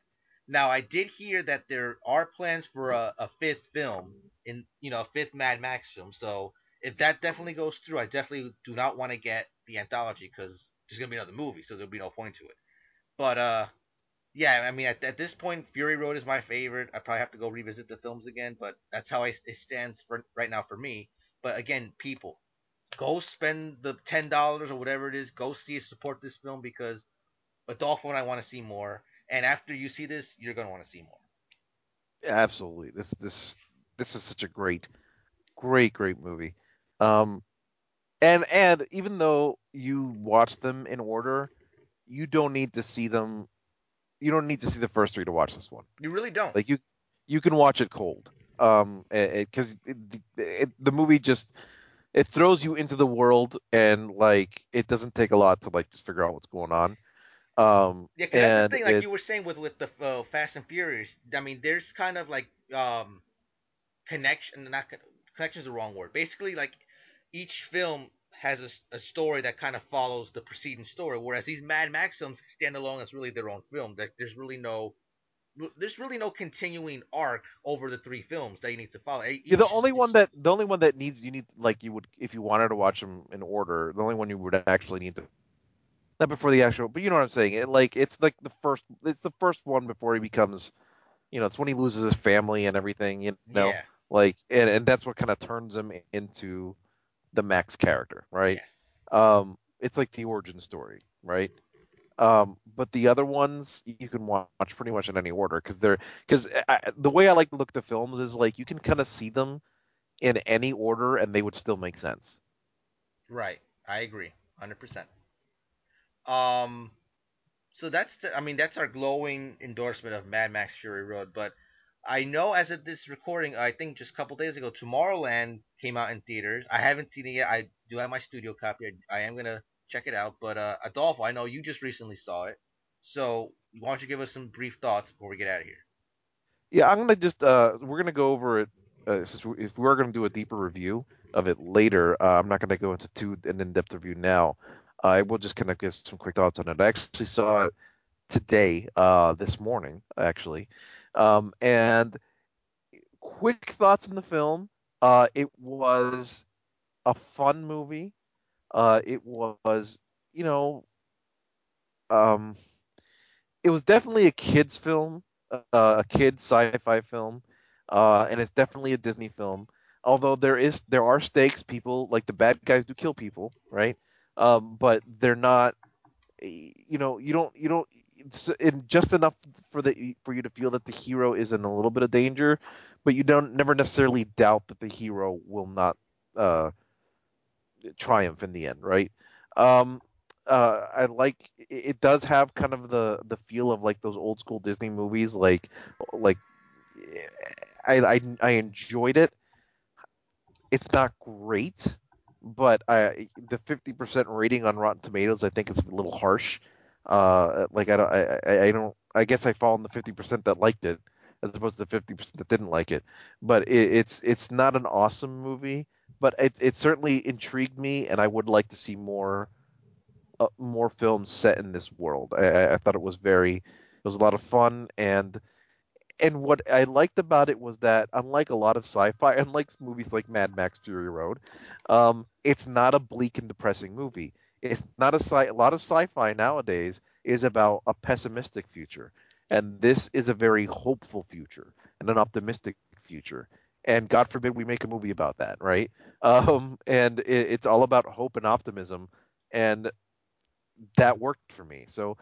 Now, I did hear that there are plans for a, a fifth film in you know a fifth Mad Max film. So if that definitely goes through, I definitely do not want to get the anthology because there's gonna be another movie, so there'll be no point to it. But uh, yeah, I mean, at, at this point, Fury Road is my favorite. I probably have to go revisit the films again, but that's how I, it stands for right now for me. But again, people, go spend the ten dollars or whatever it is. Go see it, support this film because Adolfo and I want to see more. And after you see this, you're gonna want to see more.
Absolutely. This this this is such a great, great, great movie. Um, and and even though you watch them in order, you don't need to see them. You don't need to see the first three to watch this one.
You really don't.
Like you, you can watch it cold. Um, because the movie just it throws you into the world and like it doesn't take a lot to like just figure out what's going on. Um,
Yeah, because that's the thing. Like
it
you were saying with with the uh, Fast and Furious. I mean, there's kind of like um connection. Not con- connection is the wrong word. Basically, like each film has a, a story that kind of follows the preceding story, whereas these Mad Max films stand alone as really their own film. There, there's really no there's really no continuing arc over the three films that you need to follow. E-
Yeah, the
Each,
only one that the only one that needs you need like you would if you wanted to watch them in order. The only one you would actually need to not before the actual, but you know what I'm saying. It like it's like the first it's the first one before he becomes you know it's when he loses his family and everything. You know,
yeah,
like and and that's what kind of turns him into the Max character, right? Um, it's like the origin story, right? Um, but the other ones you can watch pretty much in any order because they're because the way I like to look at the films is like you can kind of see them in any order and they would still make sense.
right. I agree, hundred percent. Um, so that's the, I mean that's our glowing endorsement of Mad Max Fury Road. But I know as of this recording, I think just a couple days ago, Tomorrowland came out in theaters. I haven't seen it yet. I do have my studio copy. I, I am gonna check it out. But uh, Adolfo, I know you just recently saw it, so why don't you give us some brief thoughts before we get out of here?
Yeah, I'm gonna just uh, we're gonna go over it. Uh, if we're gonna do a deeper review of it later, uh, I'm not gonna go into too an in-depth review now. I will just kind of give some quick thoughts on it. I actually saw it today, uh, this morning, actually, um, and quick thoughts on the film. Uh, it was a fun movie. Uh, it was, you know, um, it was definitely a kids film, uh, a kids sci-fi film, uh, and it's definitely a Disney film. Although there is there are stakes, people like the bad guys do kill people, right? Um, but they're not. You know, you don't you don't it's just enough for the for you to feel that the hero is in a little bit of danger, but you don't never necessarily doubt that the hero will not uh, triumph in the end, right? Um, uh, I like it does have kind of the the feel of like those old school Disney movies, like like I I, I enjoyed it. It's not great, but I the fifty percent rating on Rotten Tomatoes I think is a little harsh. Uh, like I don't I, I, I don't I guess I fall in the fifty percent that liked it as opposed to the fifty percent that didn't like it. But it, it's it's not an awesome movie, but it it certainly intrigued me, and I would like to see more uh, more films set in this world. I, I thought it was very, it was a lot of fun, and and what I liked about it was that unlike a lot of sci-fi, unlike movies like Mad Max Fury Road, um, it's not a bleak and depressing movie. It's not a sci. A lot of sci-fi nowadays is about a pessimistic future, and this is a very hopeful future and an optimistic future. And God forbid we make a movie about that, right? Um, and it, it's all about hope and optimism, and that worked for me. So,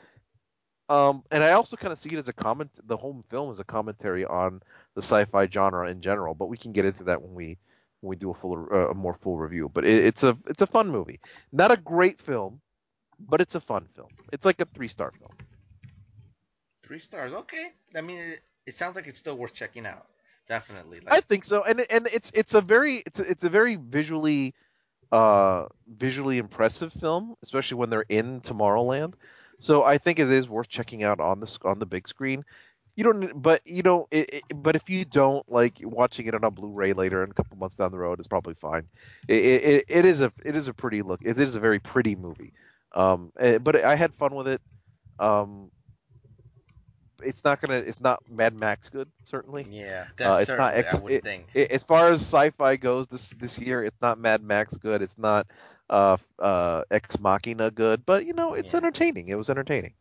um, and I also kind of see it as a comment. The whole film is a commentary on the sci-fi genre in general, but we can get into that when we when we do a full uh, a more full review. But it, it's a it's a fun movie. Not a great film, but it's a fun film. It's like a three star film.
Three stars. Okay. I mean, it, it sounds like it's still worth checking out. Definitely.
I think so, and and it's it's a very it's a, it's a very visually uh visually impressive film, especially when they're in Tomorrowland. So I think it is worth checking out on the on the big screen. You don't, but you know, it, it, but if you don't like watching it on a Blu-ray later and a couple months down the road, it's probably fine. It, it, it is a it is a pretty look. It is a very pretty movie. Um, eh, but I had fun with it. Um, it's not gonna it's not Mad Max good certainly.
Yeah, uh, it's not. Ex- I would
it,
think.
It, as far as sci-fi goes this this year, it's not Mad Max good. It's not uh, uh, Ex Machina good, but you know it's yeah. entertaining. It was entertaining.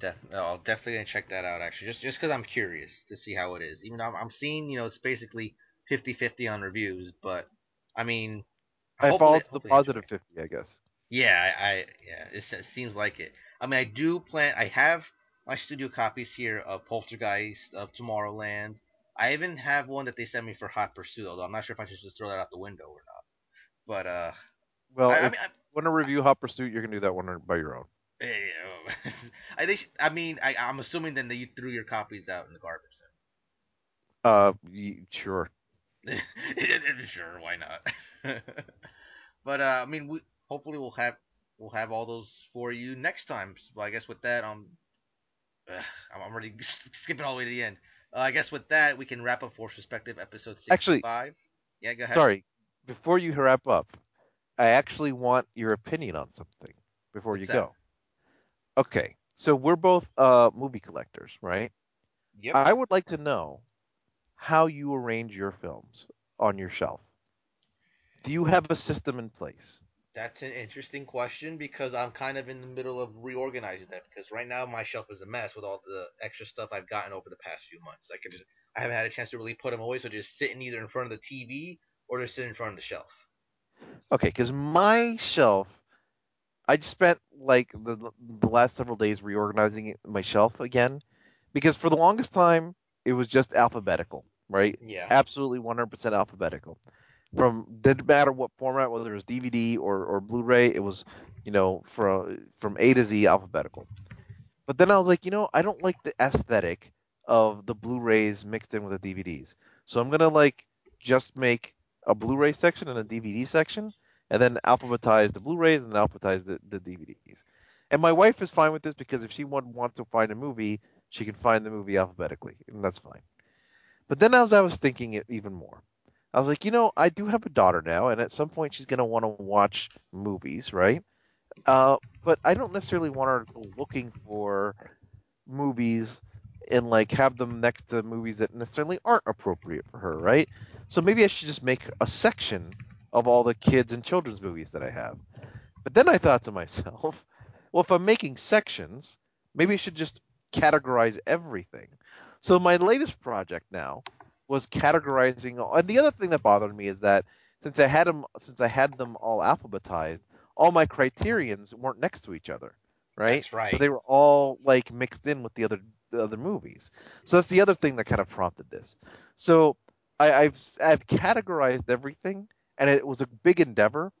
Definitely, I'll definitely check that out actually, just just because I'm curious to see how it is. Even though I'm, I'm seeing you know it's basically 50-50 on reviews, but I mean,
I fall to the positive fifty, I guess.
Yeah, I, I yeah, it, it seems like it. I mean, I do plan. I have my studio copies here of Poltergeist, of Tomorrowland. I even have one that they sent me for Hot Pursuit, although I'm not sure if I should just throw that out the window or not. But uh,
well, I, I mean, want to review Hot Pursuit, you're gonna do that one by your own.
Yeah, I think. I mean, I, I'm assuming then that you threw your copies out in the garbage.
Then. Uh, sure.
sure, why not? but uh, I mean, we hopefully we'll have we'll have all those for you next time. Well, I guess with that, um, Ugh, I'm already skipping all the way to the end. Uh, I guess with that, we can wrap up Forced Perspective episode 65.
Actually, yeah, go ahead. Sorry, before you wrap up, I actually want your opinion on something before What's you that? go. Okay, so we're both uh, movie collectors, right?
Yep.
I would like to know how you arrange your films on your shelf. Do you have a system in place?
That's an interesting question because I'm kind of in the middle of reorganizing that because right now my shelf is a mess with all the extra stuff I've gotten over the past few months. I could just I haven't had a chance to really put them away, so just sitting either in front of the TV or just sitting in front of the shelf.
Okay, because my shelf, I just spent like the the last several days reorganizing my shelf again because for the longest time it was just alphabetical, right?
Yeah.
Absolutely 100% alphabetical from didn't matter what format, whether it was DVD or, or Blu-ray, it was you know from from A to Z alphabetical. But then I was like, you know, I don't like the aesthetic of the Blu-rays mixed in with the DVDs, so I'm gonna like just make a Blu-ray section and a DVD section, and then alphabetize the Blu-rays and alphabetize the, the DVDs. And my wife is fine with this because if she wants to find a movie, she can find the movie alphabetically, and that's fine. But then as I was thinking it even more, I was like, you know, I do have a daughter now, and at some point she's gonna want to watch movies, right? Uh, but I don't necessarily want her looking for movies and like have them next to movies that necessarily aren't appropriate for her, right? So maybe I should just make a section of all the kids and children's movies that I have. But then I thought to myself, well, if I'm making sections, maybe I should just categorize everything. So my latest project now was categorizing. And the other thing that bothered me is that since I had them, since I had them all alphabetized, all my criterions weren't next to each other, right?
That's right.
So they were all like mixed in with the other the other movies. So that's the other thing that kind of prompted this. So I, I've I've categorized everything, and it was a big endeavor.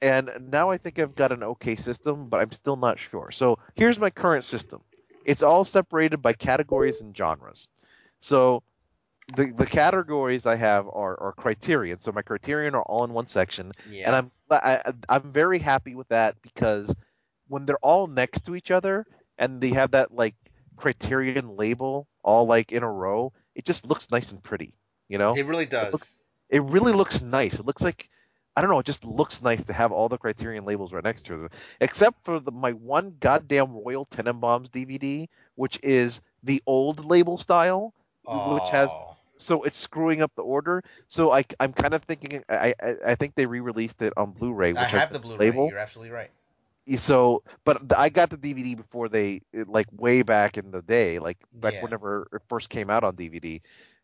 And now I think I've got an okay system, but I'm still not sure. So here's my current system. It's all separated by categories and genres. So the the categories I have are, are criterion. So my criterion are all in one section,
yeah.
and I'm I, I'm very happy with that because when they're all next to each other and they have that like criterion label all like in a row, it just looks nice and pretty. You know,
it really does.
It, looks, it really looks nice. It looks like I don't know. It just looks nice to have all the Criterion labels right next to them, except for the, my one goddamn Royal Tenenbaums DVD, which is the old label style,
oh.
which has so it's screwing up the order. So I, I'm kind of thinking I, I, I think they re-released it on Blu-ray. Which I
have the Blu-ray. Label. You're absolutely right.
So, but I got the DVD before they like way back in the day, like back yeah. whenever it first came out on DVD.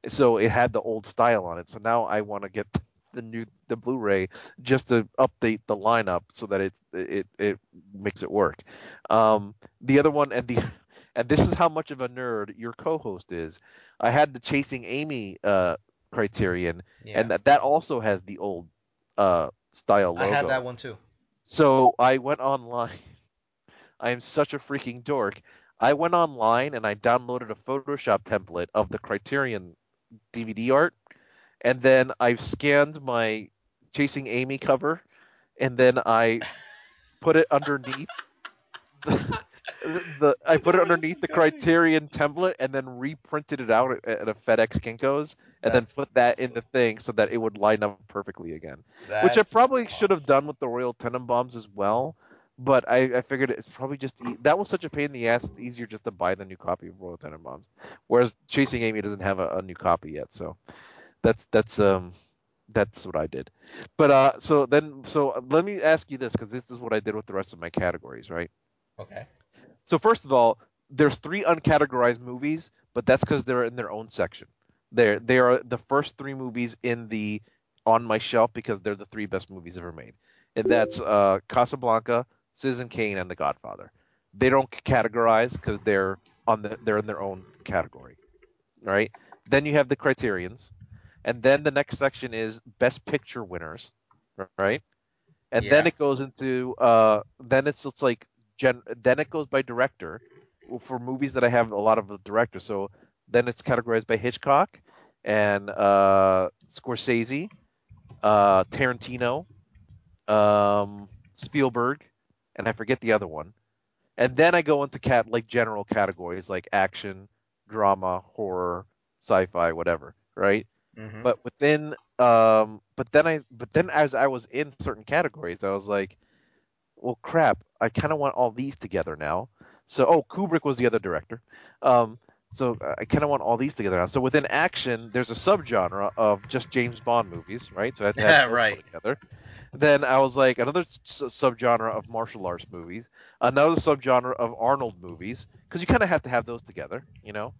So it had the old style on it. So now I want to get the new the Blu-ray just to update the lineup so that it it it makes it work. Um, the other one and the and this is how much of a nerd your co-host is. I had the Chasing Amy uh, Criterion,
Yeah.
and that that also has the old uh style logo.
I have that one too.
So I went online. I am such a freaking dork. I went online and I downloaded a Photoshop template of the Criterion DVD art, and then I've scanned my Chasing Amy cover, and then I put it underneath the, the I put it
know where this
underneath the. Criterion template, and then reprinted it out at, at a FedEx Kinkos, and then put that in the thing so that it would line up perfectly again
That's
which I probably should have done with the Royal Tenenbaums as well. But I, I figured it's probably just e- that was such a pain in the ass. It's easier just to buy the new copy of Royal Tenenbaums, whereas Chasing Amy doesn't have a, a new copy yet. So that's that's um that's what I did. But uh so then so let me ask you this because this is what I did with the rest of my categories, right?
Okay.
So first of all, there's three uncategorized movies, but that's because they're in their own section. They're they are the first three movies in the on my shelf because they're the three best movies ever made, and that's uh, Casablanca, Citizen Kane, and The Godfather. They don't categorize because they're on the they're in their own category, right? Then you have the criterions, and then the next section is best picture winners, right? and then it goes into uh then it's just like gen then it goes by director for movies that I have a lot of the directors. So then it's categorized by Hitchcock and uh Scorsese, uh Tarantino, um Spielberg, and I forget the other one. And then I go into cat like general categories like action, drama, horror, sci-fi, whatever, right?
Mm-hmm.
but within um but then i but then as i was in certain categories i was like well crap i kind of want all these together now so oh kubrick was the other director um so i kind of want all these together now so within action there's a subgenre of just james bond movies right so i had to have those
Right.
together then i was like another s- subgenre of martial arts movies another subgenre of arnold movies because you kind of have to have those together you know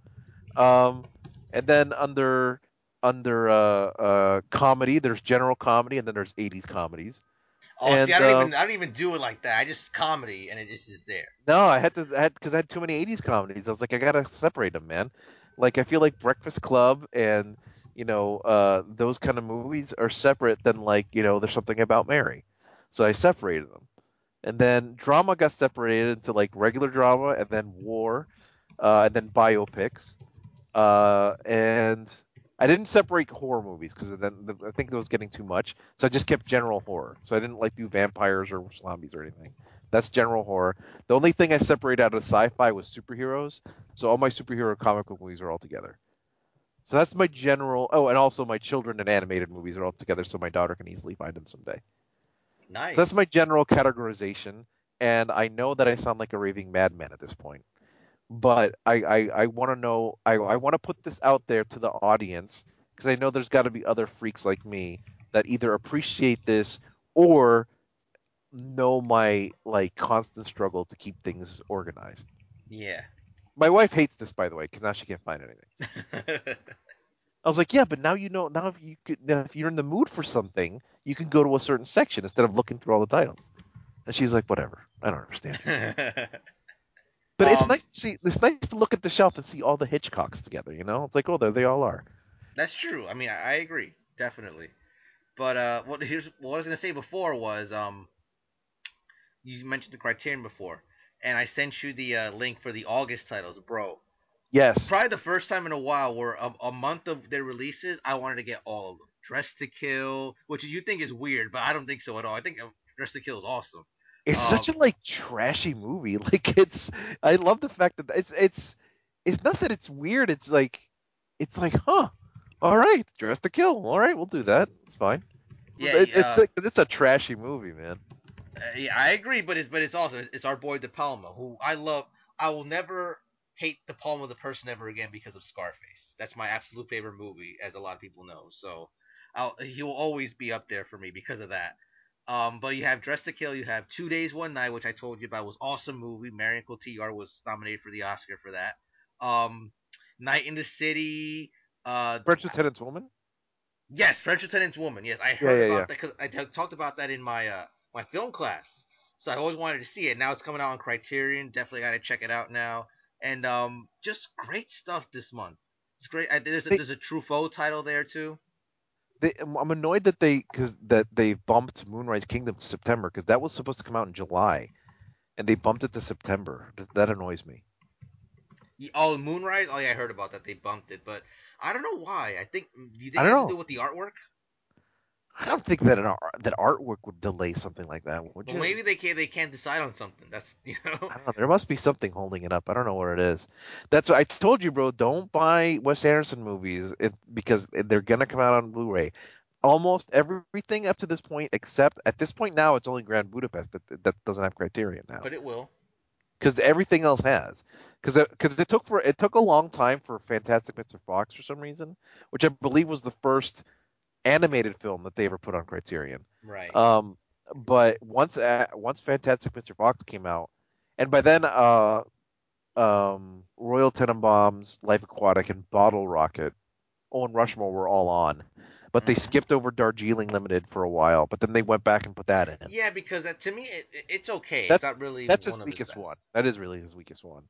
um, and then under under uh, uh, comedy, there's general comedy, and then there's 80s comedies.
Oh, see,
And
I don't
uh,
even I don't even do it like that. I just comedy, and it just is there.
no, I had to I because I had too many 80s comedies. I was like, I gotta separate them, man. Like I feel like Breakfast Club and you know uh, those kind of movies are separate than like you know there's something about Mary. So I separated them. And then drama got separated into like regular drama, and then war, uh, and then biopics. Uh, and I didn't separate horror movies because then I think that was getting too much. So I just kept general horror. So I didn't like do vampires or zombies or anything. That's general horror. The only thing I separated out of sci-fi was superheroes. So all my superhero comic book movies are all together. So that's my general. Oh, and also my children and animated movies are all together, so my daughter can easily find them someday.
Nice.
So that's my general categorization. And I know that I sound like a raving madman at this point but I I, I want to know I I want to put this out there to the audience because I know there's got to be other freaks like me that either appreciate this or know my like constant struggle to keep things organized.
Yeah.
My wife hates this by the way because now she can't find anything. I was like, yeah, but now you know. Now if you could, now if you're in the mood for something, you can go to a certain section instead of looking through all the titles. And she's like, whatever. I don't understand. But it's
Um,
nice to see. It's nice to look at the shelf and see all the Hitchcocks together. You know, it's like, oh, there they all are.
That's true. I mean, I, I agree definitely. But uh, what here's what I was gonna say before was um, you mentioned the Criterion before, and I sent you the uh, link for the August titles, bro.
Yes.
Probably the first time in a while where a, a month of their releases, I wanted to get all of them. Dressed to Kill, which you think is weird, but I don't think so at all. I think uh, Dressed to Kill is awesome.
It's
Um,
such a like trashy movie. Like it's. I love the fact that it's it's. It's not that it's weird. It's like, it's like, huh. All right, dressed to kill. All right, we'll do that. It's fine.
Yeah,
it's,
uh,
it's it's a trashy movie, man.
Yeah, I agree, but it's but it's also it's our boy De Palma, who I love. I will never hate De Palma the person ever again because of Scarface. That's my absolute favorite movie, as a lot of people know. So I'll, he will always be up there for me because of that. Um, but you have Dressed to Kill, you have Two Days One Night, which I told you about was awesome movie. Marion Cotillard was nominated for the Oscar for that. Um, Night and the City. Uh,
French Lieutenant's Woman.
Yes, French Lieutenant's Woman. Yes, I
Yeah,
heard
yeah,
about
yeah.
that because I t- talked about that in my uh, my film class. So I always wanted to see it. Now it's coming out on Criterion. Definitely got to check it out now. And um, just great stuff this month. It's great. I, there's a, there's a Truffaut title there too.
They, I'm annoyed that they because that they bumped Moonrise Kingdom to September because that was supposed to come out in July, and they bumped it to September. That- annoys me.
Oh, Moonrise. Oh yeah, I heard about that. They bumped it, but I don't know why. I think do you think it has to do with the artwork?
I don't think that an art, that artwork would delay something like that. Would
Well,
you?
maybe they can't. They can't decide on something. That's you know.
I don't know. There must be something holding it up. I don't know what it is. That's what I told you, bro. Don't buy Wes Anderson movies it, because they're gonna come out on Blu-ray. Almost everything up to this point, except at this point now, it's only Grand Budapest that that doesn't have Criterion now.
But it will.
because everything else has. Because it, 'cause it took for it took a long time for Fantastic Mr. Fox for some reason, which I believe was the first animated film that they ever put on Criterion.
Right.
Um, but once uh, once Fantastic Mr. Fox came out, and by then, uh, um, Royal Tenenbaums, Life Aquatic, and Bottle Rocket, Owen Rushmore were all on, but they
Mhm.
skipped over Darjeeling Limited for a while. But then they went back and put that in.
yeah, because that, to me it, it- it's okay.
That-
it's not really.
That's
one
his weakest
best.
one. That is really his weakest one.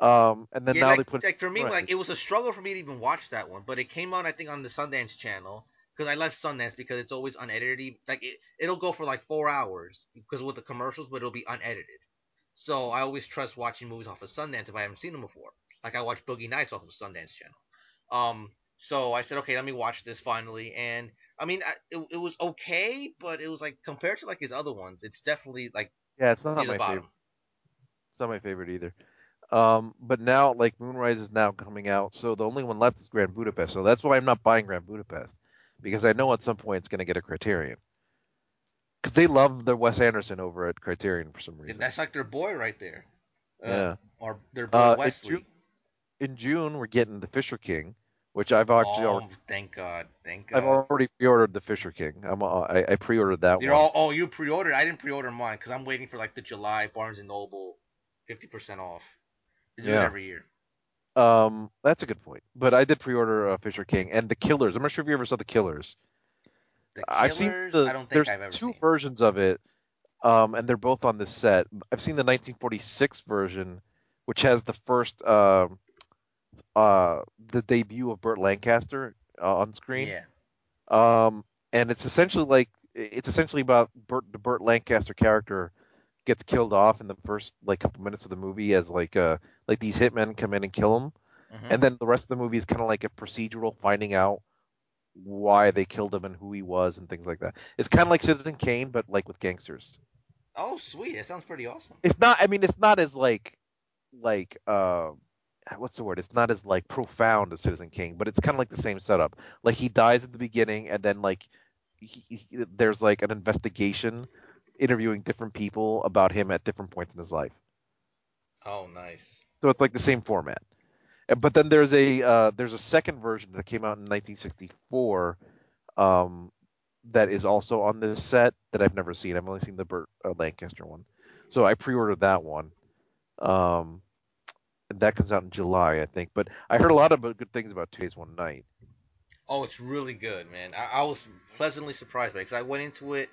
Um, and then
yeah,
now
like,
they put
like for me,
right.
like it was a struggle for me to even watch that one, but it came on I think on the Sundance channel because I left Sundance because it's always unedited. Like it, it'll go for like four hours because with the commercials, but it'll be unedited. So I always trust watching movies off of Sundance if I haven't seen them before. Like I watched Boogie Nights off of Sundance channel. Um, so I said, okay, let me watch this finally, and I mean, I, it, it was okay, but it was like compared to like his other ones, it's definitely like
Yeah, it's not
near
my
bottom.
favorite. It's not my favorite either. Um, but now like Moonrise is now coming out, so the only one left is Grand Budapest. So that's why I'm not buying Grand Budapest because I know at some point it's going to get a Criterion. Because they love their Wes Anderson over at Criterion for some reason.
That's like their boy right there. Uh,
yeah.
Or their boy
Uh, in
Wesley.
June- In June we're getting the Fisher King, which I've actually
oh,
already,
thank God, thank God.
I've already pre-ordered the Fisher King. I'm uh, I, I pre-ordered that
You're
one.
all, oh, you pre-ordered. I didn't pre-order mine because I'm waiting for like the July Barnes and Noble, fifty percent off. They do
Yeah.
every year.
Um, that's a good point. But I did pre-order uh, Fisher King and the Killers. I'm not sure if you ever saw the Killers.
The
I've seen the
I don't think
there's
I've ever
two
seen.
versions of it, um, and they're both on this set. I've seen the 1946 version, which has the first um uh, the debut of Burt Lancaster uh, on screen.
Yeah.
Um, and it's essentially like it's essentially about Burt the Burt Lancaster character gets killed off in the first like couple minutes of the movie as like uh like these hitmen come in and kill him,
Mhm.
and then the rest of the movie is kind of like a procedural finding out why they killed him and who he was and things like that. It's kind of like Citizen Kane, but like with gangsters.
Oh, sweet. That sounds pretty awesome.
It's not. I mean, it's not as like like uh what's the word? It's not as like profound as Citizen Kane, but it's kind of like the same setup. Like he dies at the beginning, and then like he, he, there's like an investigation interviewing different people about him at different points in his life.
Oh, nice.
So it's like the same format. But then there's a uh, there's a second version that came out in 1964 um, that is also on this set that I've never seen. I've only seen the Burt uh, Lancaster one, so I pre-ordered that one. Um, that comes out in July, I think. But I heard a lot of good things about Two Days One Night.
Oh, it's really good, man. I, I was pleasantly surprised by it because I went into it,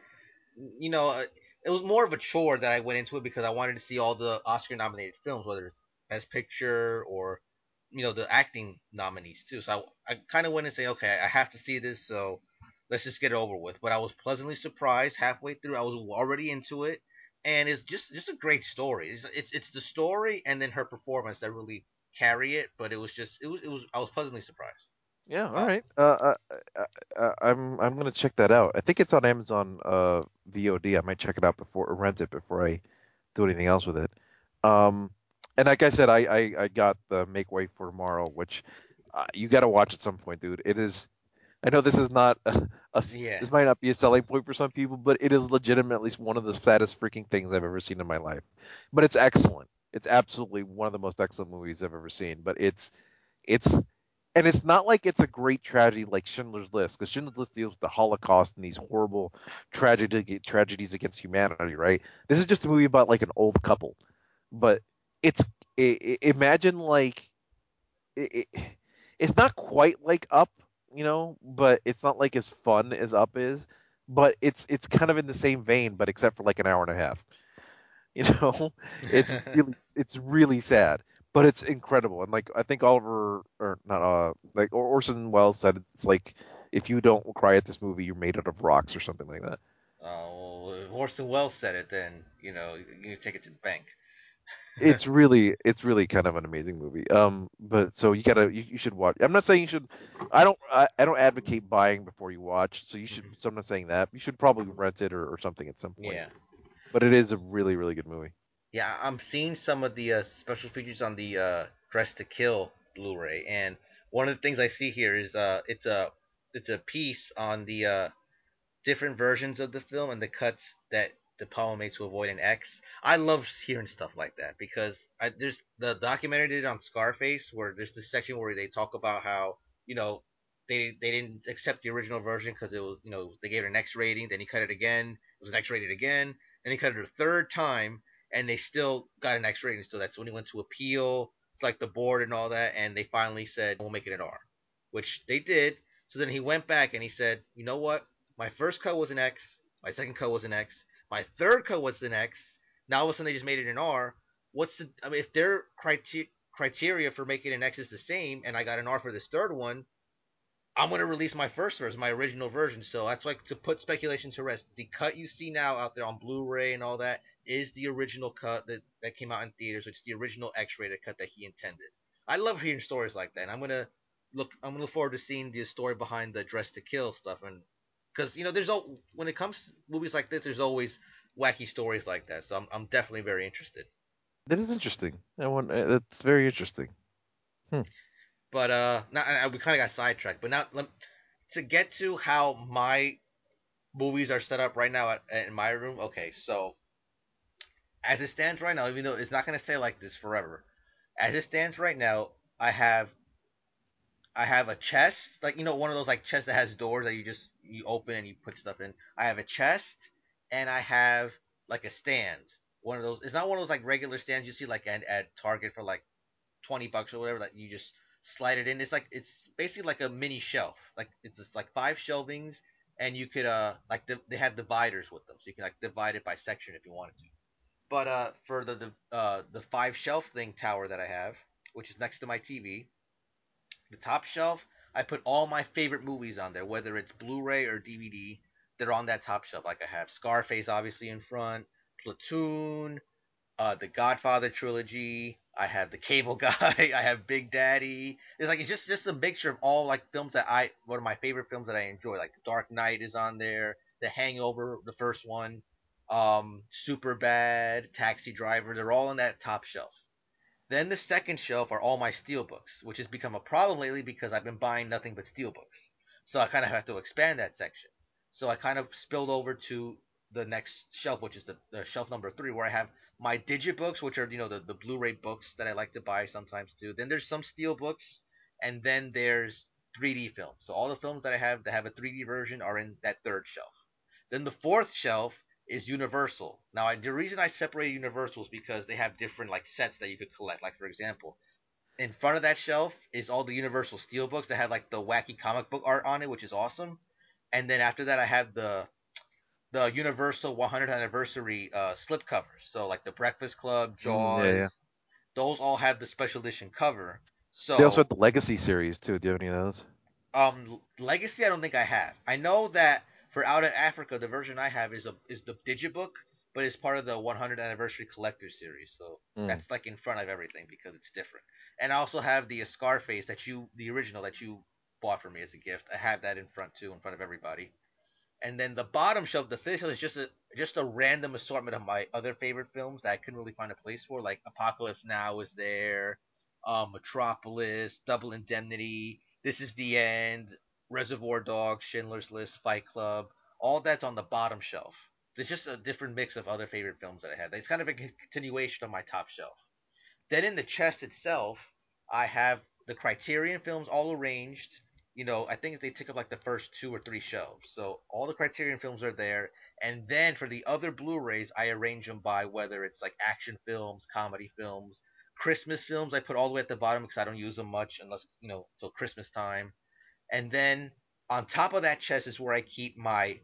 you know, uh, it was more of a chore that I went into it because I wanted to see all the Oscar-nominated films, whether it's Best Picture or, you know, the acting nominees too. So I, I kind of went and say, okay, I have to see this, so let's just get it over with. But I was pleasantly surprised halfway through. I was already into it, and it's just just a great story. It's it's, it's the story and then her performance that really carry it. But it was just it was it was I was pleasantly surprised.
Yeah, all right. Uh, uh, uh, uh, I'm I'm gonna check that out. I think it's on Amazon uh, VOD. I might check it out before or rent it before I do anything else with it. Um, and like I said, I I, I got the Make Way for Tomorrow, which uh, you got to watch at some point, dude. It is. I know this is not a, a
Yeah.
this might not be a selling point for some people, but it is legitimately one of the saddest freaking things I've ever seen in my life. But it's excellent. It's absolutely one of the most excellent movies I've ever seen. But it's it's and it's not like it's a great tragedy like Schindler's List, because Schindler's List deals with the Holocaust and these horrible tragedy tragedies against humanity, right? This is just a movie about like an old couple, but it's i i imagine like it, it, it's not quite like Up, you know, but it's not like as fun as Up is, but it's it's kind of in the same vein, but except for like an hour and a half. You know, it's really it's really sad but it's incredible. And like I think Oliver or not uh like Orson Welles said it's like if you don't cry at this movie, you're made out of rocks or something like that.
Uh, well, if Orson Welles said it, then you know you take it to the bank.
It's really it's really kind of an amazing movie. Um, but so you gotta you, you should watch. I'm not saying you should. I don't I, I don't advocate buying before you watch. So you should.
Mhm.
So I'm not saying that. You should probably rent it or, or something at some point.
Yeah,
But it is a really really good movie.
yeah. I'm seeing some of the uh, special features on the uh, Dressed to Kill Blu-ray, and one of the things I see here is uh, it's a it's a piece on the uh, different versions of the film and the cuts that De Palma made to avoid an X. I love hearing stuff like that because I, there's the documentary did on Scarface where there's this section where they talk about how you know they they didn't accept the original version because it was you know they gave it an X rating, then he cut it again, it was an X rated again, and he cut it a third time, and they still got an X rating. So that's when he went to appeal, it's like the board and all that, and they finally said we'll make it an R, which they did. So then he went back and he said, you know what? My first cut was an X. My second cut was an X. My third cut was an X. Now all of a sudden they just made it an R. What's the? I mean, if their criteria criteria for making an X is the same, and I got an R for this third one, I'm gonna release my first version, my original version. So that's like to put speculation to rest. The cut you see now out there on Blu-ray and all that is the original cut that that came out in theaters. which is the original X-rated cut that he intended. I love hearing stories like that. And I'm gonna look. I'm gonna look forward to seeing the story behind the Dressed to Kill stuff, and because you know, there's all when it comes to movies like this, there's always wacky stories like that. So I'm I'm definitely very interested.
That is interesting. I want. uh, That's very interesting. Hmm.
But uh, now I, we kind of got sidetracked. But now let, to get to how my movies are set up right now at, in my room. Okay, so as it stands right now, even though it's not gonna stay like this forever, as it stands right now, I have I have a chest, like you know, one of those like chests that has doors that you just you open and you put stuff in. I have a chest, and I have like a stand. One of those. It's not one of those like regular stands you see like at, at Target for like twenty bucks or whatever that you just slide it in. It's like it's basically like a mini shelf. Like it's just like five shelvings, and you could uh like the, they have dividers with them, so you can like divide it by section if you wanted to. But uh for the the uh the five shelf thing tower that I have, which is next to my TV, the top shelf, I put all my favorite movies on there, whether it's Blu-ray or DVD. They're on that top shelf. Like I have Scarface obviously in front, Platoon, uh, the Godfather trilogy. I have the Cable Guy. I have Big Daddy. It's like it's just just a mixture of all like films that I one of my favorite films that I enjoy. Like The Dark Knight is on there. The Hangover, the first one. Um, Superbad, Taxi Driver. They're all on that top shelf. Then the second shelf are all my steelbooks, which has become a problem lately because I've been buying nothing but steelbooks. So I kind of have to expand that section. So I kind of spilled over to the next shelf, which is the, the shelf number three, where I have my digibooks, which are you know the, the Blu-ray books that I like to buy sometimes too. Then there's some steel books, and then there's 3D films. So all the films that I have that have a 3D version are in that third shelf. Then the fourth shelf is Universal. Now, I, the reason I separate universals is because they have different like sets that you could collect. Like for example, in front of that shelf is all the Universal Steelbooks that have like the wacky comic book art on it, which is awesome. And then after that, I have the the Universal 100th anniversary uh, slip covers. So like the Breakfast Club,
Mm, yeah, yeah.
Jaws, those all have the special edition cover.
So They also have the Legacy series too. Do you have any of those?
Um, Legacy, I don't think I have. I know that for Out of Africa, the version I have is a is the digibook, but it's part of the 100th anniversary collector series. So
Mm.
that's like in front of everything because it's different. And I also have the Scarface that you, the original that you bought for me as a gift. I have that in front too, in front of everybody. And then the bottom shelf, the shelf is just a just a random assortment of my other favorite films that I couldn't really find a place for. Like Apocalypse Now is there, um, Metropolis, Double Indemnity, This Is the End, Reservoir Dogs, Schindler's List, Fight Club. All that's on the bottom shelf. There's just a different mix of other favorite films that I have. It's kind of a continuation of my top shelf. Then in the chest itself, I have the Criterion films all arranged. You know, I think they take up like the first two or three shelves. So all the Criterion films are there. And then for the other Blu-rays, I arrange them by whether it's like action films, comedy films, Christmas films. I put all the way at the bottom because I don't use them much unless it's you know till Christmas time. And then on top of that chest is where I keep my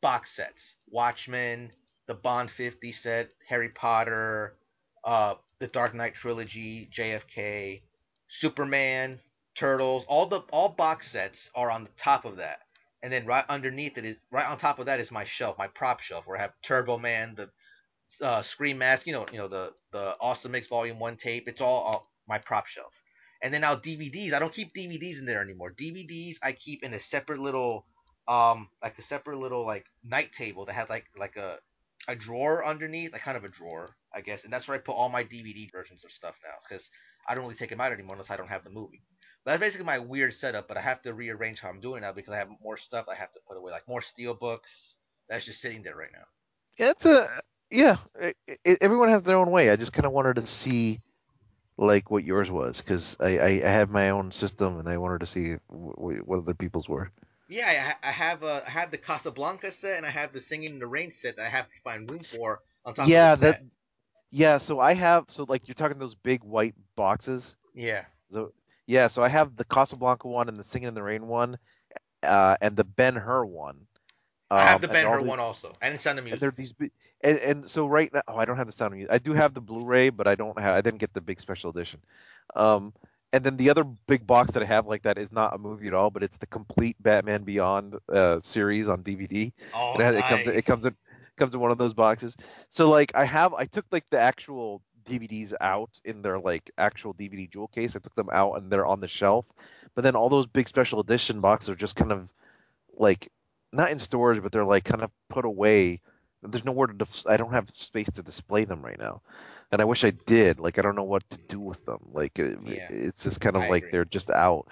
box sets: Watchmen, the Bond 50 set, Harry Potter, uh, the Dark Knight trilogy, JFK, Superman, Turtles, all the all box sets are on the top of that. And then right underneath it is right on top of that is my shelf, my prop shelf, where I have Turbo Man, the uh, Scream Mask, you know, you know the the Awesome Mix Volume One tape. It's all, all my prop shelf. And then now DVDs, I don't keep DVDs in there anymore. DVDs I keep in a separate little, um, like a separate little like night table that has like like a a drawer underneath, like kind of a drawer, I guess, and that's where I put all my DVD versions of stuff now because I don't really take them out anymore unless I don't have the movie. But that's basically my weird setup, but I have to rearrange how I'm doing now because I have more stuff I have to put away, like more steel books that's just sitting there right now.
Yeah, it's a yeah. It, it, everyone has their own way. I just kind of wanted to see like what yours was because I, I, I have my own system and I wanted to see what, what other people's were.
Yeah, I, I have a I have the Casablanca set and I have the Singing in the Rain set that I have to find room for on top
Yeah,
of the
that
set.
yeah. So I have so like you're talking those big white boxes.
Yeah,
So yeah, so I have the Casablanca one and the Singing in the Rain one, uh, and the Ben Hur one.
I have
Um,
the
and
Ben
all
Hur
the
one also, and Sound of
and
Music.
they're these and, and so right now, oh, I don't have the sound of music. I do have the Blu-ray, but I don't have. I didn't get the big special edition. Um, and then the other big box that I have like that is not a movie at all, but it's the complete Batman Beyond uh, series on DVD.
Oh,
It has, it comes it comes in comes in one of those boxes. So like I have I took like the actual DVDs out in their like actual DVD jewel case. I took them out and they're on the shelf. But then all those big special edition boxes are just kind of like not in storage, but they're like kind of put away. There's nowhere to. Dis- I don't have space to display them right now, and I wish I did. Like I don't know what to do with them. Like it,
Yeah,
it's just kind of
I
like
agree.
they're just out.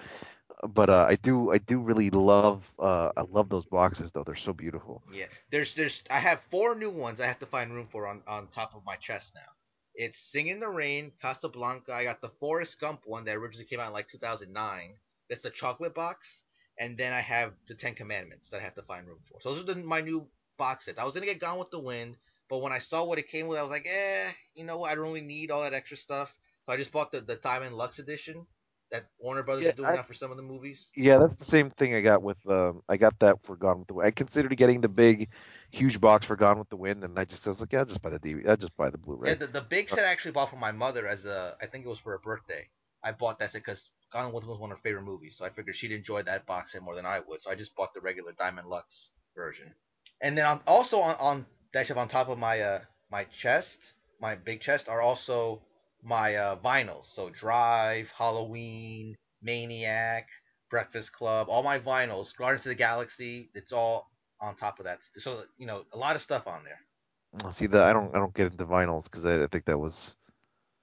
But uh, I do I do really love uh, I love those boxes though. They're so beautiful.
Yeah, there's there's I have four new ones I have to find room for on on top of my chest now. It's Sing in the Rain, Casablanca. I got the Forrest Gump one that originally came out in like 2009. That's the chocolate box, and then I have the Ten Commandments that I have to find room for. So those are the, my new box sets. I was gonna get Gone with the Wind, but when I saw what it came with, I was like, eh, you know what? I don't really need all that extra stuff. So I just bought the the Diamond Luxe edition that Warner Brothers
Yeah,
is doing
I,
now for some of the movies.
yeah, that's the same thing I got with um, I got that for Gone with the Wind. I considered getting the big, huge box for Gone with the Wind, and I just I was like, yeah, I'll just buy the DVD. I'll just buy the Blu-ray.
the, the big set I actually bought for my mother as a, I think it was for her birthday. I bought that set because Gone with was one of her favorite movies, so I figured she'd enjoy that box set more than I would. So I just bought the regular Diamond Luxe version. And then on, also on, on that shelf on top of my uh my chest, my big chest are also my uh, vinyls. So Drive, Halloween, Maniac, Breakfast Club, all my vinyls, Guardians of the Galaxy. It's all on top of that. So you know, a lot of stuff on there.
See that I don't I don't get into vinyls because I, I think that was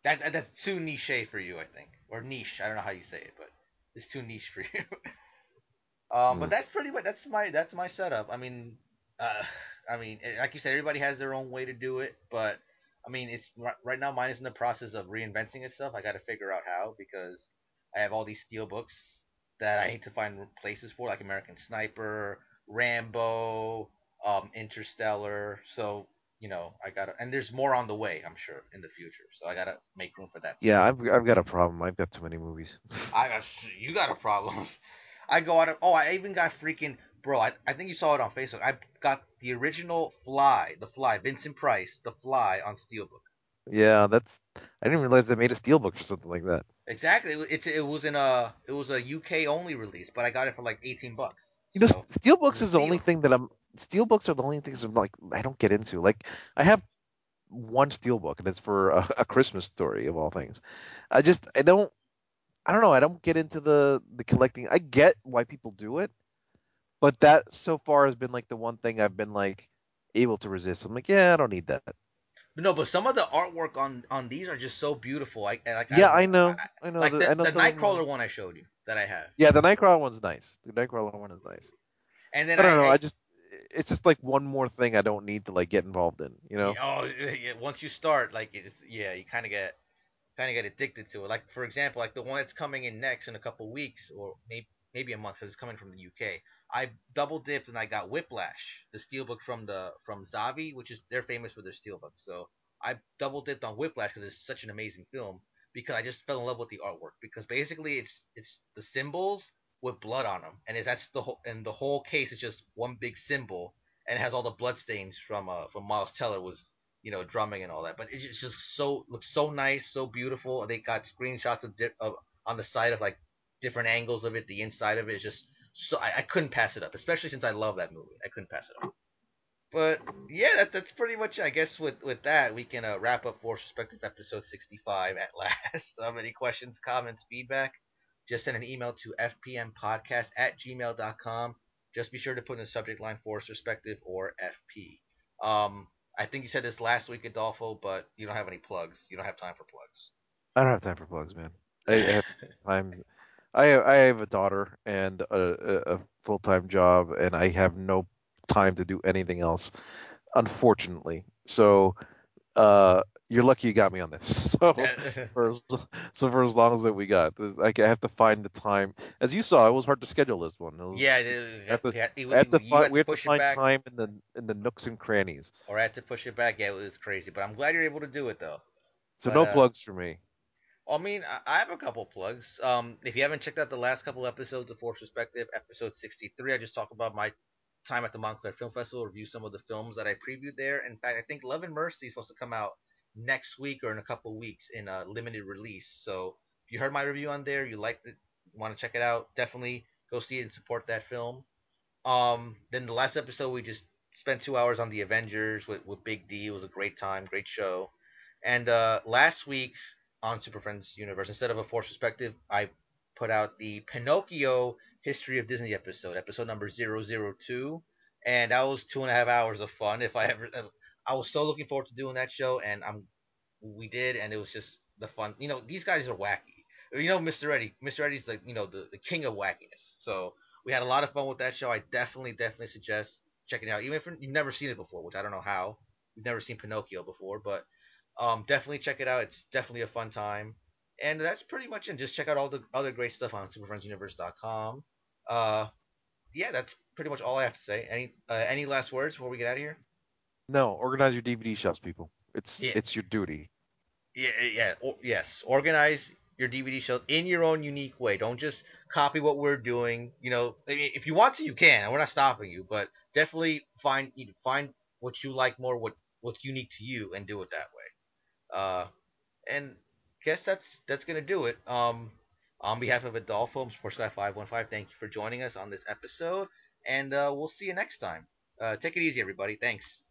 That, that that's too niche for you, I think, or niche. I don't know how you say it, but it's too niche for you. um, but
mm,
that's pretty much that's my that's my setup. I mean, uh, I mean, eh, like you said, everybody has their own way to do it, but I mean, it's right now mine is in the process of reinventing itself. I got to figure out how because I have all these steel books that I need to find places for, like American Sniper, Rambo, um, Interstellar. So you know, I gotta, and there's more on the way, I'm sure, in the future. So I gotta make room for that
yeah. I've I've got a problem. I've got too many movies.
I got, you got a problem. I go out of, oh, I even got freaking, bro, I, I think you saw it on Facebook. I got the original Fly, the Fly, Vincent Price, the Fly on Steelbook.
Yeah, that's I didn't realize they made a steelbook for something like that.
Exactly. It, it was in a, it was a UK only release, but I got it for like 18 bucks.
You know,
So it
steelbooks is the only thing that I'm steelbooks are the only things I'm like I don't get into. Like I have one steelbook and it's for a, a Christmas story of all things. I just I don't I don't know. I don't get into the the collecting. I get why people do it, but that so far has been like the one thing I've been like able to resist. I'm like, yeah, I don't need that.
No, but some of the artwork on on these are just so beautiful. Like like
Yeah, I
know, I,
know.
I,
I know
like
that
the
I know
the
some of them are.
Nightcrawler one I showed you that I have,
Yeah, the Nightcrawler one's nice. The Nightcrawler one is nice.
and then
I
I,
don't know. I
I
just it's just like one more thing I don't need to like get involved in. You know?
oh yeah, once you start like it's yeah you kind of get kind of get addicted to it. Like for example, like the one that's coming in next in a couple weeks or maybe maybe a month because it's coming from the UK. I double dipped and I got Whiplash, the steelbook from the from Zavvi, which is they're famous for their steelbooks. So I double dipped on Whiplash because it's such an amazing film because I just fell in love with the artwork because basically it's it's the cymbals with blood on them and that's the whole and the whole case is just one big cymbal and has all the blood stains from uh from Miles Teller was you know, drumming and all that. But it's just so looks so nice, so beautiful. They got screenshots of, di- of on the side of like different angles of it. The inside of it is just so I, I couldn't pass it up, especially since I love that movie. I couldn't pass it up. But yeah, that, that's pretty much. I guess with with that, we can uh, wrap up Forced Perspective episode 65 at last. um, any questions, comments, feedback? Just send an email to fpmpodcast at gmail.com. Just be sure to put in the subject line Forced Perspective or FP. Um, I think you said this last week, Adolfo, but you don't have any plugs. You don't have time for plugs.
I don't have time for plugs, man. I, I have time. I I have a daughter and a, a, a full-time job, and I have no time to do anything else, unfortunately. So, uh, you're lucky you got me on this. So for as, so for as long as that we got, I have to find the time. As you saw, it was hard to schedule this one. It was,
yeah,
I have to,
it, it,
I have to find, we have to
push it
find
back,
time in the in the nooks and crannies.
or I had to push it back. Yeah, it was crazy, but I'm glad you're able to do it though.
So
But
no
uh,
plugs for me.
I mean, I- I have a couple plugs. Um, if you haven't checked out the last couple episodes of Forced Perspective, episode 63, I just talked about my time at the Montclair Film Festival, review some of the films that I previewed there. In fact, I think Love and Mercy is supposed to come out next week or in a couple weeks in a limited release. So if you heard my review on there, you liked it, want to check it out, definitely go see it and support that film. Um, then the last episode we just spent two hours on the Avengers with, with Big D. It was a great time, great show. And uh, last week on Super Friends Universe, instead of a Forced perspective, I put out the Pinocchio History of Disney episode, episode number 002. And that was two and a half hours of fun. If I ever, I was so looking forward to doing that show, and I'm, we did, and it was just the fun. You know, these guys are wacky. You know, Mr. Eddie, Mr. Eddie's the, you know, the, the king of wackiness. So we had a lot of fun with that show. I definitely, definitely suggest checking it out, even if you've never seen it before, which I don't know how. You've never seen Pinocchio before, but um, definitely check it out. It's definitely a fun time. And that's pretty much it. Just check out all the other great stuff on superfriendsuniverse.com. Uh, yeah, that's pretty much all I have to say. Any uh, any last words before we get out of here?
No, organize your DVD shelves, people. It's
Yeah,
it's your duty.
yeah, yeah. Or, yes, organize your DVD shows in your own unique way. Don't just copy what we're doing. You know, I mean, if you want to, you can. We're not stopping you, but definitely find you know, find what you like more, what what's unique to you, and do it that way. Uh, and guess that's that's gonna do it. Um, on behalf of Adolfo Sports Guy Five One Five, thank you for joining us on this episode, and uh, we'll see you next time. Uh, take it easy, everybody. Thanks.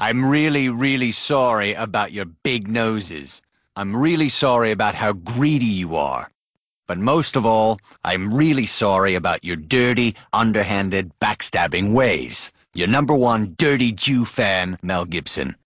I'm really, really sorry about your big noses. I'm really sorry about how greedy you are. But most of all, I'm really sorry about your dirty, underhanded, backstabbing ways. Your number one dirty Jew fan, Mel Gibson.